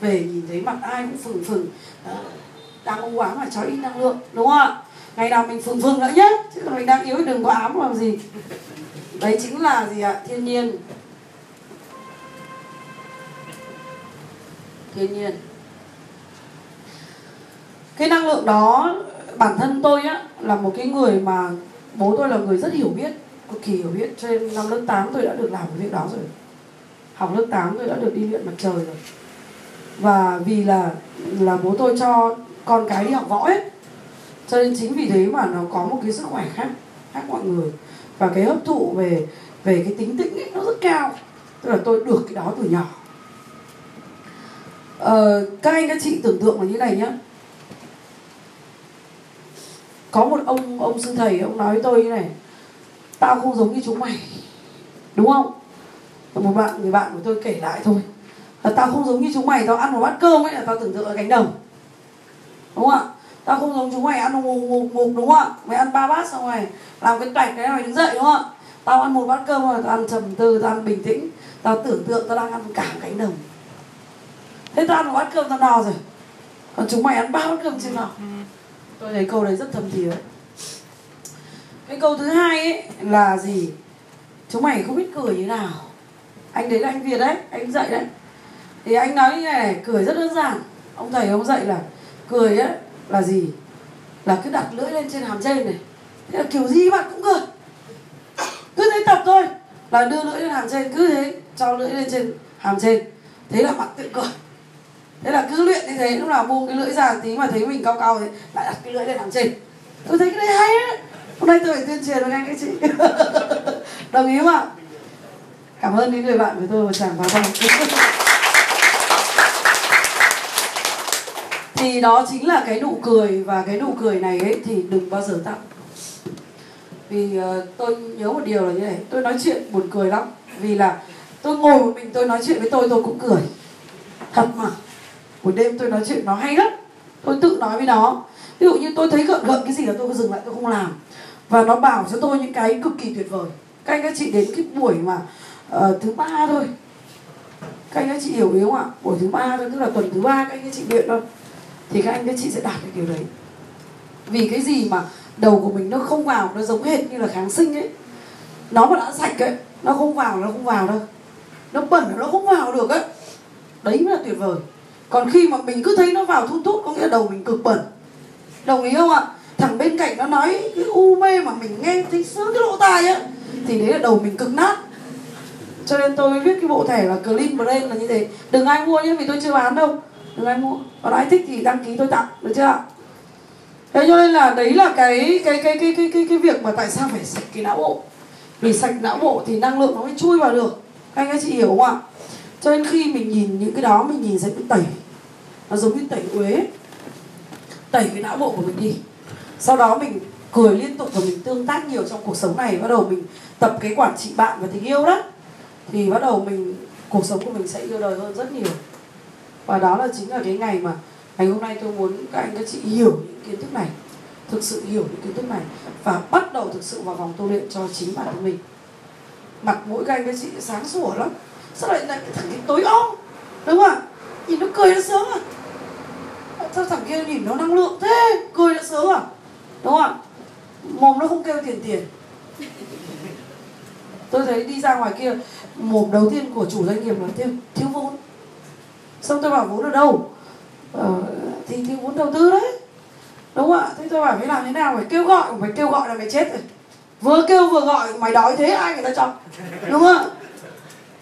Về nhìn thấy mặt ai cũng phừng phừng. Đó, đang u ám mà cho ít năng lượng. Đúng không ạ? Ngày nào mình phừng phừng nữa nhé chứ mình đang yếu đừng có ám làm gì. Đấy chính là gì ạ? Thiên nhiên. Thiên nhiên cái năng lượng đó bản thân tôi á là một cái người mà bố tôi là người rất hiểu biết cực kỳ hiểu biết. Trên năm lớp 8 tôi đã được làm cái việc đó rồi. Học lớp 8 tôi đã được đi luyện mặt trời rồi. Và vì là là bố tôi cho con cái đi học võ ấy cho nên chính vì thế mà nó có một cái sức khỏe khác khác mọi người. Và cái hấp thụ về về cái tính tĩnh ấy nó rất cao. Tức là tôi được cái đó từ nhỏ. Ờ, các anh các chị tưởng tượng là như này nhá có một ông ông sư thầy, ông nói với tôi như này, tao không giống như chúng mày. Đúng không? Một bạn, người bạn của tôi kể lại thôi, là tao không giống như chúng mày, tao ăn một bát cơm ấy là tao tưởng tượng ở cánh đồng. Đúng không ạ? Tao không giống chúng mày, ăn một ngục ngục đúng không ạ? Mày ăn ba bát xong rồi làm cái toạch cái mày đứng dậy, đúng không ạ? Tao ăn một bát cơm rồi tao ăn trầm tư, tao ăn bình tĩnh, tao tưởng tượng tao đang ăn cả một cánh đồng. Thế tao ăn một bát cơm tao no rồi, còn chúng mày ăn ba bát cơm chưa no? Ừ tôi thấy câu đấy rất thầm thiế. Cái câu thứ hai ấy là gì? Chúng mày không biết cười như nào. Anh đấy là anh việt đấy anh dạy đấy. Thì anh nói như này, này cười rất đơn giản. Ông thầy ông dạy là cười ấy là gì? Là cứ đặt lưỡi lên trên hàm trên này. Thế là kiểu gì bạn cũng cười. Cứ thế tập thôi. Là đưa lưỡi lên hàm trên cứ thế cho lưỡi lên trên hàm trên. Thế là bạn tự cười thế là cứ luyện như thế lúc nào buông cái lưỡi ra tí mà thấy mình cao cao thì lại đặt cái lưỡi lên làm trên tôi thấy cái đấy hay ấy hôm nay tôi phải tuyên truyền với anh các chị. [LAUGHS] Đồng ý không ạ? Cảm ơn những người bạn của tôi một tràng pháo tay [LAUGHS] thì đó chính là cái nụ cười và cái nụ cười này ấy thì đừng bao giờ tặng. Vì uh, tôi nhớ một điều là như này tôi nói chuyện buồn cười lắm. Vì là tôi ngồi một mình tôi nói chuyện với tôi tôi cũng cười. Thật mà buổi đêm tôi nói chuyện nó hay lắm. Tôi tự nói với nó. Ví dụ như tôi thấy gợn gợn cái gì là tôi cứ dừng lại tôi không làm. Và nó bảo cho tôi những cái cực kỳ tuyệt vời. Các anh các chị đến cái buổi mà uh, thứ ba thôi. Các anh các chị hiểu ý không ạ? Buổi thứ ba thôi tức là tuần thứ ba các anh các chị luyện thôi. Thì các anh các chị sẽ đạt được điều đấy. Vì cái gì mà đầu của mình nó không vào nó giống hệt như là kháng sinh ấy. Nó mà đã sạch ấy nó không vào nó không vào đâu. Nó bẩn nó không vào được ấy. Đấy mới là tuyệt vời còn khi mà mình cứ thấy nó vào thun thút, có nghĩa là đầu mình cực bẩn. Đồng ý không ạ? Thằng bên cạnh nó nói cái u mê mà mình nghe thấy sướng cái lỗ tai á, thì đấy là đầu mình cực nát. Cho nên tôi viết cái bộ thẻ là clean brain là như thế. Đừng ai mua nhé, vì tôi chưa bán đâu. Đừng ai mua. Còn ai thích thì đăng ký tôi tặng, được chưa ạ? Thế cho nên là đấy là cái cái cái cái cái cái cái việc mà tại sao phải sạch cái não bộ. Vì sạch não bộ thì năng lượng nó mới chui vào được. Các anh các chị hiểu không ạ? Cho nên khi mình nhìn những cái đó, mình nhìn sẽ bị tẩy nó giống như tẩy uế. Tẩy cái não bộ của mình đi. Sau đó mình cười liên tục và mình tương tác nhiều trong cuộc sống này. Bắt đầu mình tập cái quản trị bạn và tình yêu đó. Thì bắt đầu mình, cuộc sống của mình sẽ yêu đời hơn rất nhiều. Và đó là chính là cái ngày mà ngày hôm nay tôi muốn các anh các chị hiểu những kiến thức này. Thực sự hiểu những kiến thức này. Và bắt đầu thực sự vào vòng tu luyện cho chính bản thân mình. Mặt mỗi các anh các chị sáng sủa lắm. Sao lại lại cái thằng cái tối om? Đúng không ạ? Nhìn nó cười nó sướng à? Sao thằng kia nhìn nó năng lượng thế? Cười đã sướng à? Đúng không ạ? Mồm nó không kêu tiền tiền. Tôi thấy đi ra ngoài kia mồm đầu tiên của chủ doanh nghiệp là thiếu thiếu vốn. Xong tôi bảo vốn ở đâu? Ờ, thì thiếu vốn đầu tư đấy. Đúng không ạ? Thế tôi bảo phải làm thế nào? Phải kêu gọi phải kêu gọi là mày chết rồi. Vừa kêu vừa gọi mày đói thế ai người ta cho? Đúng không ạ?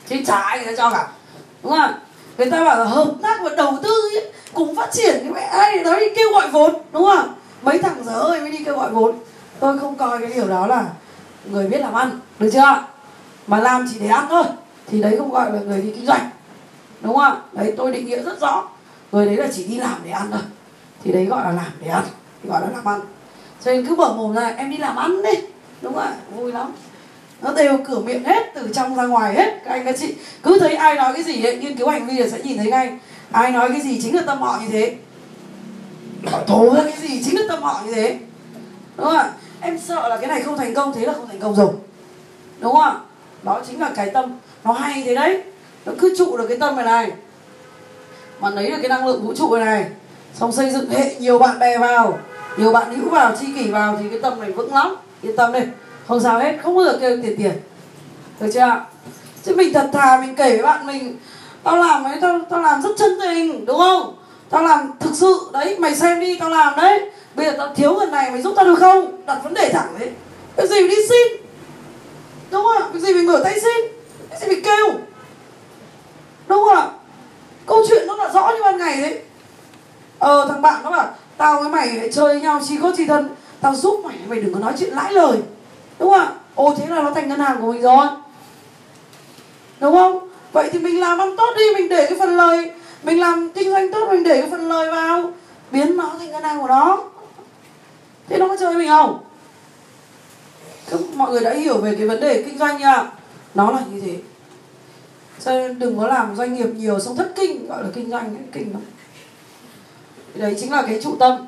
Thì chả ai người ta cho cả? Đúng không ạ? Người ta bảo là hợp tác và đầu tư ấy, cùng phát triển cái mẹ ai đó đi kêu gọi vốn đúng không? Mấy thằng dở ơi mới đi kêu gọi vốn. Tôi không coi cái điều đó là người biết làm ăn được chưa? Mà làm chỉ để ăn thôi thì đấy không gọi là người đi kinh doanh đúng không? Ạ đấy tôi định nghĩa rất rõ người đấy là chỉ đi làm để ăn thôi thì đấy gọi là làm để ăn thì gọi là làm ăn. Cho nên cứ mở mồm ra em đi làm ăn đi đúng không ạ? Vui lắm nó đều cửa miệng hết từ trong ra ngoài hết. Các anh các chị cứ thấy ai nói cái gì ấy, nghiên cứu hành vi là sẽ nhìn thấy ngay. Ai nói cái gì chính là tâm họ như thế. Thổ ra cái gì chính là tâm họ như thế. Đúng không ạ? Em sợ là cái này không thành công thế là không thành công rồi. Đúng không ạ? Đó chính là cái tâm. Nó hay thế đấy. Nó cứ trụ được cái tâm này này. Mà lấy được cái năng lượng vũ trụ này này. Xong xây dựng hệ nhiều bạn bè vào. Nhiều bạn hữu vào tri kỷ vào thì cái tâm này vững lắm. Yên tâm đi không sao hết, không bao giờ kêu tiền tiền. Được chưa ạ? Chứ mình thật thà mình kể với bạn mình, tao làm ấy, tao tao làm rất chân tình đúng không? Tao làm thực sự, đấy, mày xem đi, tao làm đấy. Bây giờ tao thiếu gần này, mày giúp tao được không? Đặt vấn đề thẳng đấy cái gì mình đi xin? Đúng không ạ? Cái gì mình ngửa tay xin? Cái gì mình kêu? Đúng không ạ? Câu chuyện nó là rõ như ban ngày đấy. Ờ thằng bạn nó bảo, tao với mày lại chơi với nhau, chi có chi thân. Tao giúp mày mày đừng có nói chuyện lãi lời đúng không ạ? Ồ thế là nó thành ngân hàng của mình rồi. Đúng không? Vậy thì mình làm ăn tốt đi mình để cái phần lời. Mình làm kinh doanh tốt mình để cái phần lời vào. Biến nó thành ngân hàng của nó. Thế nó có chơi mình không? Các, mọi người đã hiểu về cái vấn đề kinh doanh chưa nó là như thế. Cho nên đừng có làm doanh nghiệp nhiều xong thất kinh gọi là kinh doanh ấy, kinh lắm. Đấy chính là cái trụ tâm.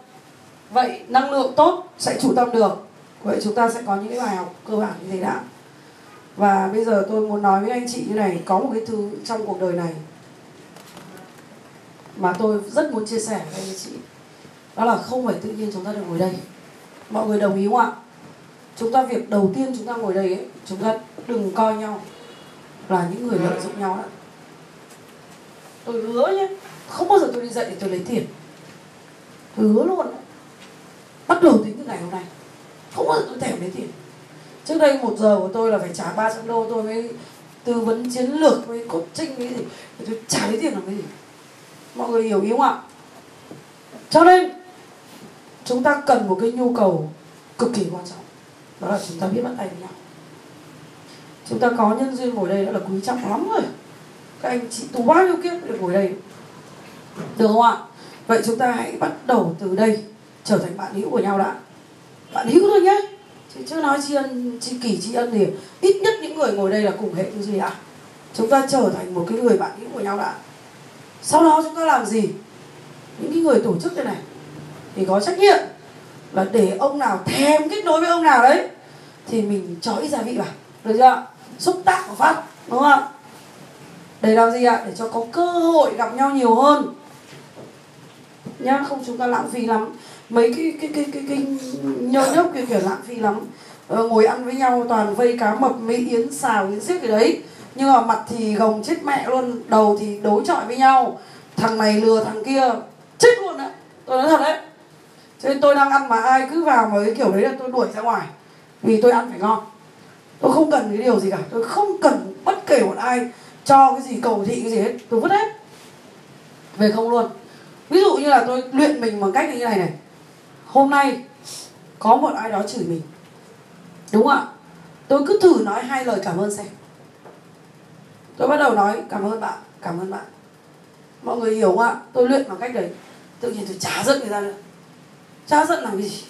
Vậy năng lượng tốt sẽ trụ tâm được vậy chúng ta sẽ có những cái bài học cơ bản như thế đã và bây giờ tôi muốn nói với anh chị như này có một cái thứ trong cuộc đời này mà tôi rất muốn chia sẻ với anh chị. Đó là không phải tự nhiên chúng ta được ngồi đây. Mọi người đồng ý không ạ? Chúng ta việc đầu tiên chúng ta ngồi đây ấy, chúng ta đừng coi nhau là những người lợi dụng nhau đó tôi hứa nhé không bao giờ tôi đi dạy để tôi lấy tiền. Tôi hứa luôn. Bắt đầu tính từ ngày hôm nay không bao giờ tôi thèm đến tiền trước đây một giờ của tôi là phải trả 300 đô, tôi mới tư vấn chiến lược với trinh cái gì. Thì tôi trả lấy tiền làm cái gì? Mọi người hiểu ý không ạ? Cho nên, chúng ta cần một cái nhu cầu cực kỳ quan trọng. Đó là chúng ta biết bắt tay với nhau. Chúng ta có nhân duyên ngồi đây đã là quý trọng lắm rồi. Các anh chị tù bao nhiêu kiếp để ngồi đây? Được không ạ? Vậy chúng ta hãy bắt đầu từ đây, trở thành bạn hữu của nhau đã bạn hữu thôi nhé chứ chưa nói tri ân tri kỷ tri ân thì ít nhất những người ngồi đây là cùng hệ cái gì ạ. Chúng ta trở thành một cái người bạn hữu của nhau đã sau đó chúng ta làm gì? Những cái người tổ chức đây này thì có trách nhiệm là để ông nào thèm kết nối với ông nào đấy thì mình cho ít gia vị vào. Được chưa xúc tác và phát, đúng không ạ? Để làm gì ạ? Để cho có cơ hội gặp nhau nhiều hơn. Nhá, không chúng ta lãng phí lắm mấy cái cái cái cái, cái nhơ nhóc kiểu kiểu lãng phí lắm. Ờ, ngồi ăn với nhau toàn vây cá mập mỹ yến xào yến xiếc cái đấy. Nhưng mà mặt thì gồng chết mẹ luôn đầu thì đối chọi với nhau. Thằng này lừa thằng kia chết luôn đấy tôi nói thật đấy. Cho nên tôi đang ăn mà ai cứ vào mà cái kiểu đấy là tôi đuổi ra ngoài. Vì tôi ăn phải ngon. Tôi không cần cái điều gì cả. Tôi không cần bất kể một ai cho cái gì cầu thị cái gì hết. Tôi vứt hết. Về không luôn. Ví dụ như là tôi luyện mình bằng cách như này này hôm nay, có một ai đó chửi mình. Đúng không ạ? Tôi cứ thử nói hai lời cảm ơn xem. Tôi bắt đầu nói, cảm ơn bạn, cảm ơn bạn. Mọi người hiểu không ạ? Tôi luyện bằng cách đấy. Tự nhiên tôi chả giận người ta nữa. Chả giận làm cái gì?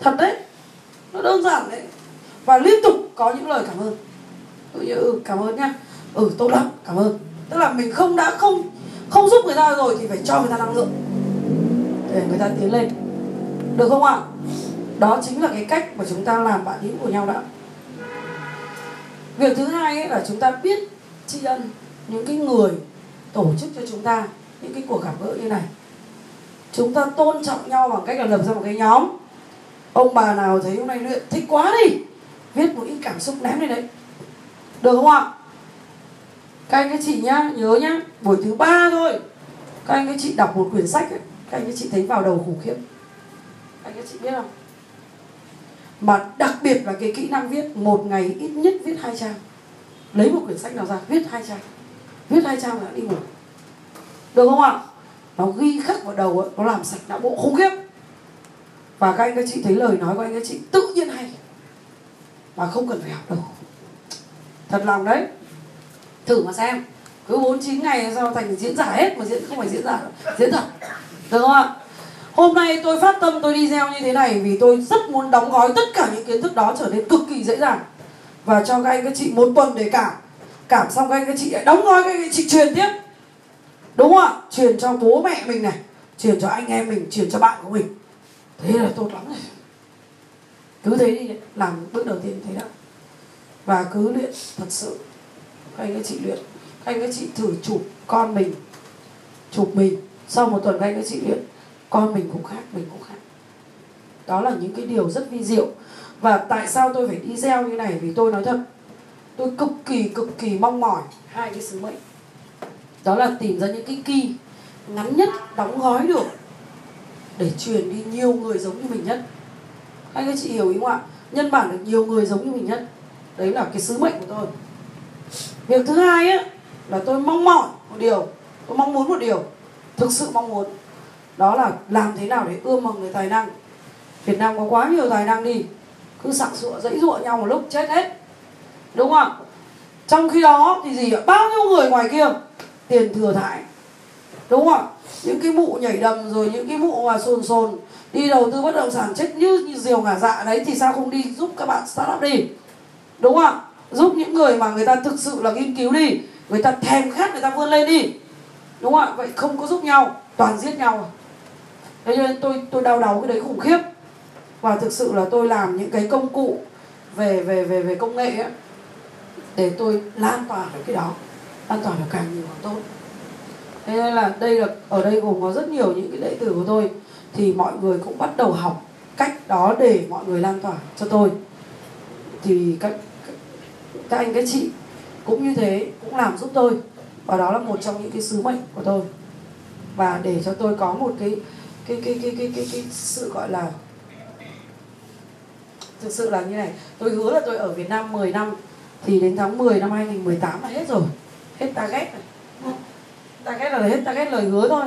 Thật đấy. Nó đơn giản đấy. Và liên tục có những lời cảm ơn. Tự như ừ cảm ơn nhá ừ tốt lắm, cảm ơn. Tức là mình không đã không không giúp người ta rồi thì phải cho người ta năng lượng. Để người ta tiến lên được không ạ? Đó chính là cái cách mà chúng ta làm bạn hữu của nhau đã. Việc thứ hai ấy là chúng ta biết tri ân những cái người tổ chức cho chúng ta những cái cuộc gặp gỡ như này. Chúng ta tôn trọng nhau bằng cách là lập ra một cái nhóm. Ông bà nào thấy hôm nay luyện thích quá đi viết một ít cảm xúc ném lên đấy. Được không ạ? Các anh các chị nhá nhớ nhá buổi thứ ba thôi. Các anh các chị đọc một quyển sách ấy, các anh các chị thấy vào đầu khủng khiếp anh các chị biết không? Mà đặc biệt là cái kỹ năng viết một ngày ít nhất viết hai trang. Lấy một quyển sách nào ra viết hai trang. Viết hai trang là đi ngủ. Được không ạ? Nó ghi khắc vào đầu ấy, nó làm sạch não bộ khủng khiếp. Và các anh các chị thấy lời nói của anh các chị tự nhiên hay. Mà không cần phải học đâu. Thật lòng đấy. Thử mà xem. Cứ bốn chín ngày sao thành diễn giả hết mà diễn không phải diễn giả diễn thật. Được không ạ? Hôm nay tôi phát tâm tôi đi gieo như thế này vì tôi rất muốn đóng gói tất cả những kiến thức đó trở nên cực kỳ dễ dàng. Và cho các anh các chị một tuần để cảm. Cảm xong các anh các chị lại đóng gói các anh các chị truyền tiếp. Đúng không ạ? Truyền cho bố mẹ mình này, truyền cho anh em mình, truyền cho bạn của mình. Thế là tốt lắm rồi cứ thế đi, làm bước đầu tiên thế đó và cứ luyện thật sự. Các anh các chị luyện. Các anh các chị thử chụp con mình, chụp mình. Sau một tuần các anh các chị luyện con mình cũng khác, mình cũng khác. Đó là những cái điều rất vi diệu. Và tại sao tôi phải đi gieo như này? Vì tôi nói thật, tôi cực kỳ cực kỳ mong mỏi hai cái sứ mệnh. Đó là tìm ra những cái kỳ ngắn nhất, đóng gói được, để truyền đi nhiều người giống như mình nhất. Anh các chị hiểu ý không ạ? Nhân bản được nhiều người giống như mình nhất. Đấy là cái sứ mệnh của tôi. Việc thứ hai á, là tôi mong mỏi một điều. Tôi mong muốn một điều. Thực sự mong muốn đó là làm thế nào để ươm mầm người tài năng. Việt Nam có quá nhiều tài năng đi. Cứ sặc sụa dãy ruộng nhau một lúc chết hết. Đúng không trong khi đó thì gì ạ? Bao nhiêu người ngoài kia? Tiền thừa thải. Đúng không những cái vụ nhảy đầm rồi những cái vụ mà sồn sồn đi đầu tư bất động sản chết như, như diều ngả dạ đấy thì sao không đi giúp các bạn start up đi? Đúng không giúp những người mà người ta thực sự là nghiên cứu đi người ta thèm khát người ta vươn lên đi. Đúng không ạ? Vậy không có giúp nhau toàn giết nhau à? Thế nên tôi tôi đau đầu cái đấy khủng khiếp. Và thực sự là tôi làm những cái công cụ về về về về công nghệ ấy, để tôi lan tỏa được cái đó lan tỏa được càng nhiều càng tốt. Thế nên là đây là ở đây gồm có rất nhiều những cái đệ tử của tôi thì mọi người cũng bắt đầu học cách đó để mọi người lan tỏa cho tôi. Thì các các anh các chị cũng như thế cũng làm giúp tôi. Và đó là một trong những cái sứ mệnh của tôi. Và để cho tôi có một cái cái cái cái cái cái, cái sự gọi là thực sự là như này. Tôi hứa là tôi ở Việt Nam 10 năm thì đến tháng 10 năm 2018 là hết rồi. Hết target rồi. Target là hết target lời hứa thôi.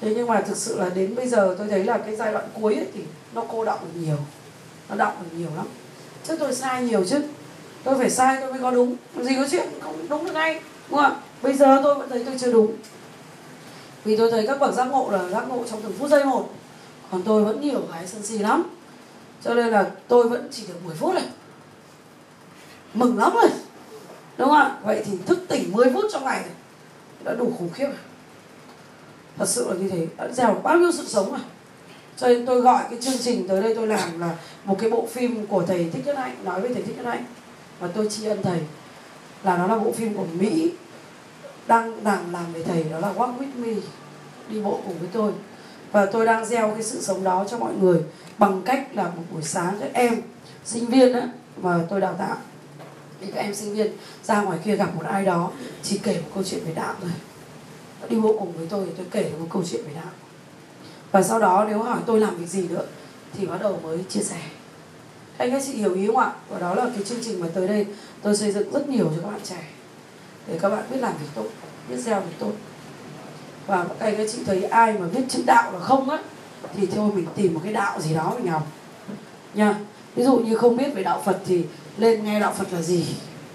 Thế nhưng mà thực sự là đến bây giờ tôi thấy là cái giai đoạn cuối ấy thì nó cô động được nhiều. Nó động được nhiều lắm. Chứ tôi sai nhiều chứ. Tôi phải sai tôi mới có đúng. Gì có chuyện không đúng được ngay đúng không ạ? Bây giờ tôi vẫn thấy tôi chưa đúng vì tôi thấy các bậc giác ngộ là giác ngộ trong từng phút giây một. Còn tôi vẫn nhiều cái sân si lắm. Cho nên là tôi vẫn chỉ được 10 phút này. Mừng lắm rồi. Đúng không ạ? Vậy thì thức tỉnh 10 phút trong ngày đã đủ khủng khiếp rồi. Thật sự là như thế. Đã gieo bao nhiêu sự sống rồi, cho nên tôi gọi cái chương trình tới đây tôi làm là một cái bộ phim của thầy thích nhất hạnh nói với thầy thích nhất hạnh. Và tôi tri ân thầy là nó là bộ phim của mỹ đang đang làm về thầy đó là walk with me, đi bộ cùng với tôi. Và tôi đang gieo cái sự sống đó cho mọi người bằng cách là một buổi sáng các em sinh viên á, mà tôi đào tạo. Thì các em sinh viên ra ngoài kia gặp một ai đó, chỉ kể một câu chuyện về đạo thôi. Đi bộ cùng với tôi thì tôi kể một câu chuyện về đạo. Và sau đó nếu hỏi tôi làm việc gì nữa, thì bắt đầu mới chia sẻ. Anh các chị hiểu ý không ạ? Và đó là cái chương trình mà tới đây tôi xây dựng rất nhiều cho các bạn trẻ để các bạn biết làm việc tốt, biết gieo việc tốt. Và các anh các chị thấy ai mà biết chữ đạo là không á, thì thôi mình tìm một cái đạo gì đó mình học. Nha, ví dụ như không biết về đạo phật thì lên nghe đạo phật là gì,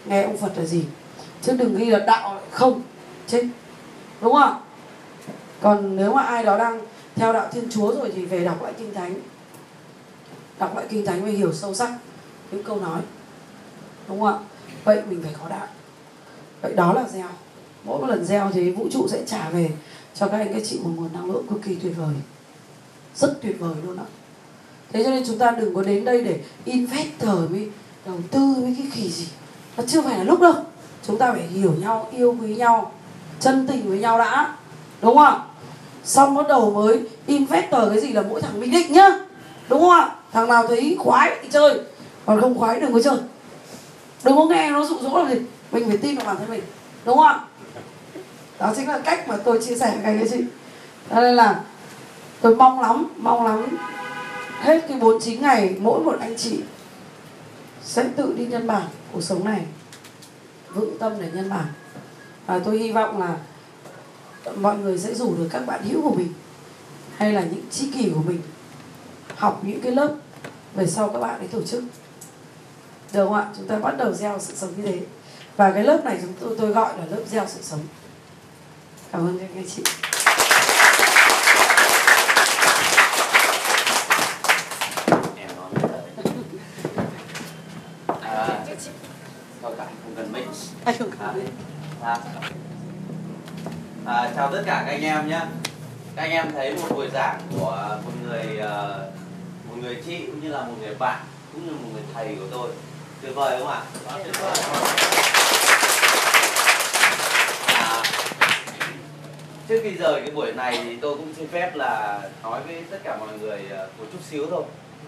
nghe ông phật là gì. Chứ đừng ghi là đạo không, chết. Đúng không còn nếu mà ai đó đang theo đạo thiên chúa rồi thì về đọc lại kinh thánh. Đọc lại kinh thánh và hiểu sâu sắc những câu nói. Đúng không ạ? Vậy mình phải có đạo vậy đó là gieo. Mỗi một lần gieo thì vũ trụ sẽ trả về cho các anh, các chị một nguồn năng lượng cực kỳ tuyệt vời. Rất tuyệt vời luôn ạ. Thế cho nên chúng ta đừng có đến đây để investor mới đầu tư với cái kỳ gì. Nó chưa phải là lúc đâu. Chúng ta phải hiểu nhau, yêu quý nhau, chân tình với nhau đã. Đúng không ạ? Xong bắt đầu mới investor cái gì là mỗi thằng mình định nhá. Đúng không ạ? Thằng nào thấy khoái thì chơi, còn không khoái đừng có chơi. Đừng có nghe nó dụ dỗ làm gì mình phải tin vào bản thân mình. Đúng không đó chính là cách mà tôi chia sẻ với các anh chị. Cho nên là tôi mong lắm mong lắm hết cái 49 ngày, mỗi một anh chị sẽ tự đi nhân bản cuộc sống này. Vững tâm để nhân bản. Và tôi hy vọng là mọi người sẽ rủ được các bạn hữu của mình hay là những tri kỷ của mình học những cái lớp về sau các bạn ấy tổ chức. Được không ạ? Chúng ta bắt đầu gieo sự sống như thế và cái lớp này chúng tôi tôi gọi là lớp gieo sự sống. Cảm ơn các anh chị. À, thôi cả không cần mic không à, à, à, chào tất cả các anh em nhé. Các anh em thấy một buổi giảng của một người à, một người chị cũng như là một người bạn cũng như một người thầy của tôi. Tuyệt vời không ạ? Tuyệt vời à, trước khi rời cái buổi này thì tôi cũng xin phép là nói với tất cả mọi người ờ, một chút xíu thôi.